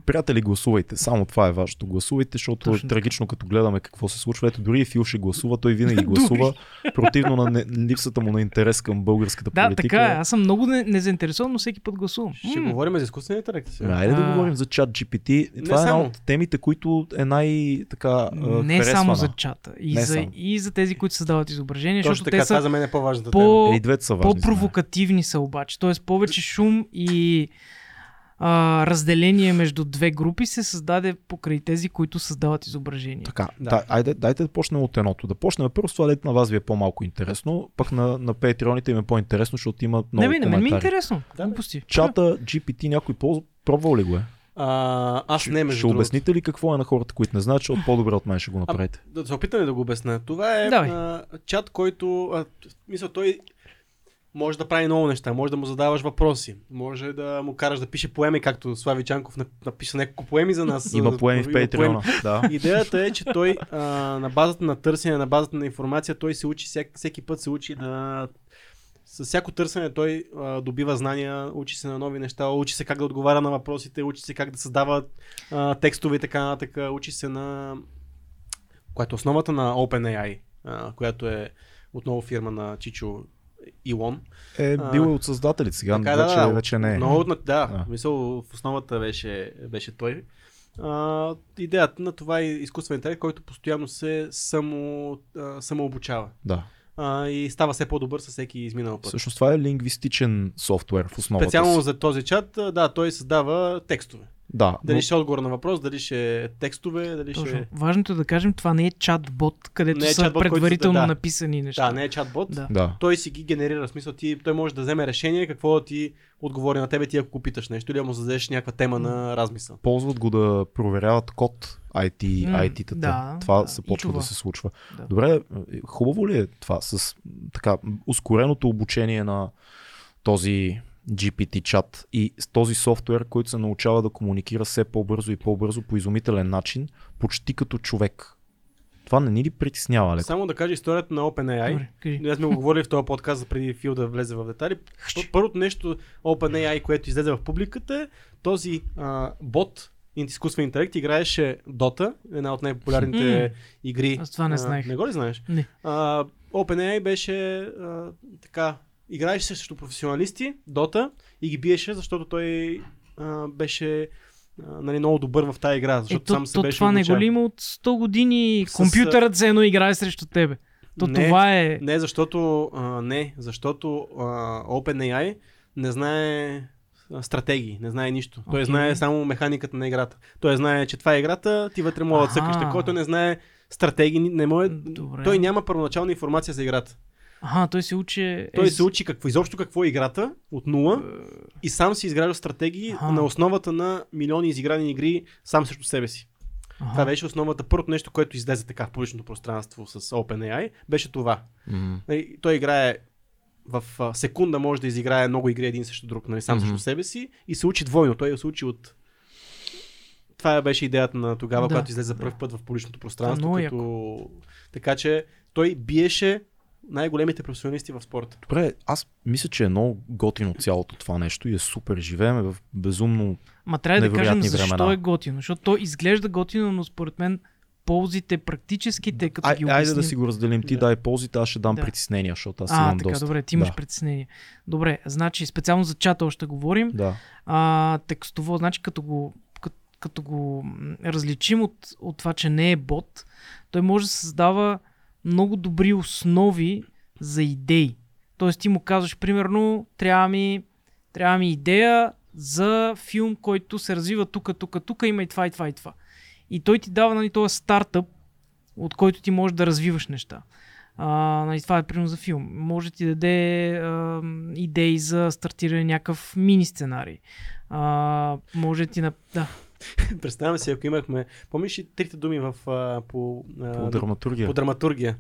Приятели, гласувайте. Само това е важното. Гласувайте, защото Точно е трагично, като гледаме какво се случва. Ето, дори и Фил ще гласува, той винаги гласува. Противно на не, липсата му на интерес към българската Да, политика. така е. Аз съм много не- незаинтересован, но всеки път гласувам. Ще М, говорим за изкуствения интелект. Айде да говорим за чат GPT. Не Това е една от темите, които е най- така Не само за чата. И, Не за, само. Тези, които създават изображения, Точно защото така, те са за мен е по-важната по- тема. Е, и двете са важни. по-провокативни са обаче. Тоест повече шум и а, разделение между две групи се създаде покрай тези, които създават изображения. Така, Да. да. айде, дайте да почнем от едното. Да почнем първо с това, дето на вас ви е по-малко интересно, пък на, на Patreoните им е по-интересно, защото има много не, бе, не, мен ми е интересно. Да. Чата GPT някой ползва, пробвал ли го е? А, аз не, между ще другото. обясните ли какво е на хората, които не знаят, защото по-добре от мен ще го направите? Да се опитаме да го обясня. Това е Давай. а, чат, който, а, мисля, той може да прави много неща. Може да му задаваш въпроси. Може да му караш да пише поеми, както Слави Чанков нап- написа няколко поеми за нас. Има А, поеми в Patreon. Да. Идеята е, че той а, на базата на търсене, на базата на информация, той се учи, всеки път се учи да... С всяко търсене той а, добива знания, учи се на нови неща, учи се как да отговаря на въпросите, учи се как да създава а, текстове и така нататък, учи се на... Което е основата на OpenAI, а, която е отново фирма на Чичо Илон. Е, бил е от създателите, сега Така, вече, да, вече не е. Много, да, Да. мисъл, в основата беше, беше той. А, идеята на това е изкуствен интелект, който постоянно се само, а, самообучава. Да. А, и става все по-добър със всеки изминал път. Всъщност това е лингвистичен софтуер в основата Специално си. за този чат, да, той създава текстове. Да, Дали но ще е отговор на въпрос, дали ще е текстове, дали Точно. ще... Важното е да кажем, това не е чат-бот, където Не е са чат-бот, който предварително да. написани неща. Да, не е чатбот. Да. да. Той си ги генерира. В смисъл, ти, той може да вземе решение какво да ти отговори на тебе, ти ако го питаш нещо или му зададеш някаква тема на размисъл. Ползват го да проверяват код IT, М, IT-тата. да, това да, се и почва това. да се случва. Да. Добре, хубаво ли е това с така ускореното обучение на този GPT чат и с този софтуер, който се научава да комуникира все по-бързо и по-бързо по изумителен начин, почти като човек. Това не ни ли притеснява леко? Само да кажа историята на OpenAI. Добре. Ние сме го говорили в този подкаст преди Фил да влезе в детали. Първото нещо OpenAI, което излезе в публиката е този а, бот, изкуствен интелект, играеше Dota, една от най-популярните игри. Аз това не А, знаех. Не го ли знаеш? Не. А, OpenAI беше а, така, играеше се срещу професионалисти, Dota, и ги биеше, защото той а, беше а, нали, много добър в тази игра, защото Ето, сам се то, беше това не го ли има от 100 години? С- Компютърът се едно играе срещу тебе. То Не, това е... Не, защото, а, не, защото а, OpenAI не знае стратегии, не знае нищо. Той Окей. знае само механиката на играта. Той знае, че това е играта, ти вътре мога да цъкаш той не знае стратегии, не може, Добре. той няма първоначална информация за играта. Ага, той се учи... Той е, се учи какво, изобщо какво е играта от нула и сам си изгражда стратегии Аха. на основата на милиони изиграни игри сам срещу себе си. Аха. Това беше основата. Първото нещо, което излезе така в публичното пространство с OpenAI, беше това. Нали, той играе в а, секунда може да изиграе много игри един срещу друг, нали, сам срещу себе си и се учи двойно. Той се учи от... Това беше идеята на тогава, Да, когато излезе за да. първ път в публичното пространство. много Като... Така че той биеше най-големите професионалисти в спорта. Добре, аз мисля, че е много готино цялото това нещо и е супер. Живееме в безумно Ма трябва да кажем защо времена. е готино. Защото то изглежда готино, но според мен ползите, практическите, като Ай, ги айде обясним... да си го разделим. Ти Да. дай ползите, аз ще дам Да. притеснения, защото аз А, имам така, доста. добре, ти имаш да. притеснение. Добре, значи специално за чата още говорим. Да. А, текстово, значи като го, като, като го различим от, от това, че не е бот, той може да създава много добри основи за идеи. Тоест ти му казваш, примерно, трябва ми, трябва ми идея за филм, който се развива тук, тук, тук, има и това, и това, и това. И той ти дава нали, този стартъп, от който ти можеш да развиваш неща. А, нали, това е примерно за филм. Може ти даде а, идеи за стартиране някакъв мини сценарий. А, може ти на... Да. Представяме си, ако имахме... Помниш ли трите думи в, а, по, а, По драматургия. по драматургия?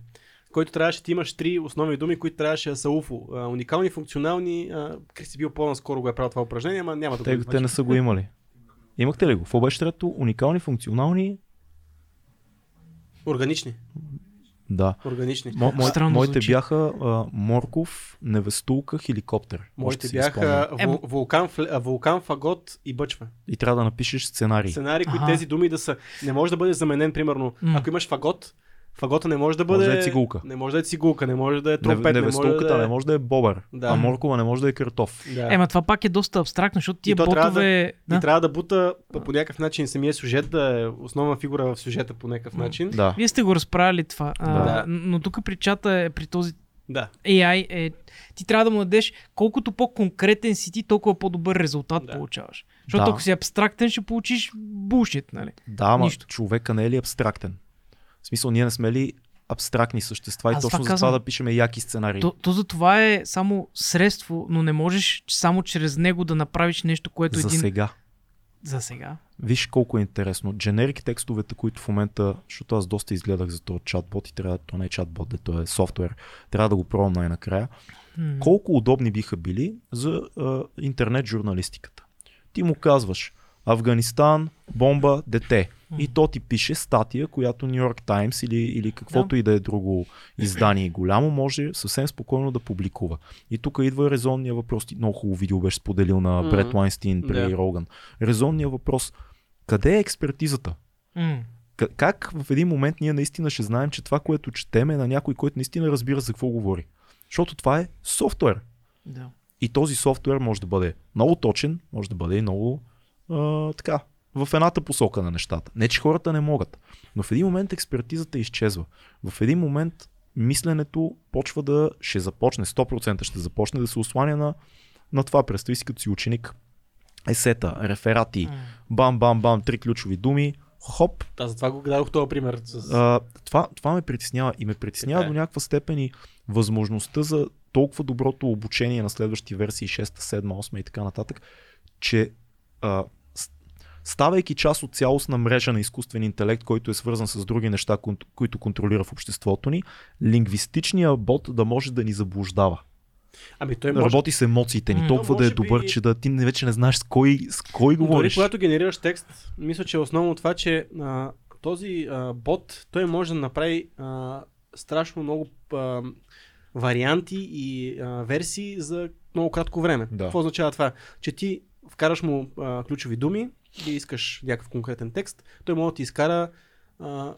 Който трябваше да имаш три основни думи, които трябваше да са УФО. А, уникални, функционални. А, Кристи бил по-наскоро го е правил това упражнение, ама няма да Те, го те не са го имали. Имахте ли го? Какво беше трето? Уникални, функционални? Органични. Да. Органични. Мо, мо, Странно моите звучи. бяха а, Морков, Невестулка, хеликоптер. Моите бяха вул, вулкан, вулкан, фагот и бъчва. И трябва да напишеш сценарий. Сценарий, които тези думи да са... Не може да бъде заменен, примерно, М. ако имаш фагот, фагота не може да бъде... Може да е цигулка. Не може да е цигулка, не може да е Не, тромпет, не може да е... не може да е бобър, Да. а Моркова не може да е картоф. Да. Ема това пак е доста абстрактно, защото тия то трябва ботове... И трябва да бута по, някакъв начин самия сюжет да е основна фигура в сюжета по някакъв начин. Да. Вие сте го разправили това. А, Да. Но тук при чата, е, при този Да. AI, е, ти трябва да му дадеш колкото по-конкретен си ти, толкова по-добър резултат Да. получаваш. Защото Да. ако си абстрактен, ще получиш булшит, нали? Да, Нищо. човека не е ли абстрактен? В смисъл, ние не сме ли абстрактни същества и Аз точно това за това да пишеме яки сценарии. То, то за това е само средство, но не можеш само чрез него да направиш нещо, което за един... сега. За сега. Виж колко е интересно. Дженерик текстовете, които в момента, защото аз доста изгледах за този чатбот и трябва, то не е чатбот, де, то е софтуер, трябва да го пробвам най-накрая. М. Колко удобни биха били за а, интернет журналистиката. Ти му казваш Афганистан, бомба, дете. И то ти пише статия, която Нью Йорк Таймс или, или каквото и да е друго издание голямо може съвсем спокойно да публикува. И тук идва резонния въпрос. Ти много хубаво видео беше споделил на Мгм. Бред Лайнстин при Да. Роган. Резонният въпрос. Къде е експертизата? К- Как в един момент ние наистина ще знаем, че това, което четем е на някой, който наистина разбира за какво говори? Защото това е софтуер. Да. И този софтуер може да бъде много точен, може да бъде и много а, така, в едната посока на нещата. Не, че хората не могат. Но в един момент експертизата изчезва. В един момент мисленето почва да ще започне, 100% ще започне да се осланя на, на това. Представи си като си ученик. Есета, реферати, бам, бам, бам, три ключови думи, хоп, Да, затова го дадох този пример. С... а, това, това ме притеснява и ме притеснява е. до някаква степен и възможността за толкова доброто обучение на следващи версии 6, 7, 8 и така нататък, че а, ставайки част от цялостна мрежа на изкуствен интелект, който е свързан с други неща, които контролира в обществото ни, лингвистичният бот да може да ни заблуждава. Ами той може... работи с емоциите ни, толкова да е Може би- добър, че да ти вече не знаеш с кой, с кой Дори говориш. когато генерираш текст, мисля, че е основно това, че а, този а, бот, той може да направи а, страшно много а, варианти и а, версии за много кратко време. Да. Какво означава това? Че ти вкараш му а, ключови думи и искаш някакъв конкретен текст, той може да ти изкара а,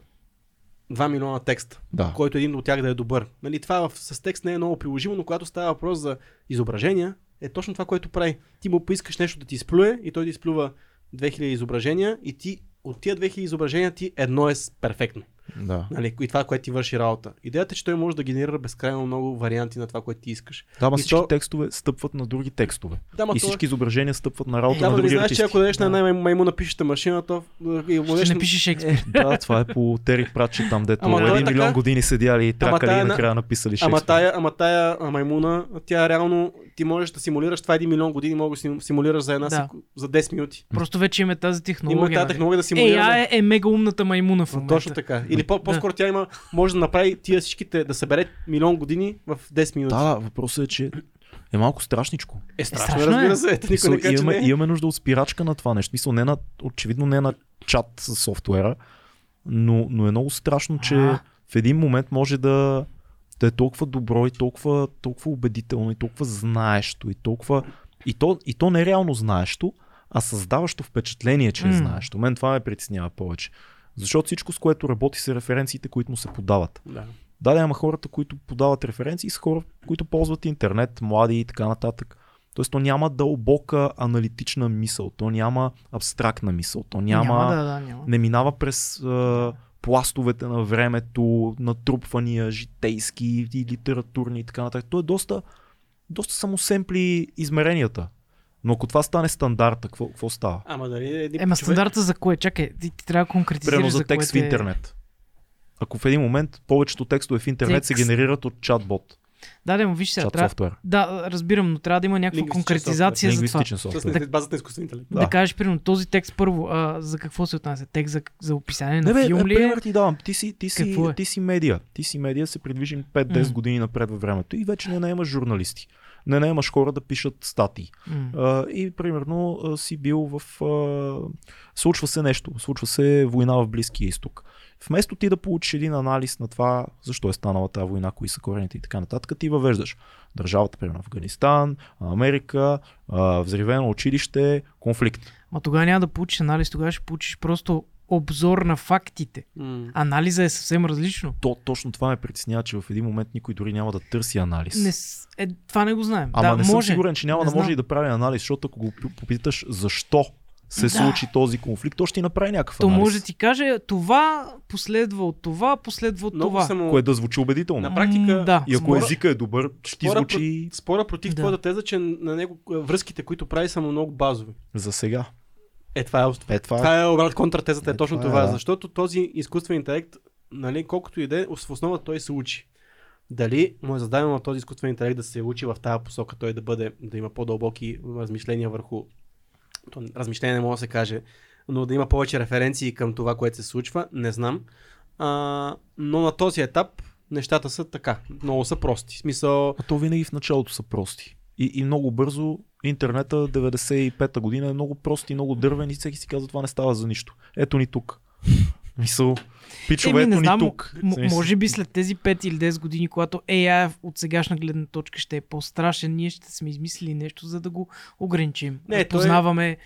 2 милиона текста, Да. който един от тях да е добър. Нали, това в, с текст не е много приложимо, но когато става въпрос за изображения, е точно това, което прави. Ти му поискаш нещо да ти изплюе и той ти изплюва 2000 изображения и ти от тия 2000 изображения ти едно е перфектно. Да. Нали, и това, което ти върши работа. Идеята е, че той може да генерира безкрайно много варианти на това, което ти искаш. Да, ама И всички то- текстове стъпват на други текстове. Да, ма и всички изображения стъпват на работа Да, на но нали други знаеш, че артисти. ако дадеш на Да. една маймуна пишеща машина, то и му Ще не на- пише Шекспир. Да, това е по Тери Пратчет там, дето Ама е един така. милион години седяли и тракали тая и на- накрая написали Шекспир. Ама тая, ама тая маймуна, тя реално, ти можеш да симулираш това един милион години, мога да сим- симулираш за една Да. секу... за 10 минути. Просто вече има тази Има технология. тази нали? технология да симулира. AI е, е мега умната маймуна в момента. Точно така. Или по- по-скоро тя има, може да направи тия всичките, да събере милион години в 10 минути. Да, въпросът е, че е малко страшничко. Е, страшно, страшно разбира е. се. Ето, никой Мисъл, не каже, че имаме, не. е. имаме нужда от спирачка на това нещо. Мисъл, не на, очевидно не на чат с софтуера, но, но е много страшно, че А. в един момент може да, да е толкова добро и толкова, толкова убедително и толкова знаещо и толкова... И то, и то не реално знаещо, а създаващо впечатление, че е М. знаещо. Мен това ме притеснява повече. Защото всичко, с което работи, са референциите, които му се подават. Да. Да, да, ама хората, които подават референции, са хора, които ползват интернет, млади и така нататък. Тоест, то няма дълбока аналитична мисъл, то няма абстрактна мисъл, то няма, Няма, да, да, няма. не минава през а, пластовете на времето, натрупвания, житейски и литературни и така нататък. То е доста, доста самосемпли измеренията. Но ако това стане стандарта, какво, какво става? Ама дали един Ема човек... стандарта за кое? Чакай, ти, ти трябва да конкретизираш Примерно за за текст в е- интернет. Ако в един момент повечето текстове в интернет се Текст. генерират от чатбот, Да, да, но виж сега. чат Трябва... софтуер, Да, разбирам, но трябва да има някаква конкретизация за това. софтуер. не- базата на изкуствен интелект. Да. Да. кажеш, примерно, този текст първо, а, за какво се отнася? Текст за, за описание на Не, бе, филм ли е? пример ти давам. Ти си, ти, си, е? ти си медиа. Ти си медиа, се придвижим 5-10 М. години напред във времето и вече не наемаш журналисти. Не наемаш хора да пишат статии. М. А, и примерно а, си бил в... А, случва се нещо. Случва се война в Близкия изток. Вместо ти да получиш един анализ на това, защо е станала тази война, кои са корените и така нататък, ти въвеждаш държавата, примерно Афганистан, Америка, а, взривено училище, конфликт. Ма тогава няма да получиш анализ, тогава ще получиш просто обзор на фактите. М. Анализа е съвсем различно. То, точно това ме притеснява, че в един момент никой дори няма да търси анализ. Не, е, това не го знаем. Ама да, не съм може. сигурен, че няма Не да може знам. и да прави анализ, защото ако го пи- попиташ защо се Да. случи този конфликт, то ще ти направи някакъв То анализ. може да ти каже това последва от това, последва от Много това. съм... Кое да звучи убедително. На практика, да. И ако спора- езика е добър, ще ти спора звучи Спора против Да. твоята теза, че на него връзките, които прави, са му много базови. за сега. Е, това е, Е, това, това е обрат контратезата, е, Е, точно това е, да. защото този изкуствен интелект, нали, колкото и да е, в основа той се учи. Дали му е зададено на този изкуствен интелект да се учи в тази посока, той да бъде, да има по-дълбоки размишления върху то, размишление не мога да се каже, но да има повече референции към това, което се случва, не знам. А, но на този етап нещата са така, много са прости. В смисъл, А то винаги в началото са прости. И, и много бързо интернета 95-та година е много прост и много дървен и всеки си казва това не става за нищо. Ето ни тук. Мисъл, пичове, Еми, не ето знам, ни тук. м- може би след тези 5 или 10 години, когато AI от сегашна гледна точка ще е по-страшен, ние ще сме измислили нещо, за да го ограничим. Не, е- познаваме,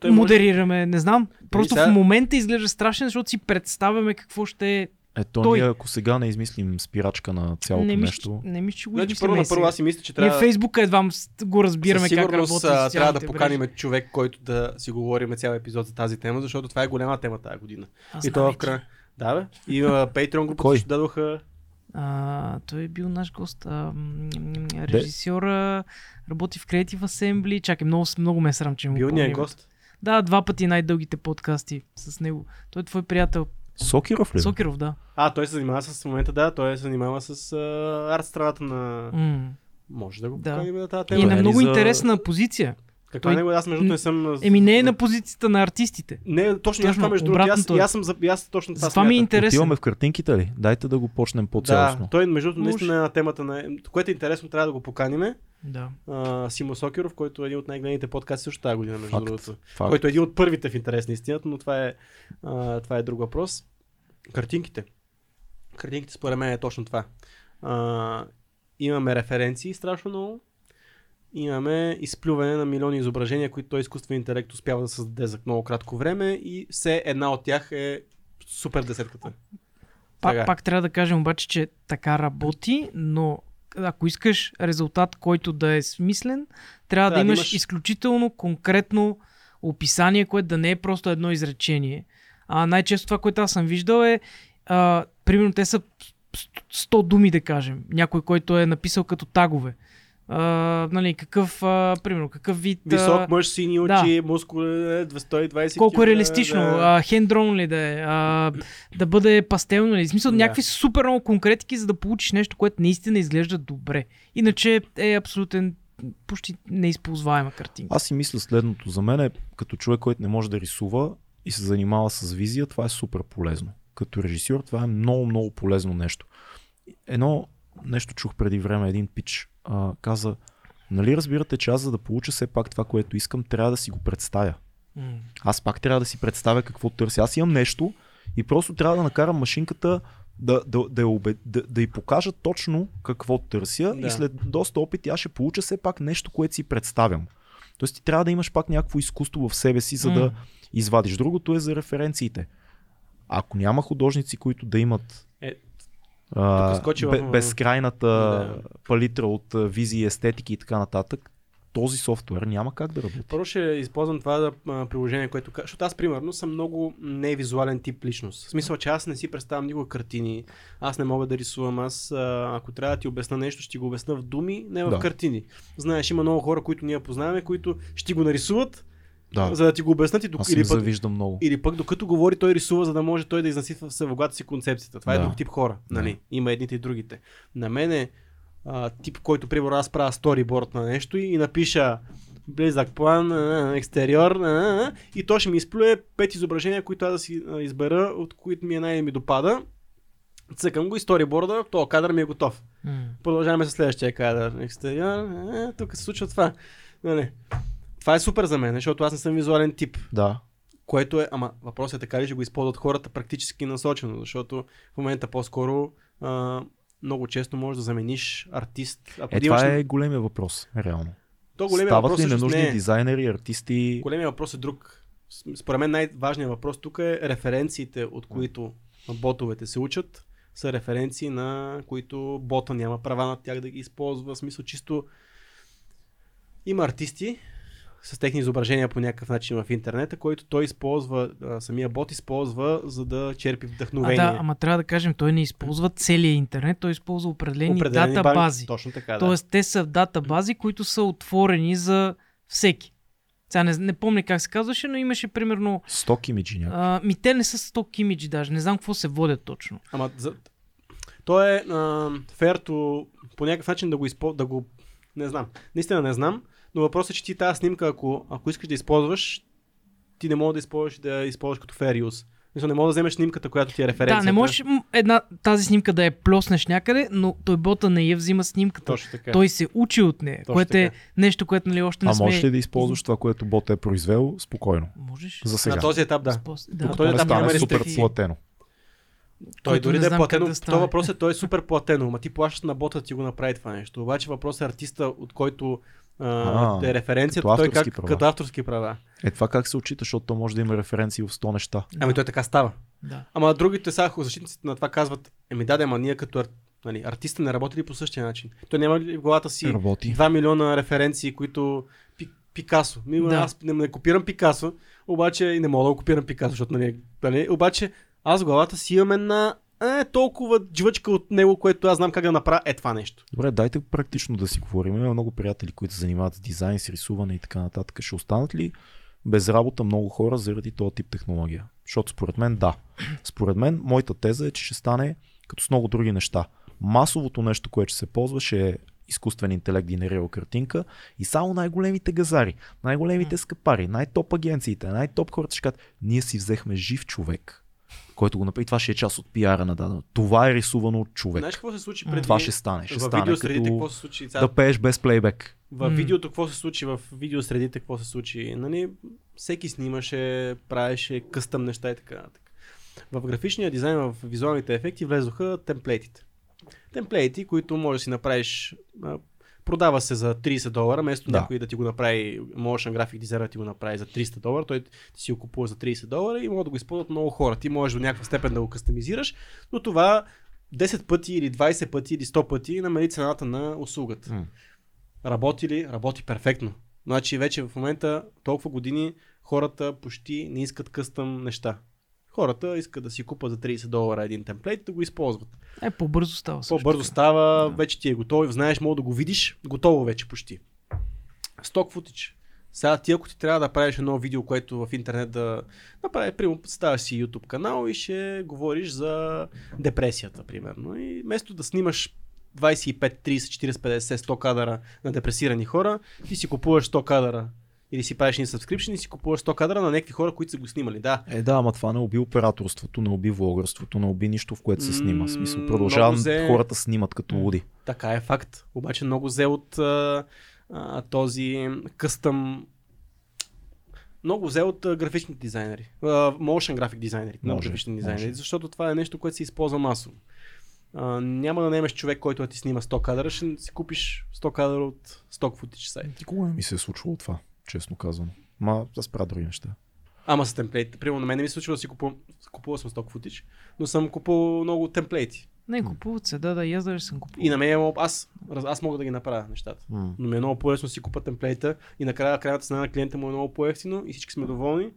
той може- модерираме, не знам. Просто сега- в момента изглежда страшен, защото си представяме какво ще е. Ето той- ние, ако сега не измислим спирачка на цялото Не мисля, нещо. не мисля, че го Значи, първо на първо аз си мисля, че Ние трябва... Фейсбука едва го разбираме как работи. трябва да поканим мрежи. човек, който да си говорим цял епизод за тази тема, защото това е голяма тема тази година. Аз и знам то в края. Да, бе. И Patreon групата Кой? също дадоха. А, той е бил наш гост. А, режисьора, работи в Creative Assembly. Чакай, много, много ме е срам, че му Бил ни е гост. Да, два пъти най-дългите подкасти с него. Той е твой приятел. Сокиров ли? бе? Сокеров, да. А, той се занимава с в момента, да, той се занимава с а, арт страната на... М. Може да го Да. поканим на тази И тема. Той на е много за- интересна позиция. Каква той- него? Аз между другото не съм... Еми не е на позицията на артистите. Не, точно, Точно, това между другото. Аз, е. аз съм, аз точно това Затова ми е интересен. Отиваме в картинките ли? Дайте да го почнем по-цялостно. Да, той между другото наистина е на темата на... Което е интересно, трябва да го поканиме. Да. А, Симо Сокеров, който е един от най-гледните подкасти също тази година, между Факт. другото. Факт. Който е един от първите в интерес на истината, но това е, а, това е друг въпрос. Картинките. Картинките според мен е точно това. А, имаме референции страшно много. Имаме изплюване на милиони изображения, които той изкуствен интелект успява да създаде за много кратко време и все една от тях е супер десетката. Пак, пак трябва да кажем обаче, че така работи, но ако искаш резултат, който да е смислен, трябва да, да имаш имаш- изключително конкретно описание, което да не е просто едно изречение. А най-често това, което аз съм виждал е, а, примерно те са 100 думи, да кажем. Някой, който е написал като тагове. А, нали, какъв, а, примерно, какъв вид... а, Висок мъж, сини очи, да. мускулен, 120 колко е реалистично, да. хендрон ли да е, а, да бъде пастелно ли. В смисъл, Да. някакви супер много конкретики, за да получиш нещо, което наистина изглежда добре. Иначе е абсолютен, почти неизползваема картинка. Аз си мисля следното. За мен е като човек, който не може да рисува и се занимава с визия, това е супер полезно. Като режисьор това е много, много полезно нещо. Едно нещо чух преди време, един пич а, каза, нали разбирате, че аз за да получа все пак това, което искам, трябва да си го представя. Аз пак трябва да си представя какво търся. Аз имам нещо и просто трябва да накарам машинката да, да, да, я обе, да, да й покажа точно какво търся Да. и след доста опити аз ще получа все пак нещо, което си представям. Тоест ти трябва да имаш пак някакво изкуство в себе си, за М. да извадиш. Другото е за референциите. Ако няма художници, които да имат Е, а, в- бе, безкрайната Да. палитра от визии, естетики и така нататък, този софтуер няма как да работи. Първо ще използвам това да, а, приложение, което Защото аз, примерно, съм много невизуален тип личност. В смисъл, че аз не си представям никога картини, аз не мога да рисувам, аз а, ако трябва да ти обясна нещо, ще ти го обясна в думи, не в Да. картини. Знаеш, има много хора, които ние познаваме, които ще го нарисуват, Да, за да ти го обяснат и, док- аз или, пък, завиждам много. или пък докато говори, той рисува, за да може той да изнеси в съвогата си концепцията. Това е Да. друг тип хора. Да. Нали? Има едните и другите. На мен е а, тип, който, примерно, аз правя сториборд на нещо и, и напиша близък план, екстериор, и то ще ми изплюе пет изображения, които аз да си избера, от които ми е най-ми допада. Цъкам го и сториборда, то кадър ми е готов. М. Продължаваме с следващия кадър. Екстериор, тук се случва това. Нали. Това е супер за мен, защото аз не съм визуален тип. Да. Което е, ама въпросът е така ли ще го използват хората практически насочено, защото в момента по-скоро а, много често можеш да замениш артист. Ако Е, имаш... това е големия въпрос, реално. То големия Стават въпрос ли всъщност ненужни не е. дизайнери, артисти? Големия въпрос е друг. Според мен най-важният въпрос тук е референциите, от които ботовете се учат, са референции, на които бота няма права на тях да ги използва. В смисъл чисто има артисти с техни изображения по някакъв начин в интернета, който той използва, а, самия бот използва, за да черпи А вдъхновение. да, ама трябва да кажем, той не използва целия интернет, той използва определени, Определени дата банки. бази. Точно така, да. Тоест, те са дата бази, които са отворени за всеки. Сега не, не помня как се казваше, но имаше примерно... Сток имиджи някакви. А, ми те не са сток имиджи даже, не знам какво се водят точно. Ама за... то е а, ферто по някакъв начин да го използваш, да го... Не знам. Наистина не знам, но въпросът е, че ти тази снимка, ако, ако искаш да използваш, ти не можеш да използваш да използваш като fair use. Мисля, не мога да вземеш снимката, която ти е референция. Да, не можеш една, тази снимка да я плеснеш някъде, но той бота не я взима снимката. Точно така. Той се учи от нея, Точно което е така. нещо, което нали, още не А сме... можеш ли да използваш това, което бот е произвел спокойно? Можеш. За сега. На този етап, да. Спос- Да. Докато той не етап няма стане супер платено. Той дори да е платено, да да това въпрос е, той е супер платено, ама ти плащаш на бота да ти го направи това нещо. Обаче въпросът е артиста, от който а, А, е референцията, като той авторски как, права. като авторски права. Е, това как се отчита, защото то може да има референции в 100 неща. Ами той така става. Да. Ама другите са, защитниците на това казват, еми да, да, ама ние като ар... нали, артиста не работи ли по същия начин? Той няма ли в главата си Работи. 2 милиона референции, които Пи, Пикасо. Ми, Да. Аз не, не копирам Пикасо, обаче и не мога да го копирам Пикасо, защото нали, нали, обаче аз в главата си имам една е, толкова джвъчка от него, което аз знам как да направя е това нещо. Добре, дайте практично да си говорим. Има много приятели, които се занимават с дизайн, с рисуване и така нататък. Ще останат ли без работа много хора заради този тип технология? Защото според мен да. Според мен моята теза е, че ще стане като с много други неща. Масовото нещо, което ще се ползва, ще е изкуствен интелект генерира картинка и само най-големите газари, най-големите скъпари, най-топ агенциите, най-топ хората ще кажат, ние си взехме жив човек, който го направи. Това ще е част от пиара на дадено. Това е рисувано от човек. Знаеш какво се случи преди? Това ще стане. Ще в стане видеосредите като какво се случи? Сега, да пееш без плейбек. В М. видеото какво се случи, в видеосредите какво се случи. Нали, всеки снимаше, правеше къстъм неща и така нататък. В графичния дизайн, в визуалните ефекти влезоха темплейтите. Темплейти, които можеш да си направиш продава се за 30 долара, вместо Да. някой да ти го направи, motion designer да ти го направи за 300 долара, той ти си го купува за 30 долара и могат да го използват много хора. Ти можеш до някаква степен да го кастомизираш, но това 10 пъти или 20 пъти или 100 пъти намали цената на услугата. М. Работи ли? Работи перфектно. Значи вече в момента толкова години хората почти не искат къстъм неща. Хората искат да си купат за 30 долара един темплейт и да го използват. Е, по-бързо става. също По-бързо така. става, Да. вече ти е готово, знаеш, мога да го видиш, готово вече почти. Сток футич. Сега ти ако ти трябва да правиш едно видео, което в интернет да направи, примерно, ставаш си YouTube канал и ще говориш за депресията, примерно. И вместо да снимаш 25, 30, 40, 50, 100 кадъра на депресирани хора, ти си купуваш 100 кадъра или си правиш един subscription и си купуваш 100 кадъра на някакви хора, които са го снимали. Да, Е, да, ама това не уби операторството, не уби влогърството, не уби нищо, в което се снима. В смисъл, продължавам, взе- хората снимат като луди. Така е факт. Обаче много взе от а, а, този къстъм. Много взе от а, графичните дизайнери. Motion график дизайнери. Много Може, графични може. дизайнери. Защото това е нещо, което се използва масово. А, няма да наемеш човек, който да ти снима 100 кадъра, ще си купиш 100 кадъра от сток footage сайт. Никога не ми се е случвало това, честно казвам. Ма, да спра други неща. Ама с темплейт. Примерно на мен не ми се случва да си купувам, купувал съм сток footage, но съм купувал много темплейти. Не, купуват се, да, да, и аз даже съм купувал. И на мен е много- аз, аз мога да ги направя нещата. М. Но ми е много по-лесно си купа темплейта и накрая крайната цена на клиента му е много по-ефтино и всички сме доволни.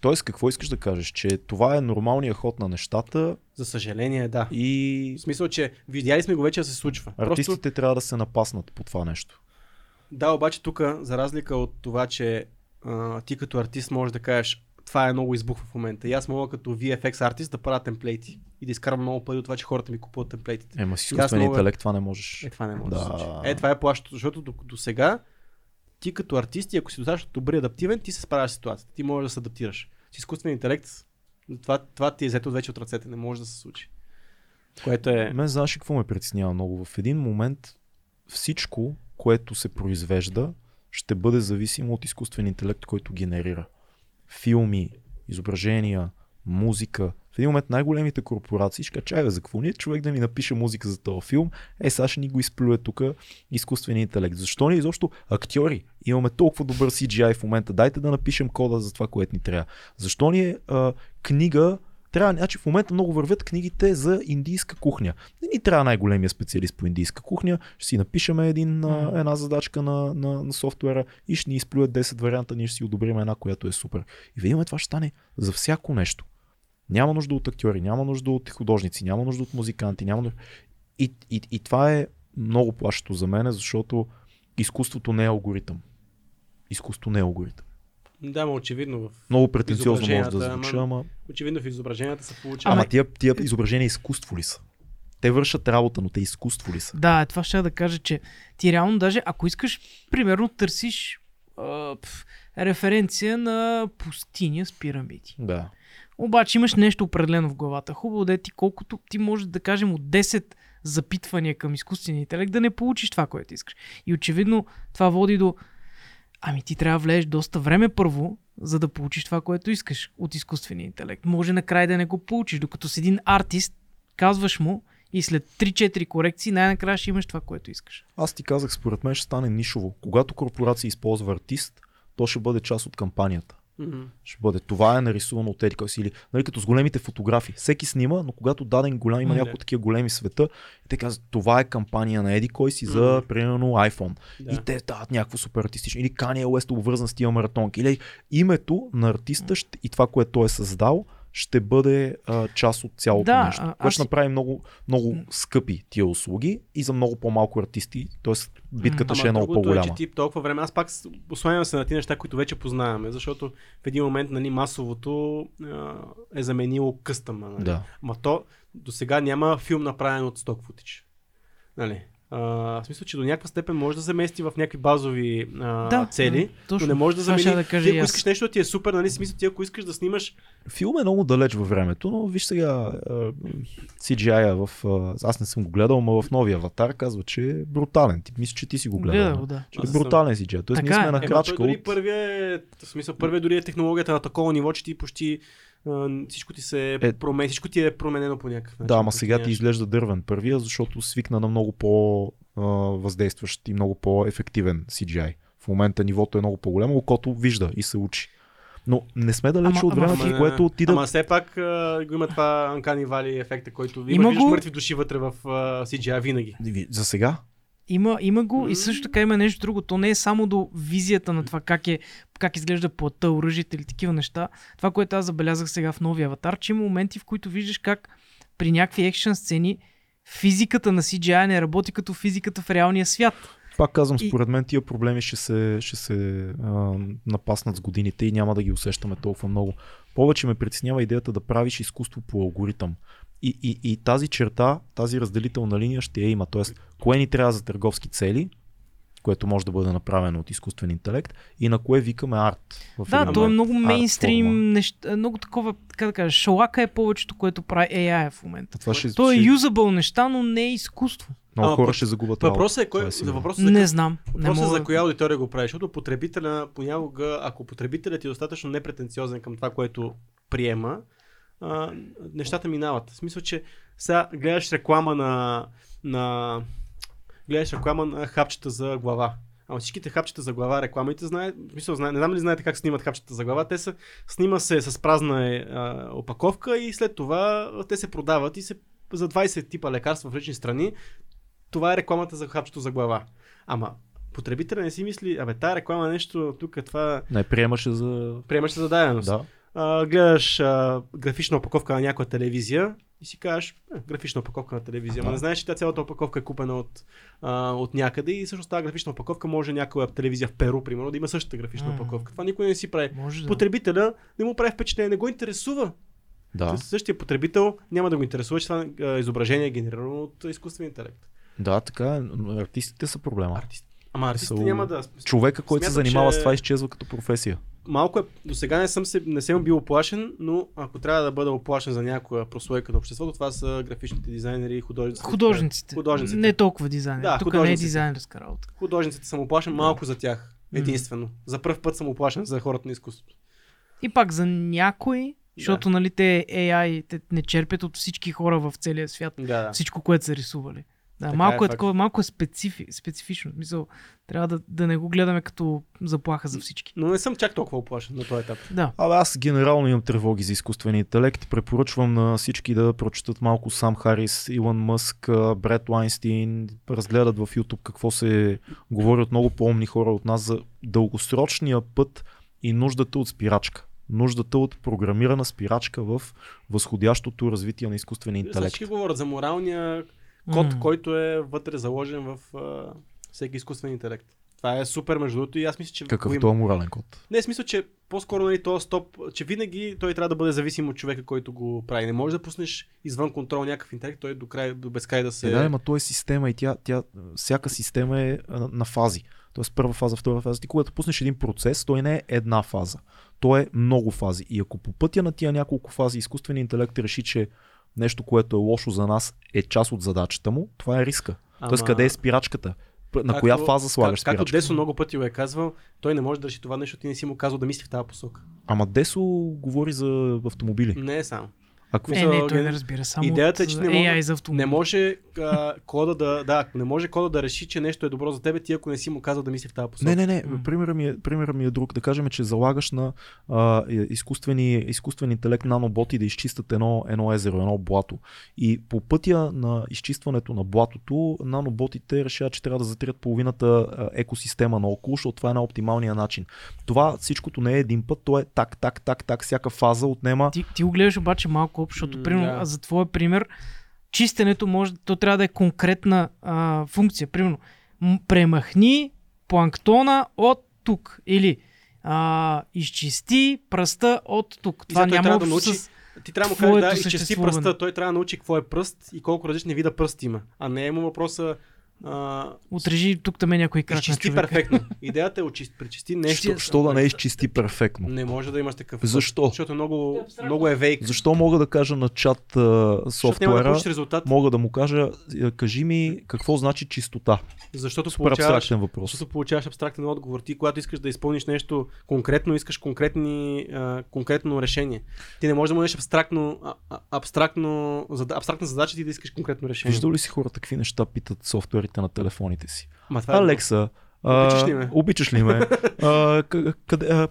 Тоест, какво искаш да кажеш? Че това е нормалният ход на нещата За съжаление, да. и В смисъл, че видяли сме го вече да се случва. артистите Просто, трябва да се напаснат по това нещо. Да, обаче тук, за разлика от това, че а, ти като артист можеш да кажеш това е много избух в момента. И аз мога като VFX артист да правя темплейти и да изкарам много пари от това, че хората ми купуват темплейтите. Ема с И аз изкуствен мога- интелект това не можеш. Е, това не може да, Да. случи. Е, това е плащото, защото до, до сега ти като артист, и ако си достатъчно добър и адаптивен, ти се справяш с ситуацията. Ти можеш да се адаптираш. С изкуствен интелект, това, това ти е взето вече от ръцете, не може да се случи. Което е... Мен знаеш какво ме притеснява много? В един момент всичко, което се произвежда, ще бъде зависимо от изкуствен интелект, който генерира. Филми, изображения, музика. В един момент най-големите корпорации ще бе, за какво ни е човек да ми напише музика за този филм? Е, сега ще ни го изплюе тук изкуствения интелект. Защо ни изобщо актьори? Имаме толкова добър CGI в момента. Дайте да напишем кода за това, което ни трябва. Защо ни е а, книга трябва, значи в момента много вървят книгите за индийска кухня. Не ни трябва най-големия специалист по индийска кухня, ще си напишеме един, Мгм. една задачка на, на, на софтуера и ще ни изплюят 10 варианта, ние ще си одобрим една, която е супер. И видимо това ще стане за всяко нещо. Няма нужда от актьори, няма нужда от художници, няма нужда от музиканти, няма нужда... И, и, и това е много плашето за мен, защото изкуството не е алгоритъм. Изкуството не е алгоритъм. Да, ма очевидно в... Много претенциозно може да звучи, ама- ама... Очевидно в изображенията се получава. Ама тия, тия изображения изкуство ли са? Те вършат работа, но те изкуство ли са? Да, това ще да кажа, че ти реално даже, ако искаш, примерно търсиш а, пф, референция на пустиня с пирамиди. Да. Обаче имаш нещо определено в главата. Хубаво да е ти колкото ти можеш да кажем от 10 запитвания към изкуствения интелект да не получиш това, което искаш. И очевидно това води до Ами ти трябва да влезеш доста време първо, за да получиш това, което искаш от изкуствения интелект. Може накрая да не го получиш, докато с един артист казваш му и след 3-4 корекции най-накрая ще имаш това, което искаш. Аз ти казах, според мен ще стане нишово. Когато корпорация използва артист, то ще бъде част от кампанията. Мгм. Ще бъде. Това е нарисувано от си. Или, нали, като с големите фотографии. Всеки снима, но когато даден голям, има М, няколко такива големи света, и те казват, това е кампания на Еди кой си за, Мгм. примерно, iPhone. Да. И те дават някакво супер артистично. Или Kanye West обвързан с тия маратонки. Или името на артиста и това, което той е създал, ще бъде а, част от цялото Да, нещо. Което аз ще направи много, много скъпи тия услуги и за много по-малко артисти. Тоест битката Ама ще е много по-голяма. Е, че ти толкова време, аз пак осланям се на тези неща, които вече познаваме, защото в един момент нали, масовото а, е заменило къстъма. Нали. Да. Ма то до сега няма филм направен от сток футич. Нали? А, в смисъл, че до някаква степен може да замести в някакви базови а, Да, цели, точно. но не може да замени. да кажа ти, ако аз. искаш нещо ти е супер, нали, смисъл, ти ако искаш да снимаш Филм е много далеч във времето, но виж сега CGI-а в... Аз не съм го гледал, но в новия аватар казва, че е брутален. Ти мисля, че ти си го гледал. Гледа не? го, да. Че е брутален CGI. Тоест ние Така сме е. на крачка той дори първия е, в смисъл, първия дори е технологията на такова ниво, че ти почти всичко ти се Е. промен, всичко ти е променено по някакъв начин. Да, ама сега ти изглежда дървен първия, защото свикна на много по а, въздействащ и много по-ефективен CGI. В момента нивото е много по-голямо, окото вижда и се учи. Но не сме далече Ама- от времето, Ама, което отида... Ама все пак а, го има това Uncanny Valley ефекта, който има, Има виждаш го. мъртви души вътре в а, CGI винаги. За сега? Има, има го М. и също така има нещо друго. То не е само до визията на това как, е, как изглежда плътта, оръжието или такива неща. Това, което аз забелязах сега в новия аватар, че има моменти, в които виждаш как при някакви екшен сцени физиката на CGI не работи като физиката в реалния свят. Пак казвам, според мен тия проблеми ще се, ще се а, напаснат с годините и няма да ги усещаме толкова много. Повече ме притеснява идеята да правиш изкуство по алгоритъм. И, и, и тази черта, тази разделителна линия ще я има. Тоест, кое ни трябва за търговски цели, което може да бъде направено от изкуствен интелект, и на кое викаме арт. В Да, то е много мейнстрим, неща, много такова, така да кажа, шалака е повечето, което прави AI в момента. Това ще, То е ще, юзабъл неща, но не е изкуство. много хора ще загубят. Въпросът е, кой, е за въпроса за, Не знам. Не въпросът е мога... за коя аудитория го прави, защото потребителя понякога, ако потребителят е достатъчно непретенциозен към това, което приема, а, нещата минават. В смисъл, че сега гледаш реклама на, на гледаш реклама на хапчета за глава. Ама всичките хапчета за глава, рекламите знаят, в смисъл, знае, не знам ли знаете как снимат хапчета за глава, те са, снима се с празна е, а, опаковка и след това те се продават и се за 20 типа лекарства в различни страни. Това е рекламата за хапчето за глава. Ама потребителя не си мисли, абе тая реклама е нещо, тук е това, Не, приемаше за... приемаш се за даденост. Да. А, гледаш а, графична опаковка на някоя телевизия и си кажеш, е, графична опаковка на телевизия. Ама не знаеш, че тя цялата опаковка е купена от, а, от някъде и всъщност тази графична опаковка може някоя телевизия в Перу, примерно, да има същата графична опаковка. Това никой не си прави. Може да. Потребителя не му прави впечатление, не го интересува. Да. Същия потребител няма да го интересува, че това изображение е генерирано от изкуствен интелект. да, така е. Артистите са проблема. Артист. Ама артистите Са- няма да. Човека, който се занимава че- с това, изчезва като професия. Малко е. До сега не съм, се, не съм бил оплашен, но ако трябва да бъда оплашен за някоя прослойка на обществото, това са графичните дизайнери и художниците. Художниците. Художниците. Не толкова дизайнер. Да, Тук не е дизайнерска работа. Художниците съм оплашен малко за тях. Единствено. За първ път съм оплашен за хората на изкуството. И пак за някой, защото нали те AI те не черпят от всички хора в целия свят. Да, да. Всичко, което са рисували. Да, Така малко е е, такова, малко е специфи, специфично. Мисъл, трябва да, да не го гледаме като заплаха за всички. Но не съм чак толкова оплашен на този етап. Да. Абе, аз генерално имам тревоги за изкуствения интелект. Препоръчвам на всички да прочетат малко Сам Харис, Илон Мъск, Бред Лайнстин, разгледат в YouTube какво се говори от много по-умни хора от нас за дългосрочния път и нуждата от спирачка. Нуждата от програмирана спирачка в възходящото развитие на изкуствения интелект. Всички говорят за моралния код, М. който е вътре заложен в а, всеки изкуствен интелект. Това е супер между другото и аз мисля, че Какъв е този морален код? Не, смисъл, че по-скоро нали, този стоп, че винаги той трябва да бъде зависим от човека, който го прави. Не можеш да пуснеш извън контрол някакъв интелект, той до край, до безкрай да се... Е, да, ама то е система и тя, тя, всяка система е а, на фази. Тоест първа фаза, втора фаза. Ти когато пуснеш един процес, той не е една фаза. Той е много фази. И ако по пътя на тия няколко фази изкуственият интелект реши, че нещо, което е лошо за нас, е част от задачата му, това е риска. Ама- Тоест къде е спирачката? На Както- коя фаза слагаш как, Както? Десо много пъти го е казвал, той не може да реши това нещо, ти не си му казал да мисли в тази посока. Ама Десо говори за автомобили. Не е само. А какво Е, Мисъл, не, той не разбира само идеята е, че не AI за. Не може а, кода да, да, не може кода да реши, че нещо е добро за тебе, ти ако не си му казал да мисли в тази посока. Не, не, не. М. Примерът ми, е, примерът ми е друг. Да кажем, че залагаш на а, е, изкуствени, изкуствен интелект наноботи да изчистят едно, едно езеро, едно блато. И по пътя на изчистването на блатото, наноботите решават, че трябва да затрият половината екосистема наоколо, защото това е на оптималния начин. Това всичкото не е един път, то е так, так, так, так. Всяка фаза отнема. Ти, ти го гледаш обаче малко общо, защото, примерно, да. за твоя пример, чистенето може, то трябва да е конкретна а, функция. Примерно, премахни планктона от тук. Или а, изчисти пръста от тук. Това няма да научи- с... Ти трябва да му кажеш да изчисти пръста, той трябва да научи какво е пръст и колко различни вида пръст има. А не е му въпроса а, Отрежи тук там е някой крак изчисти перфектно. Идеята е очисти, пречисти нещо. Що, що да не изчисти перфектно? Не може да имаш такъв. Защо? Защото много, много е вейк. Защо мога да кажа на чат а, да софтуера, резултат. мога да му кажа, кажи ми какво значи чистота. Защото Супер получаваш, абстрактен въпрос. защото получаваш абстрактен отговор. Ти, когато искаш да изпълниш нещо конкретно, искаш конкретни, а, конкретно решение. Ти не можеш да му дадеш абстрактно, а, абстрактно, зада, абстракна задача ти да искаш конкретно решение. Виждал ли си хората какви неща питат софтуерите на телефоните си? Ма това е Алекса, а, Обичаш ли ме? Обичаш ли ме? а, къ- къде, а,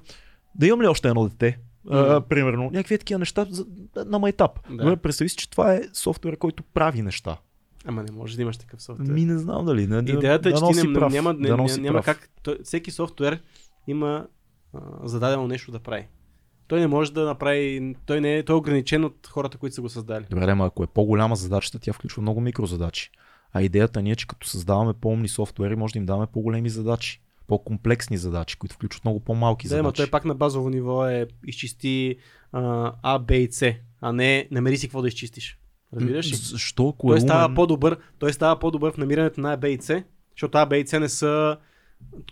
да имам ли още едно дете? Мгм. примерно, някакви такива неща за, на майтап. Да. Добре, представи си, че това е софтуер, който прави неща. Ама не можеш да имаш такъв софтуер. Ми не знам дали. Не, Идеята е, че дано ти не, прав, няма, не, си няма прав. как. Той, всеки софтуер има а, зададено нещо да прави. Той не може да направи. Той, не е, той е ограничен от хората, които са го създали. Добре, ама ако е по-голяма задачата, тя включва много микрозадачи. А идеята ни е, че като създаваме по-умни софтуери, може да им даваме по-големи задачи. По-комплексни задачи, които включват много по-малки Да, задачи. той пак на базово ниво е изчисти а, А, Б и С, а не намери си какво да изчистиш. Разбираш ли? Защо, ако Той е става умен, по-добър, той става по-добър в намирането на А, Б и С, защото А, Б и С не са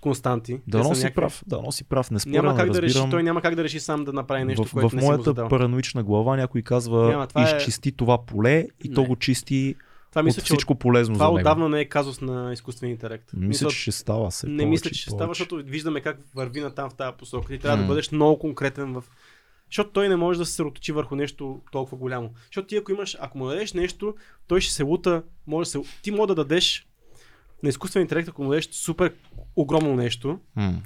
константи. да носи някакви- прав, да носи прав, не споря, Няма как да разбирам. реши, той няма как да реши сам да направи нещо, в, което в не си моята задал. параноична глава някой казва, Няма, това е- изчисти това поле и то Не. го чисти Това мисля, от че всичко полезно това за него. отдавна не е казус на изкуствен интелект. Мисля, че ще става се не повече мисля, че ще става, защото виждаме как върви на там в тази посока. Ти трябва М. да бъдеш много конкретен в. Защото той не може да се съсредоточи върху нещо толкова голямо. Защото ти ако имаш, ако му дадеш нещо, той ще се лута, може да се... Ти може да дадеш на изкуствен интелект, ако му дадеш супер огромно нещо, М.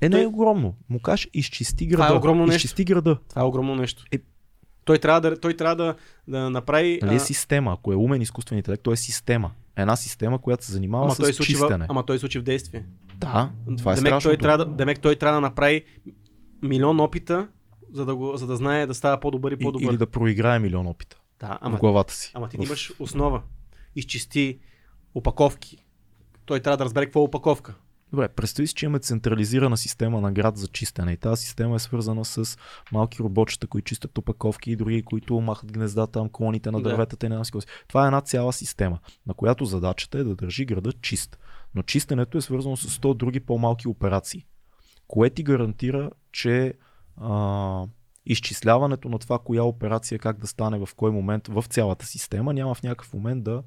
Е, не е огромно. Му кажеш, изчисти града. Това е огромно нещо. Изчисти града. това е огромно нещо. Е- Той трябва да, той трябва да, да направи. Нали е система? Ако е умен изкуствен интелект, то е система. Една система, която се занимава ама, с той случи в, чистене. ама той случи в действие. Да, това е демек, той трябва демек той трябва да направи милион опита, за да, го, за да знае да става по-добър и по-добър. Или да проиграе милион опита Да, в ама, главата си. ама ти В- имаш основа. Изчисти опаковки. Той трябва да разбере какво е опаковка. Добре, представи си, че имаме централизирана система на град за чистене и тази система е свързана с малки роботчета, които чистят опаковки и други, които махат гнездата, там, клоните на Да. дърветата и не знам си какво си. Това е една цяла система, на която задачата е да държи града чист. Но чистенето е свързано с 100 други по-малки операции, кое ти гарантира, че а, изчисляването на това, коя операция как да стане в кой момент в цялата система, няма в някакъв момент да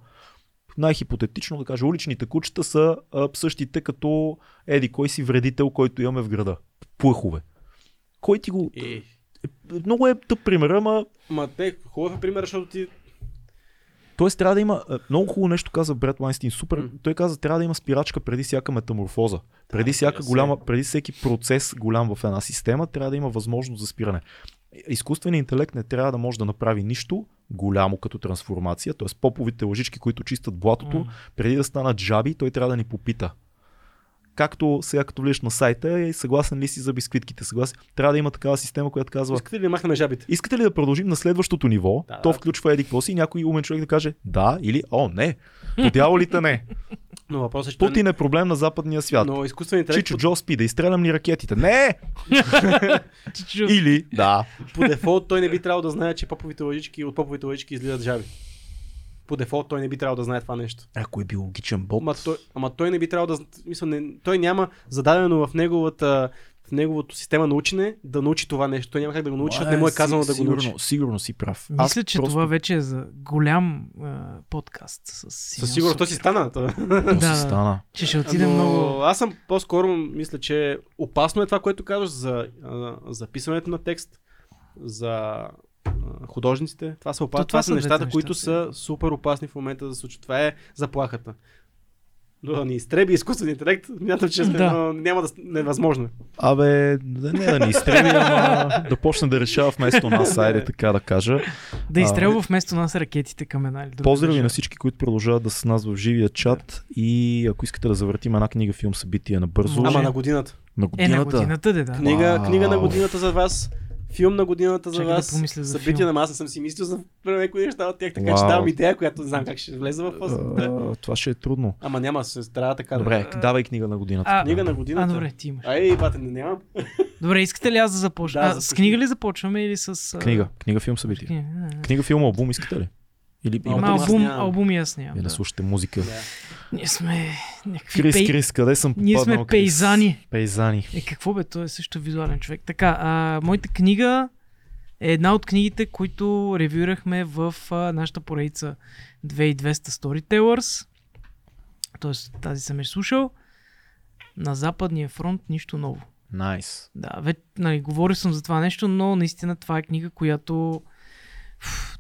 най-хипотетично да кажа, уличните кучета са а, същите като еди кой си вредител, който имаме в града. Плъхове. Кой ти го... И... Много е тъп пример, ама Ма те, хубав е пример, защото ти... Тоест трябва да има, а, много хубаво нещо каза Бред Лайнстин, супер, М. той каза трябва да има спирачка преди всяка метаморфоза. Преди всяка голяма, преди всеки процес голям в една система, трябва да има възможност за спиране. Изкуственият интелект не трябва да може да направи нищо голямо като трансформация, т.е. поповите лъжички, които чистят блатото, М. преди да станат жаби, той трябва да ни попита. Както сега като влезеш на сайта, е съгласен ли си за бисквитките? Съгласен. Трябва да има такава система, която казва, Искате ли да махнем жабите? Искате ли да продължим на следващото ниво? Да, то да. включва еди си и някой умен човек да каже да или о не. По дяволите не. Но въпросът е, че Путин е проблем на западния свят. но изкуственият интелект Чичо Джо спи, да изстрелям ли ракетите? Не! Или, да. по дефолт той не би трябвало да знае, че поповите лъжички от поповите лъжички излизат жаби. По дефолт той не би трябвало да знае това нещо. Ако е биологичен бот. Ама той, ама той не би трябвало да... Мисля, не, той няма зададено в неговата в неговото система на учене да научи това нещо. Той няма как да го научи, защото не му е казано да го сигурно, научи. Сигурно си прав. Мисля, че това вече е за голям а, подкаст. С Със сигурност той си стана. То Да, си стана. Че ще отиде Но много... Аз съм по-скоро, мисля, че опасно е това, което казваш за а, записването на текст, за художниците. Това са, опа... То, това това са нещата, които са супер опасни в момента да се случат. Това е заплахата. Но да ни изтреби изкуствен интелект, мятам, че сме, Да. но няма да невъзможно. Абе, да не да ни изстреби, ама да почне да решава вместо нас, айде така да кажа. Да А, изстрелва вместо нас ракетите към една или друга. Поздрави на всички, които продължават да са с нас в живия чат и ако искате да завъртим една книга, филм, събитие набързо, Може. Ама на годината. на Е, годината. на годината, де, да. Книга, книга на годината за вас. Филм на годината за Чакай да вас. помисля за събитие филм. на маса съм си мислил за някои неща от тях, така че Вау. давам идея, която не знам как ще влезе в фаза. Да. А, Това ще е трудно. Ама няма, се трябва така. да- Добре, давай книга на годината. А, Книга на а, годината. добре, ти имаш. Ай, бате, не нямам. Добре, искате ли аз да започна? Да, а, с книга ли започваме или с... а, Книга, книга, филм, събитие. Книга, а, Книга, филм, албум искате ли? Или Ама Има имате аз албум, нямам. албум нямам. Или да Да. слушате музика. Да. Ние сме някакви Крис, пей... Крис, къде съм Ние сме Крис? пейзани. Пейзани. Е, какво бе? Той е също визуален човек. Така, а, моята книга е една от книгите, които ревюирахме в а, нашата поредица 2200 Storytellers. Тоест, тази съм е слушал. На Западния фронт нищо ново. Найс. Да, вече, нали, говорил съм за това нещо, но наистина това е книга, която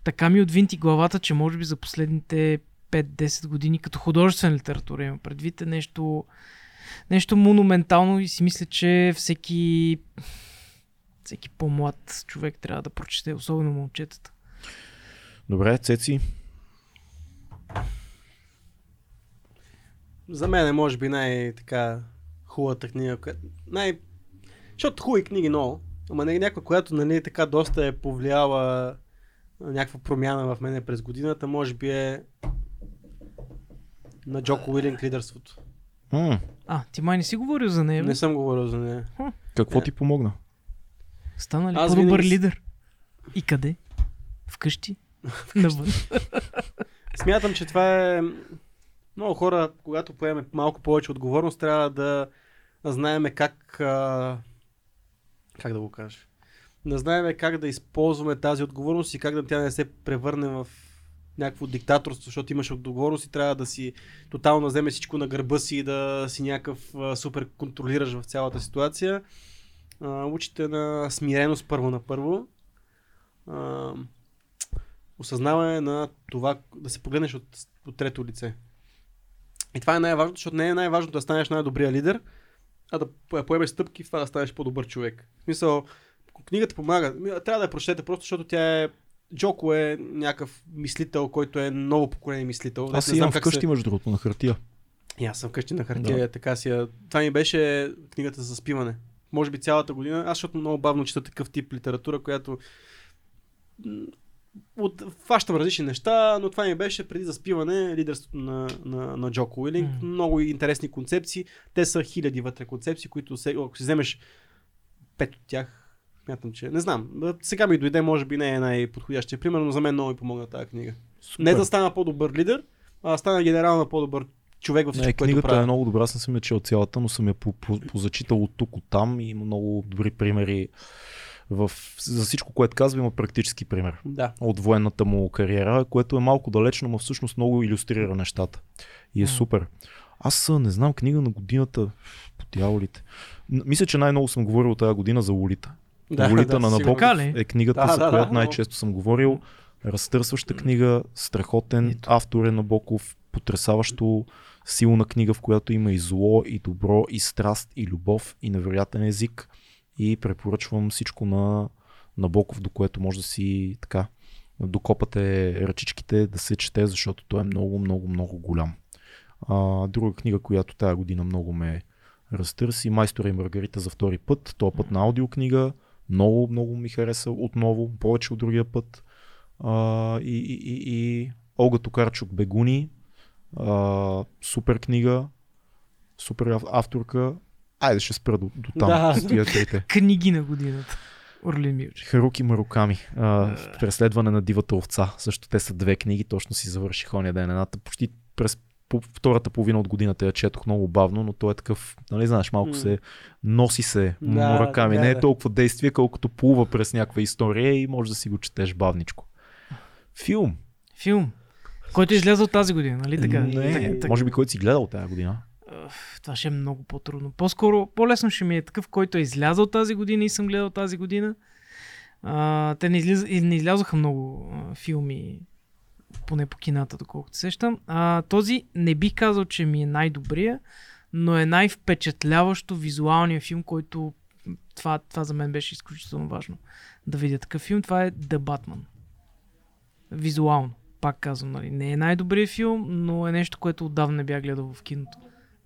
така ми отвинти главата, че може би за последните 5-10 години като художествена литература има предвид е нещо, нещо монументално и си мисля, че всеки всеки по-млад човек трябва да прочете, особено момчетата. Добре, Цеци. За мен е, може би, най-така хубавата книга. Най... Защото хубави книги много. Ама не е някаква, която нали, така доста е повлияла някаква промяна в мене през годината, може би е на Джоко Уилинг лидерството. М, А, ти май не си говорил за нея, бе? Не съм говорил за нея. какво Не. ти помогна? Стана ли Аз по-добър винаги лидер? И къде? Вкъщи? Навън? Смятам, че това е... Много хора, когато поеме малко повече отговорност, трябва да знаеме как... А... Как да го кажа? Да знаеме как да използваме тази отговорност и как да тя не се превърне в някакво диктаторство, защото имаш отговорност и трябва да си тотално вземе всичко на гърба си и да си някакъв супер контролираш в цялата ситуация. А, учите на смиреност първо на първо. А, осъзнаване на това да се погледнеш от, от трето лице. И това е най-важното, защото не е най-важното да станеш най-добрия лидер, а да по- поемеш стъпки в това да станеш по-добър човек. В смисъл, книгата помага. Трябва да я прочетете просто, защото тя е Джоко е някакъв мислител, който е ново поколение мислител. Аз си имам вкъщи, се- между другото, на хартия. И аз съм вкъщи на хартия, да. така си. Това ми беше книгата за спиване. Може би цялата година. Аз защото много бавно чета такъв тип литература, която от, фащам различни неща, но това ми беше преди заспиване лидерството на, на, на Джоко Уилинг. М. Много интересни концепции. Те са хиляди вътре концепции, които се, ако си вземеш пет от тях, смятам, че не знам. Сега ми дойде, може би не е най-подходящия пример, но за мен много ми помогна тази книга. Супер. Не да стана по-добър лидер, а стана генерално по-добър човек във всичко, Не, което книгата правя. е много добра, аз не съм я чел цялата, но съм я по- по- позачитал от тук, от там и има много добри примери. В, за всичко, което казва, има практически пример Да. от военната му кариера, което е малко далечно, но всъщност много иллюстрира нещата. И е М. супер. Аз не знам книга на годината по дяволите. Мисля, че най-много съм говорил тази година за Лолита. Да, Лолита да, на. Набоков е книгата, Да, за да, която да. най-често съм говорил. Разтърсваща книга, страхотен Ето. автор е Набоков, потрясаващо силна книга, в която има и зло, и добро, и страст, и любов, и невероятен език. И препоръчвам всичко на Набоков, до което може да си така докопате ръчичките да се чете, защото той е много, много, много голям. А, друга книга, която тази година много ме разтърси, Майстора и Маргарита за втори път, този път на аудиокнига, много, много ми хареса отново, повече от другия път. А, и, и, и, и Олга Токарчук Бегуни, А, супер книга, супер ав- авторка. Айде ще спра до, до там. Да. с тия трите. Книги на годината. Орлин Милчев. Харуки Маруками. А, преследване на дивата овца. Също те са две книги, точно си завърших ония ден. Едната почти през по втората половина от годината я четох много бавно, но той е такъв, нали знаеш, малко се носи се Да, Мураками. да, Не е да. толкова действие, колкото плува през някаква история и може да си го четеш бавничко. Филм. Филм. Който е излязъл тази година, нали така? Не, Так- так- може би който си гледал тази година. Това ще е много по-трудно. По-скоро, по-лесно ще ми е такъв, който е излязъл тази година и съм гледал тази година. А, те не, излиз... и не излязоха много а, филми, поне по кината, доколкото се сещам. А, този не бих казал, че ми е най-добрия, но е най-впечатляващо визуалния филм, който това, това за мен беше изключително важно да видя такъв филм. Това е The Batman. Визуално. Пак казвам, нали. Не е най-добрият филм, но е нещо, което отдавна не бях гледал в киното.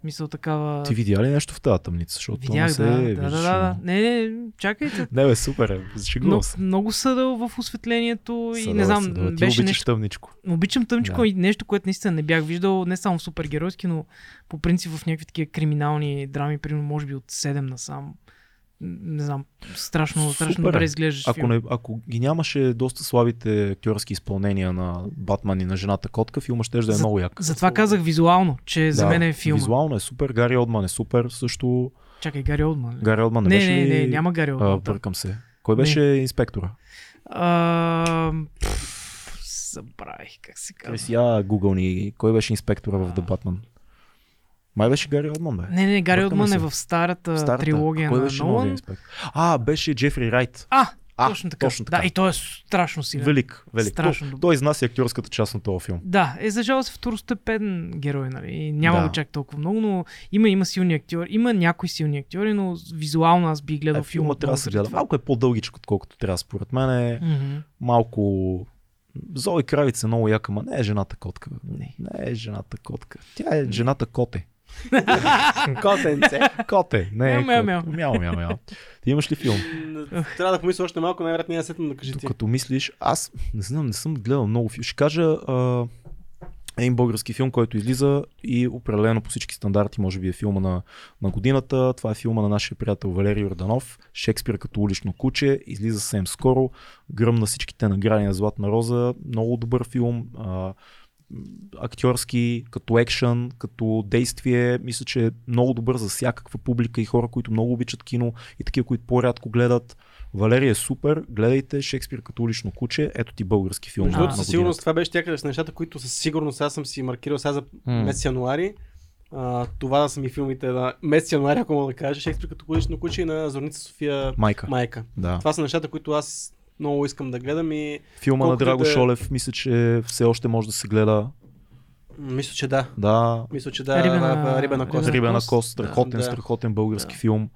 Мисля такава... Ти видя ли нещо в тази тъмница? Защото Видях, се да, да, да, да. Не, не, чакайте. Не бе, супер е. Шегувам се. много съдъл в осветлението и Съдъл не е, знам, съдъл е. Ти беше обичаш нещо... тъмничко. Обичам тъмчко Да. и нещо, което наистина не бях виждал, не само в супергеройски, но по принцип в някакви такива криминални драми, примерно може би от 7 насам. Не знам, страшно, страшно Супер е. добре изглеждаш Ако, не, ако ги нямаше доста слабите актьорски изпълнения на Батман и на жената котка, филма ще да е За- много як. Затова казах визуално, че за Да, мен е филм. Визуално е супер, Гари Олдман е супер, също Чакай, Гари Олдман. ли? Гари Олдман не, не, беше не, не, няма Гари А, Олдман. бъркам се. Кой беше инспектора? А, пф, Забравих как се казва. си я Google ни. Кой беше инспектора в The Batman? Май беше Гари Олдман, бе. Не, не, Гари Олдман е в старата, старата. трилогия Кой на беше Нолан. А, беше Джефри Райт. А, А, точно така. точно така. Да, и той е страшно силен. Велик, велик. Страшно Той, той изнася актьорската част на този филм. Да, е за жалост второстепен герой, нали? Няма Да. чак толкова много, но има, има силни актьори. Има някои силни актьори, но визуално аз би гледал Е, филма. филма трябва да се гледа. Малко е по-дългичко, отколкото трябва според мен. Е Мгм. малко... Зои Кравица е много яка, ма не е жената котка. Не. Не е жената котка. Тя е жената коте. Котенце. Коте, не е Мяу, мяу, кот. Мяу, мяу, мяу. Ти имаш ли филм? Трябва да помисля още малко, най-вероятно няма сетна да кажи ти. Като мислиш, аз не знам, не съм гледал много филм. Ще кажа а, един български филм, който излиза и определено по всички стандарти може би е филма на, на годината. Това е филма на нашия приятел Валерий Йорданов. Шекспир като улично куче. Излиза съвсем скоро. Гръм на всичките награди на Златна роза. Много добър филм. А, актьорски, като екшън, като действие, мисля, че е много добър за всякаква публика и хора, които много обичат кино и такива, които по-рядко гледат. Валерия е супер, гледайте Шекспир като улично куче, ето ти български филм. Между другото, със сигурност това беше някъде с нещата, които със сигурност аз съм си маркирал сега за М. месец януари. А, това са ми филмите на месец януари, ако мога да кажа. Шекспир като колично куче и на Зорница София Майка. майка. Да. Това са нещата, които аз много искам да гледам и Филма на Драго да е- Шолев, мисля, че все още може да се гледа. мисля, че да. Да, Мисля, че да. Рибена- Рибена кост. Рибена кост. страхотен, Да. страхотен български Да. филм.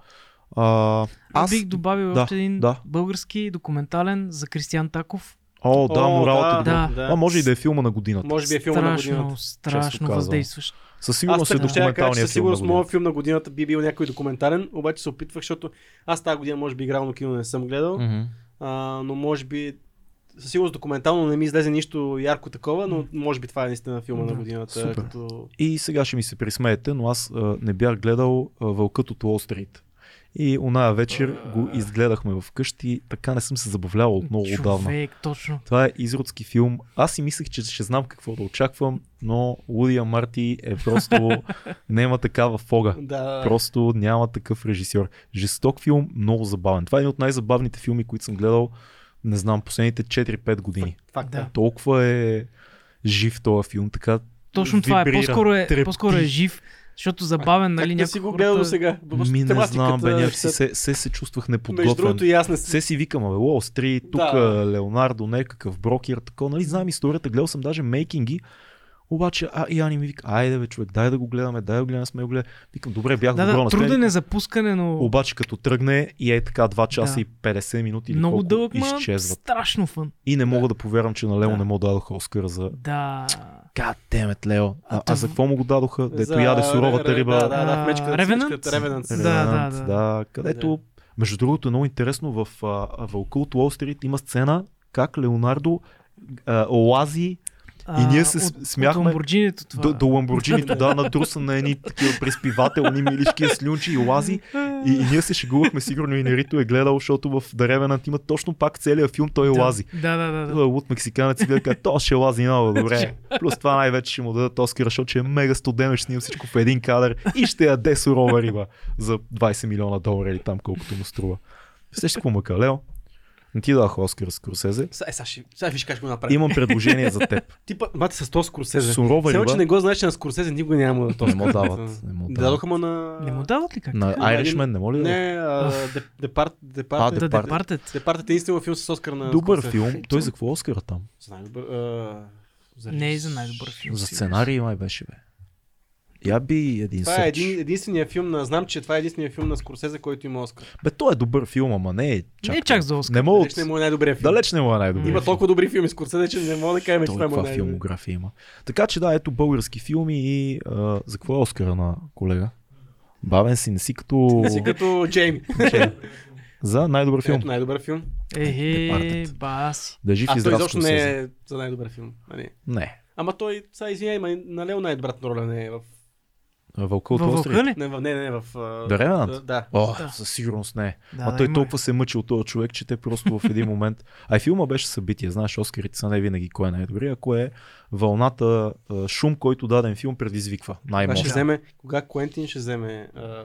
А, Аз бих добавил да, още един да. български документален за Кристиан Таков. О, да, О, моралът е да, добър. да. А може и да е филма на годината. Може би е филма на страшно, годината. Често страшно въздействащ. Със сигурност е документалният със филм на сигурност моят годината. филм на годината би бил някой документален, обаче се опитвах, защото аз тази година може би игрално кино не съм гледал, Мгм. А, но може би със сигурност документално не ми излезе нищо ярко такова, но може би това е наистина филма Да. на годината. Супер. Като... И сега ще ми се присмеете, но аз а, не бях гледал а, Вълкът от Уолл Стрит. И оная вечер го изгледахме вкъщи, така не съм се забавлявал от много отдавна. Човек, точно. Това е изродски филм. Аз си мислех, че ще знам какво да очаквам, но Лудия Марти е просто... няма такава фога. Да. Просто няма такъв режисьор. Жесток филм, много забавен. Това е един от най-забавните филми, които съм гледал, не знам, последните 4-5 години. Факт, Да. Толкова е жив този филм, така Точно това е. вибрира, По-скоро е, трепти. по-скоро е жив, защото забавен, нали? Как да си го гледал хората- до сега? Ми не знам, бе, някакси се, се, се чувствах Между неподготвен. другото и аз не Се си викам, абе, Уолл Стрит, тук Да. Леонардо, някакъв брокер, такова, нали, знам историята, гледал съм даже мейкинги, обаче, а, и Ани ми вика, айде бе, човек, дай да го гледаме, дай да го гледаме, сме го гледали. Викам, добре, бях Да, добро да, труден е за пускане, но Обаче като тръгне и е така 2 часа Да. и 50 минути или много колко дълъг, изчезват. страшно фън. И не мога да повярвам, че на Лео Да. не му дадоха Оскара за... Да. God damn it, Лео. А, А а, за какво му го дадоха? Дето За- яде суровата риба. Да, да, да, в мечката. Мечката, Revenant. Да, Ревенант, да, да. да, където, между другото е много интересно, в а, Вълка от Уолл Стрит има сцена как Леонардо лази И ние се от, смяхме От Ламборджинито това. До, до Ламборджинито, да, надрусан на едни такива преспивателни милички, слюнчи и лази. И, и ние се шегувахме, сигурно и Нерито е гледал, защото в Даревенът има точно пак целият филм, той да. лази. Да, да, да. Той е луд мексиканец и гледа, то ще лази много добре. Плюс това най-вече ще му дадат Оскара, защото ще е мега студено, ще снима всичко в един кадър и ще яде сурова риба за 20 милиона долара или там колкото му струва. Сещаш какво макалео? Не ти дадох Оскар с Скорсезе. Са- Е, сега, ще- сега виж как ще го направи. Имам предложение за теб. Типа, бате с то Скорсезе. Сурова Само, че не го знаеш, че на Скорсезе никога няма да Не му дават. Не му дават. Дадоха му на... Не му дават ли как? На Irishman не моля? Не, Департ. Департет. Департ е единствено филм с Оскар на Добър филм. Той за какво Оскара там? За най-добър... Не и за най-добър филм. За сценарий май беше, бе. Я би един Това е един, единствения филм на... Знам, че това е единствения филм на Скорсезе, който има Оскар. Бе, той е добър филм, ама не е чак. Не е чак за Оскар. Не мога. Далеч не му е най-добрият филм. Далеч не му е най-добър. Има толкова добри филми с Скорсезе, че не мога да кажем, че това е е най-добрият. филмография има. Така че да, ето български филми и а, за какво е Оскара на колега? Бавен си, не си като... Не си като Джейми. за най-добър филм. Ето най-добър филм. Ехе, Департет. баси. Да е жив и здрав изобщо не е за най-добър филм. Нали? Не. Ама той, сега извиняй, ма налел най-добрата роля не е в... Вълка от Във вълка ли? Не, не, не, в... а, The Revenant? Да. О, Да. със сигурност не. Да, а да, той има. толкова се мъчи от този човек, че те просто в един момент. А и филма беше събитие. Знаеш, Оскарите са не винаги кой е най-добри, а кое е вълната, шум, който даден филм предизвиква. Кога ще вземе, кога Куентин ще вземе а,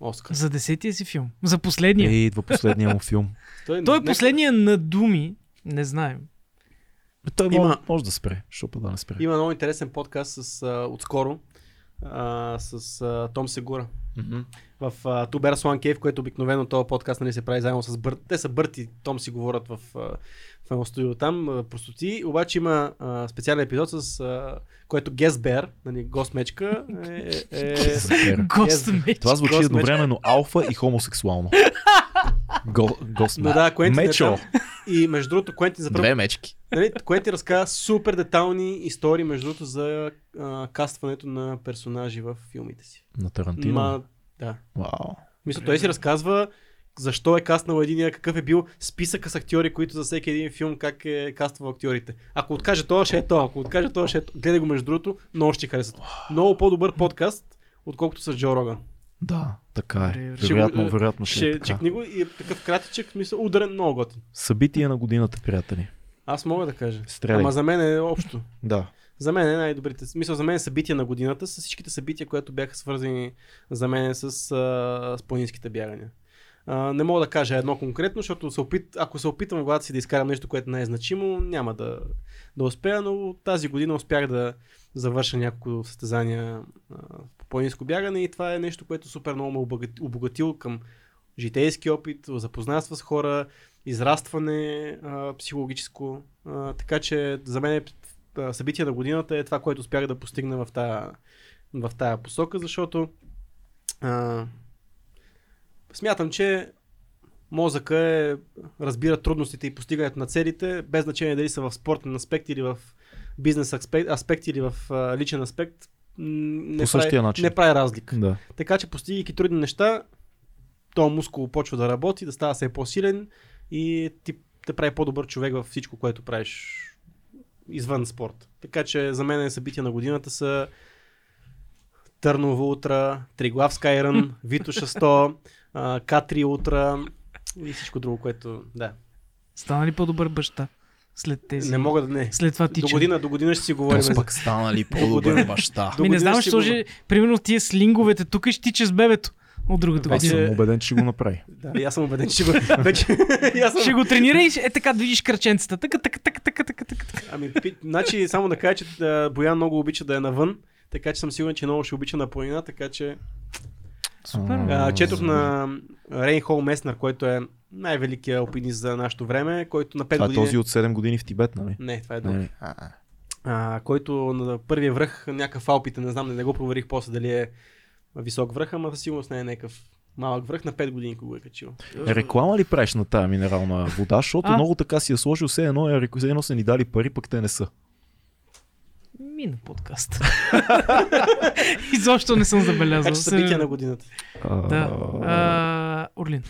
Оскар? За десетия си филм. За последния. Е, идва последния му филм. Той, Той е не- последния на думи. Не знаем. Той Има- може, да спре. Що па да не спре? Има много интересен подкаст с, а, отскоро а, с а, Том Сегура. Мгм. В а, Bears One Cave, което обикновено този подкаст нали, се прави заедно с Бърт. Те са Бърт и Том си говорят в, а, в едно студио там, а, простоти. Обаче има а, специален епизод, с а, което Bear, нали, гост мечка, е, е, Супер. Гост Yes. меч. Това звучи едновременно алфа и хомосексуално. Го, гост Но да, е Мечо. И между другото, Куентин за първ Две мечки. Нали, Куентин разказа супер детални истории, между другото, за а, кастването на персонажи в филмите си. На Тарантино. Ма, да. Вау. Мисля, той си разказва защо е каснал единия, какъв е бил списъка с актьори, които за всеки един филм, как е каствал актьорите. Ако откаже това, ще е то. Ако откаже това, ще е то. Гледай го между другото, много ще ти харесат. Много по-добър подкаст, отколкото с Джо Роган. Да, така е. Добре, ще Вероятно, го- вероятно ще, е Ще така. чекни го и е такъв кратичък, смисъл, ударен, много готин. Събитие на годината, приятели. Аз мога да кажа. Стреляй. Ама за мен е общо. Да. За мен е най-добрите. В Смисъл, за мен е събития на годината с всичките събития, които бяха свързани за мен с, а, с планинските бягания. А, не мога да кажа едно конкретно, защото се опит, ако се опитам в главата си да изкарам нещо, което не е значимо, няма да, да успея, но тази година успях да завърша няколко състезания а, планинско бягане и това е нещо, което супер много ме обогати- обогатило към житейски опит, запознанства с хора, израстване а, психологическо. А, така че за мен а, събитие на годината е това, което успях да постигна в тая, в тая посока, защото а, смятам, че мозъка е, разбира трудностите и постигането на целите, без значение дали са в спортен аспект или в бизнес аспект, аспект или в а, личен аспект, не, По същия прави, начин. не прави разлика. Да. Така че постигайки трудни неща, то мускул почва да работи, да става все по-силен и ти те прави по-добър човек във всичко, което правиш извън спорт. Така че за мен събития на годината са Търново утра, Триглавска Айрън, Витоша 100, а, К3 утра и всичко друго, което да. Стана ли по-добър баща? След тези. Не мога да не. След това До тичане. година, до година ще си говорим. Тоест пък стана ли година. по-добър баща? До Ми не година знам, ще сложи, примерно тия слинговете тук и ще тича с бебето. От другата Вече- Аз година. съм убеден, че ще го направи. Да, аз съм убеден, че го... Вече... аз съм... Ще го тренира и е така движиш краченцата. Така, така, така, така, така, така. така. Ами, пи... значи, само да кажа, че Боян много обича да е навън, така че съм сигурен, че много ще обича на планина, така че Супер. а, четох на Рейнхол Меснер, който е най-великият алпинист за нашето време, който на 5 Това е години... този от 7 години в Тибет, нали? Не, това е друг. А, който на първия връх, някакъв Алпите, не знам, не, не го проверих после дали е висок връх, ама със сигурност не е някакъв малък връх, на 5 години го е качил. Е, реклама ли правиш на тая минерална вода? Защото А? много така си я сложил, все едно, е, едно са ни дали пари, пък те не са. Мина подкаст. Изобщо не съм забелязал. Събития на годината. Да. А, Орлин.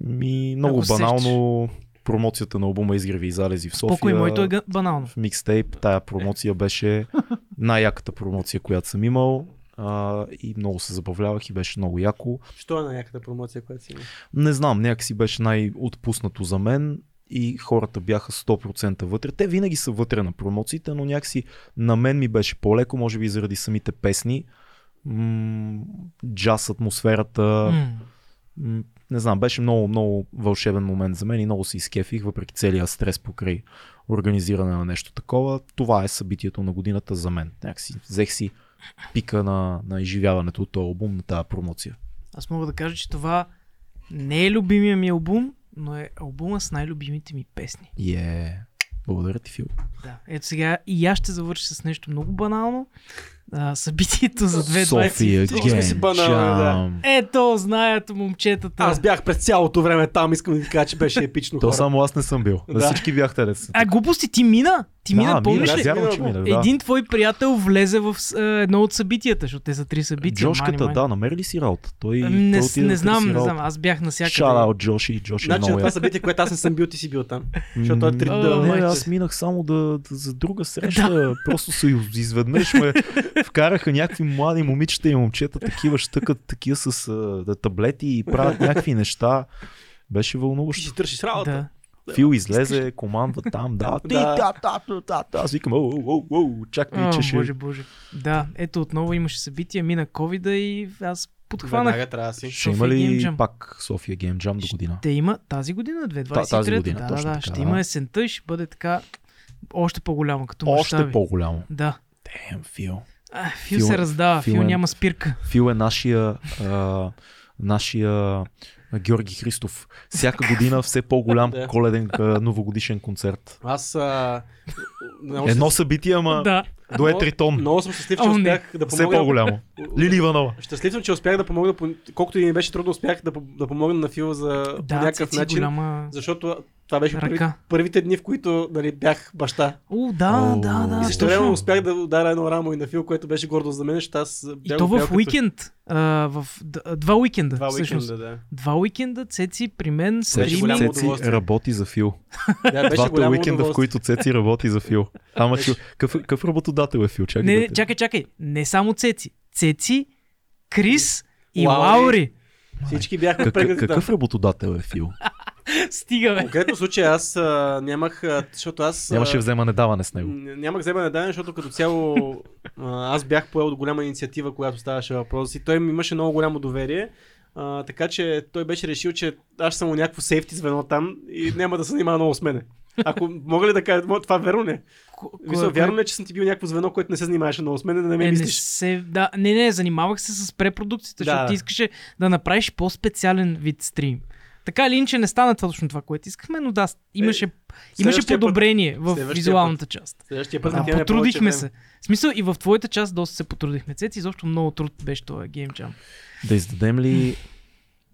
Ми, много Ако банално промоцията на албума Изгреви и залези в София. Спокой, моето е банално. в микстейп. Тая промоция беше най-яката промоция, която съм имал. А, и много се забавлявах и беше много яко. Що е на яката промоция, която си има? Не знам, някакси беше най-отпуснато за мен и хората бяха 100% вътре. Те винаги са вътре на промоциите, но някакси на мен ми беше по-леко, може би заради самите песни. М- джаз атмосферата, М. м- не знам, беше много, много вълшебен момент за мен и много се изкефих, въпреки целия стрес покрай организиране на нещо такова. Това е събитието на годината за мен. Някакси взех си пика на, на изживяването от този албум, на тази промоция. Аз мога да кажа, че това не е любимия ми албум, но е албума с най-любимите ми песни. И е... Благодаря ти, Фил. Да. Ето сега и аз ще завърша с нещо много банално. А, събитието за 2020. София да. Ето, знаят момчетата. Аз бях през цялото време там, искам да ви кажа, че беше епично. То хора. само аз не съм бил. Да. Да. Всички бяхте да са. А, глупости, ти мина. Ти да, мина, помниш мина, ли? че мина, да. Един твой приятел влезе в е, едно от събитията, защото те са три събития. Джошката, мани, да, намери ли си работа? Той, мани. Не, той отиде не да знам, не знам. Аз бях навсякъде. Shout out Джоши, Джоши е Значи на много това як. събитие, което аз не съм бил, ти си бил там. Защото той е три да, Не, аз минах само да, да за друга среща. Просто се изведнъж ме вкараха някакви млади момичета и момчета, такива щъкат, такива с а, да, таблети и правят някакви неща. Беше Ще вълнуващо. си търсиш работа. Да. Фил излезе, командва там, да, ти, Да. да, да, да, да. Аз викам, оу, оу, оу, чак О, ми, че ще... боже, боже. Да, ето отново имаше събитие, мина ковида и аз подхванах. Веднага трябва да си. Ще има ли пак София Game Jam до година? Ще има тази година, 2023. Та- тази година, да, точно да, така, ще да. има есента и ще бъде така още по-голямо като Още мащаби. по-голямо. Да. Damn, Фил. А, Фил, Фил се е- раздава, Фил Фил, е- няма спирка. Фил е нашия, а, нашия а, Георги Христов. Всяка година все по-голям Да. коледен а, новогодишен концерт. Аз а, Едно събитие, ама Да. до е тритон. Много съм щастлив, че О, не. успях да Все помогна. по-голямо. Лили Иванова. Щастлив съм, че успях да помогна, по- колкото и ми беше трудно, успях да, да помогна на Фил за по Да, някакъв начин. голяма Защото това беше първи, първите дни, в които нали, бях баща. О, да, О. да, да. и също време успях да ударя едно рамо и на Фил, което беше гордо за мен, защото аз И то в като- уикенд. А, в два уикенда. Два всъщност. уикенда, да. Два уикенда, Цеци при мен, стриминг. Цеци работи за Фил. да беше Двата уикенда, в които Цеци работи за Фил. Ама Фил, какъв, какъв работодател е Фил? Чакай Не, да те- чакай, чакай. Не само Цеци. Цеци, Крис и Лаури. Лаури. Всички бяхме какъв работодател е Фил? Стига, бе. Конкретно случай аз а, нямах, а, защото аз... Нямаше вземане даване с него. Нямах вземане да защото като цяло а, аз бях поел от голяма инициатива, която ставаше въпрос и той ми имаше много голямо доверие. А, така че той беше решил, че аз съм някакво сейфти звено там и няма да се занимава много с мене. Ако мога ли да кажа, това верно не? Мисля, вярно ли, е, че съм ти бил някакво звено, което не се занимаваше много с мен, да не ме Е, не, мислиш? се, да, не, не, занимавах се с препродукцията, Да. защото ти искаше да направиш по-специален вид стрим. Така или иначе не стана точно това, което искахме, но да, имаше, имаше следващия подобрение в следващия визуалната част. Следващия път Да, отиваме потрудихме се. В смисъл и в твоята част доста се потрудихме. Цеци, изобщо много труд беше това Game Jam. Да издадем ли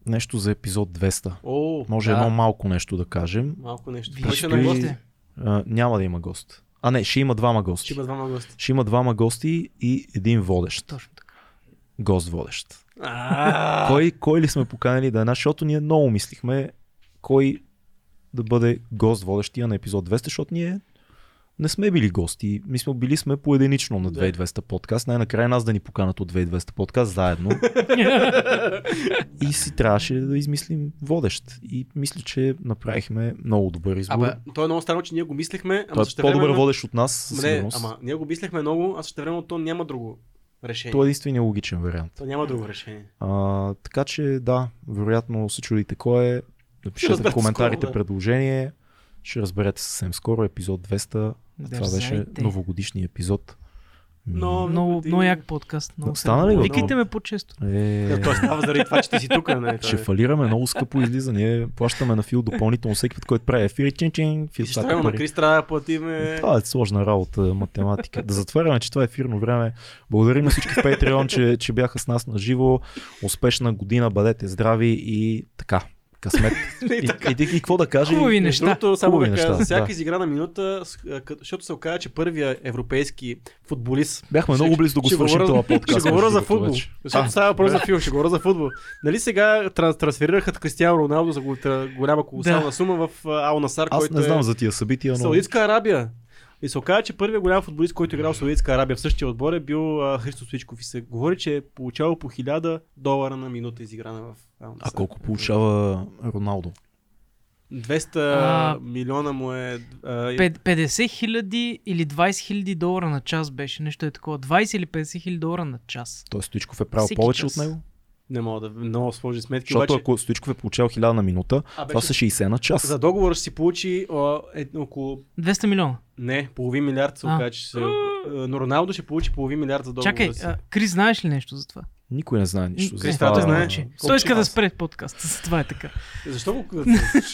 нещо за епизод 200? време. О, Може да, едно малко нещо да кажем. малко нещо. Виж, ще е Вижте. гости? А, няма да има гост. А не, ще има двама гости. Ще има двама гости. Ще има двама гости и един водещ. Точно така. Гост водещ. Кой, кой ли сме поканали да е наш, защото ние много мислихме кой да бъде гост водещия на епизод 200, защото ние не сме били гости. Ми сме били сме поединично на Да. 2200 подкаст. Най-накрая нас да ни поканат от 2200 подкаст заедно. и си трябваше да измислим водещ. И мисля, че направихме много добър избор. Абе, то е много странно, че ние го мислехме, ама Той е по-добър водещ от нас, Не, ама ние го мислехме много, а също време то няма друго решение. Това е единствения логичен вариант. То няма друго решение. А, така че да, вероятно се чудите кой е. Напишете в коментарите скоро, да. предложение. Ще разберете съвсем скоро епизод 200. Това беше Дързайте. новогодишния епизод. Но- Много, Ти- много як подкаст. Много Стана ли го? Викайте ме по-често. Е, Той става заради това, че ти си тук, не? ще фалираме много скъпо излиза. Ние плащаме на Фил допълнително всеки път, който прави ефири. Чин, чин, Фил Ще трябва на. Крис трябва да платиме. Това е сложна работа, математика. Да затваряме, че това е ефирно време. Благодарим на всички в Patreon, че, че бяха с нас на живо. Успешна година, бъдете здрави и така. Късмет. И И, и, и, и какво да каже? Хубави неща. другото, само Хубави да кажа, неща, всяка да. изиграна минута, защото се оказа, че първия европейски футболист Бяхме Ще- много близо да го свършим говоря- това подкаст. Ще говоря за футбол. Защото става въпрос за филм, ще говоря за футбол. Нали сега транс- трансферираха Кристиано Роналдо за голяма колосална сума в Ал Насар, Аз който не знам за тия събития, но... Саудитска Арабия. И се оказа, че първият голям футболист, който е играл в Саудитска Арабия в същия отбор е бил а, Христо Свичков и се говори, че е получавал по 1000 долара на минута изиграна в Ал А колко получава Роналдо? 200 А, милиона му е... А, Пет- 50 хиляди или 20 хиляди долара на час беше. Нещо е такова. 20 или 50 хиляди долара на час. Той Стоичков е правил Всеки повече час. от него? не мога да много сложи сметки, Защото обаче ако Стоичков е получавал 1000 на минута, А, това беше- са 60 на час. за договора ще си получи а, е, около 200 милиона. Не, половин милиард се А. оказа, че се... Но Роналдо ще получи половин милиард за договора Чакай, си. а, Крис, знаеш ли нещо за това? Никой не знае нищо. за Крис, това. той знае. Че- Колко Той иска да спре подкаст. Това е така. Защо го...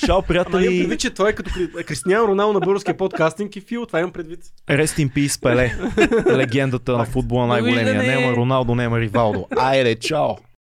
Чао, Ама приятели! предвид, че той е като Кри- Кристиано Роналдо на българския подкастинг и Фил, това имам предвид. Rest in peace, Пеле. Легендата на футбола най-големия. Нема Роналдо, нема Ривалдо. Айде, чао!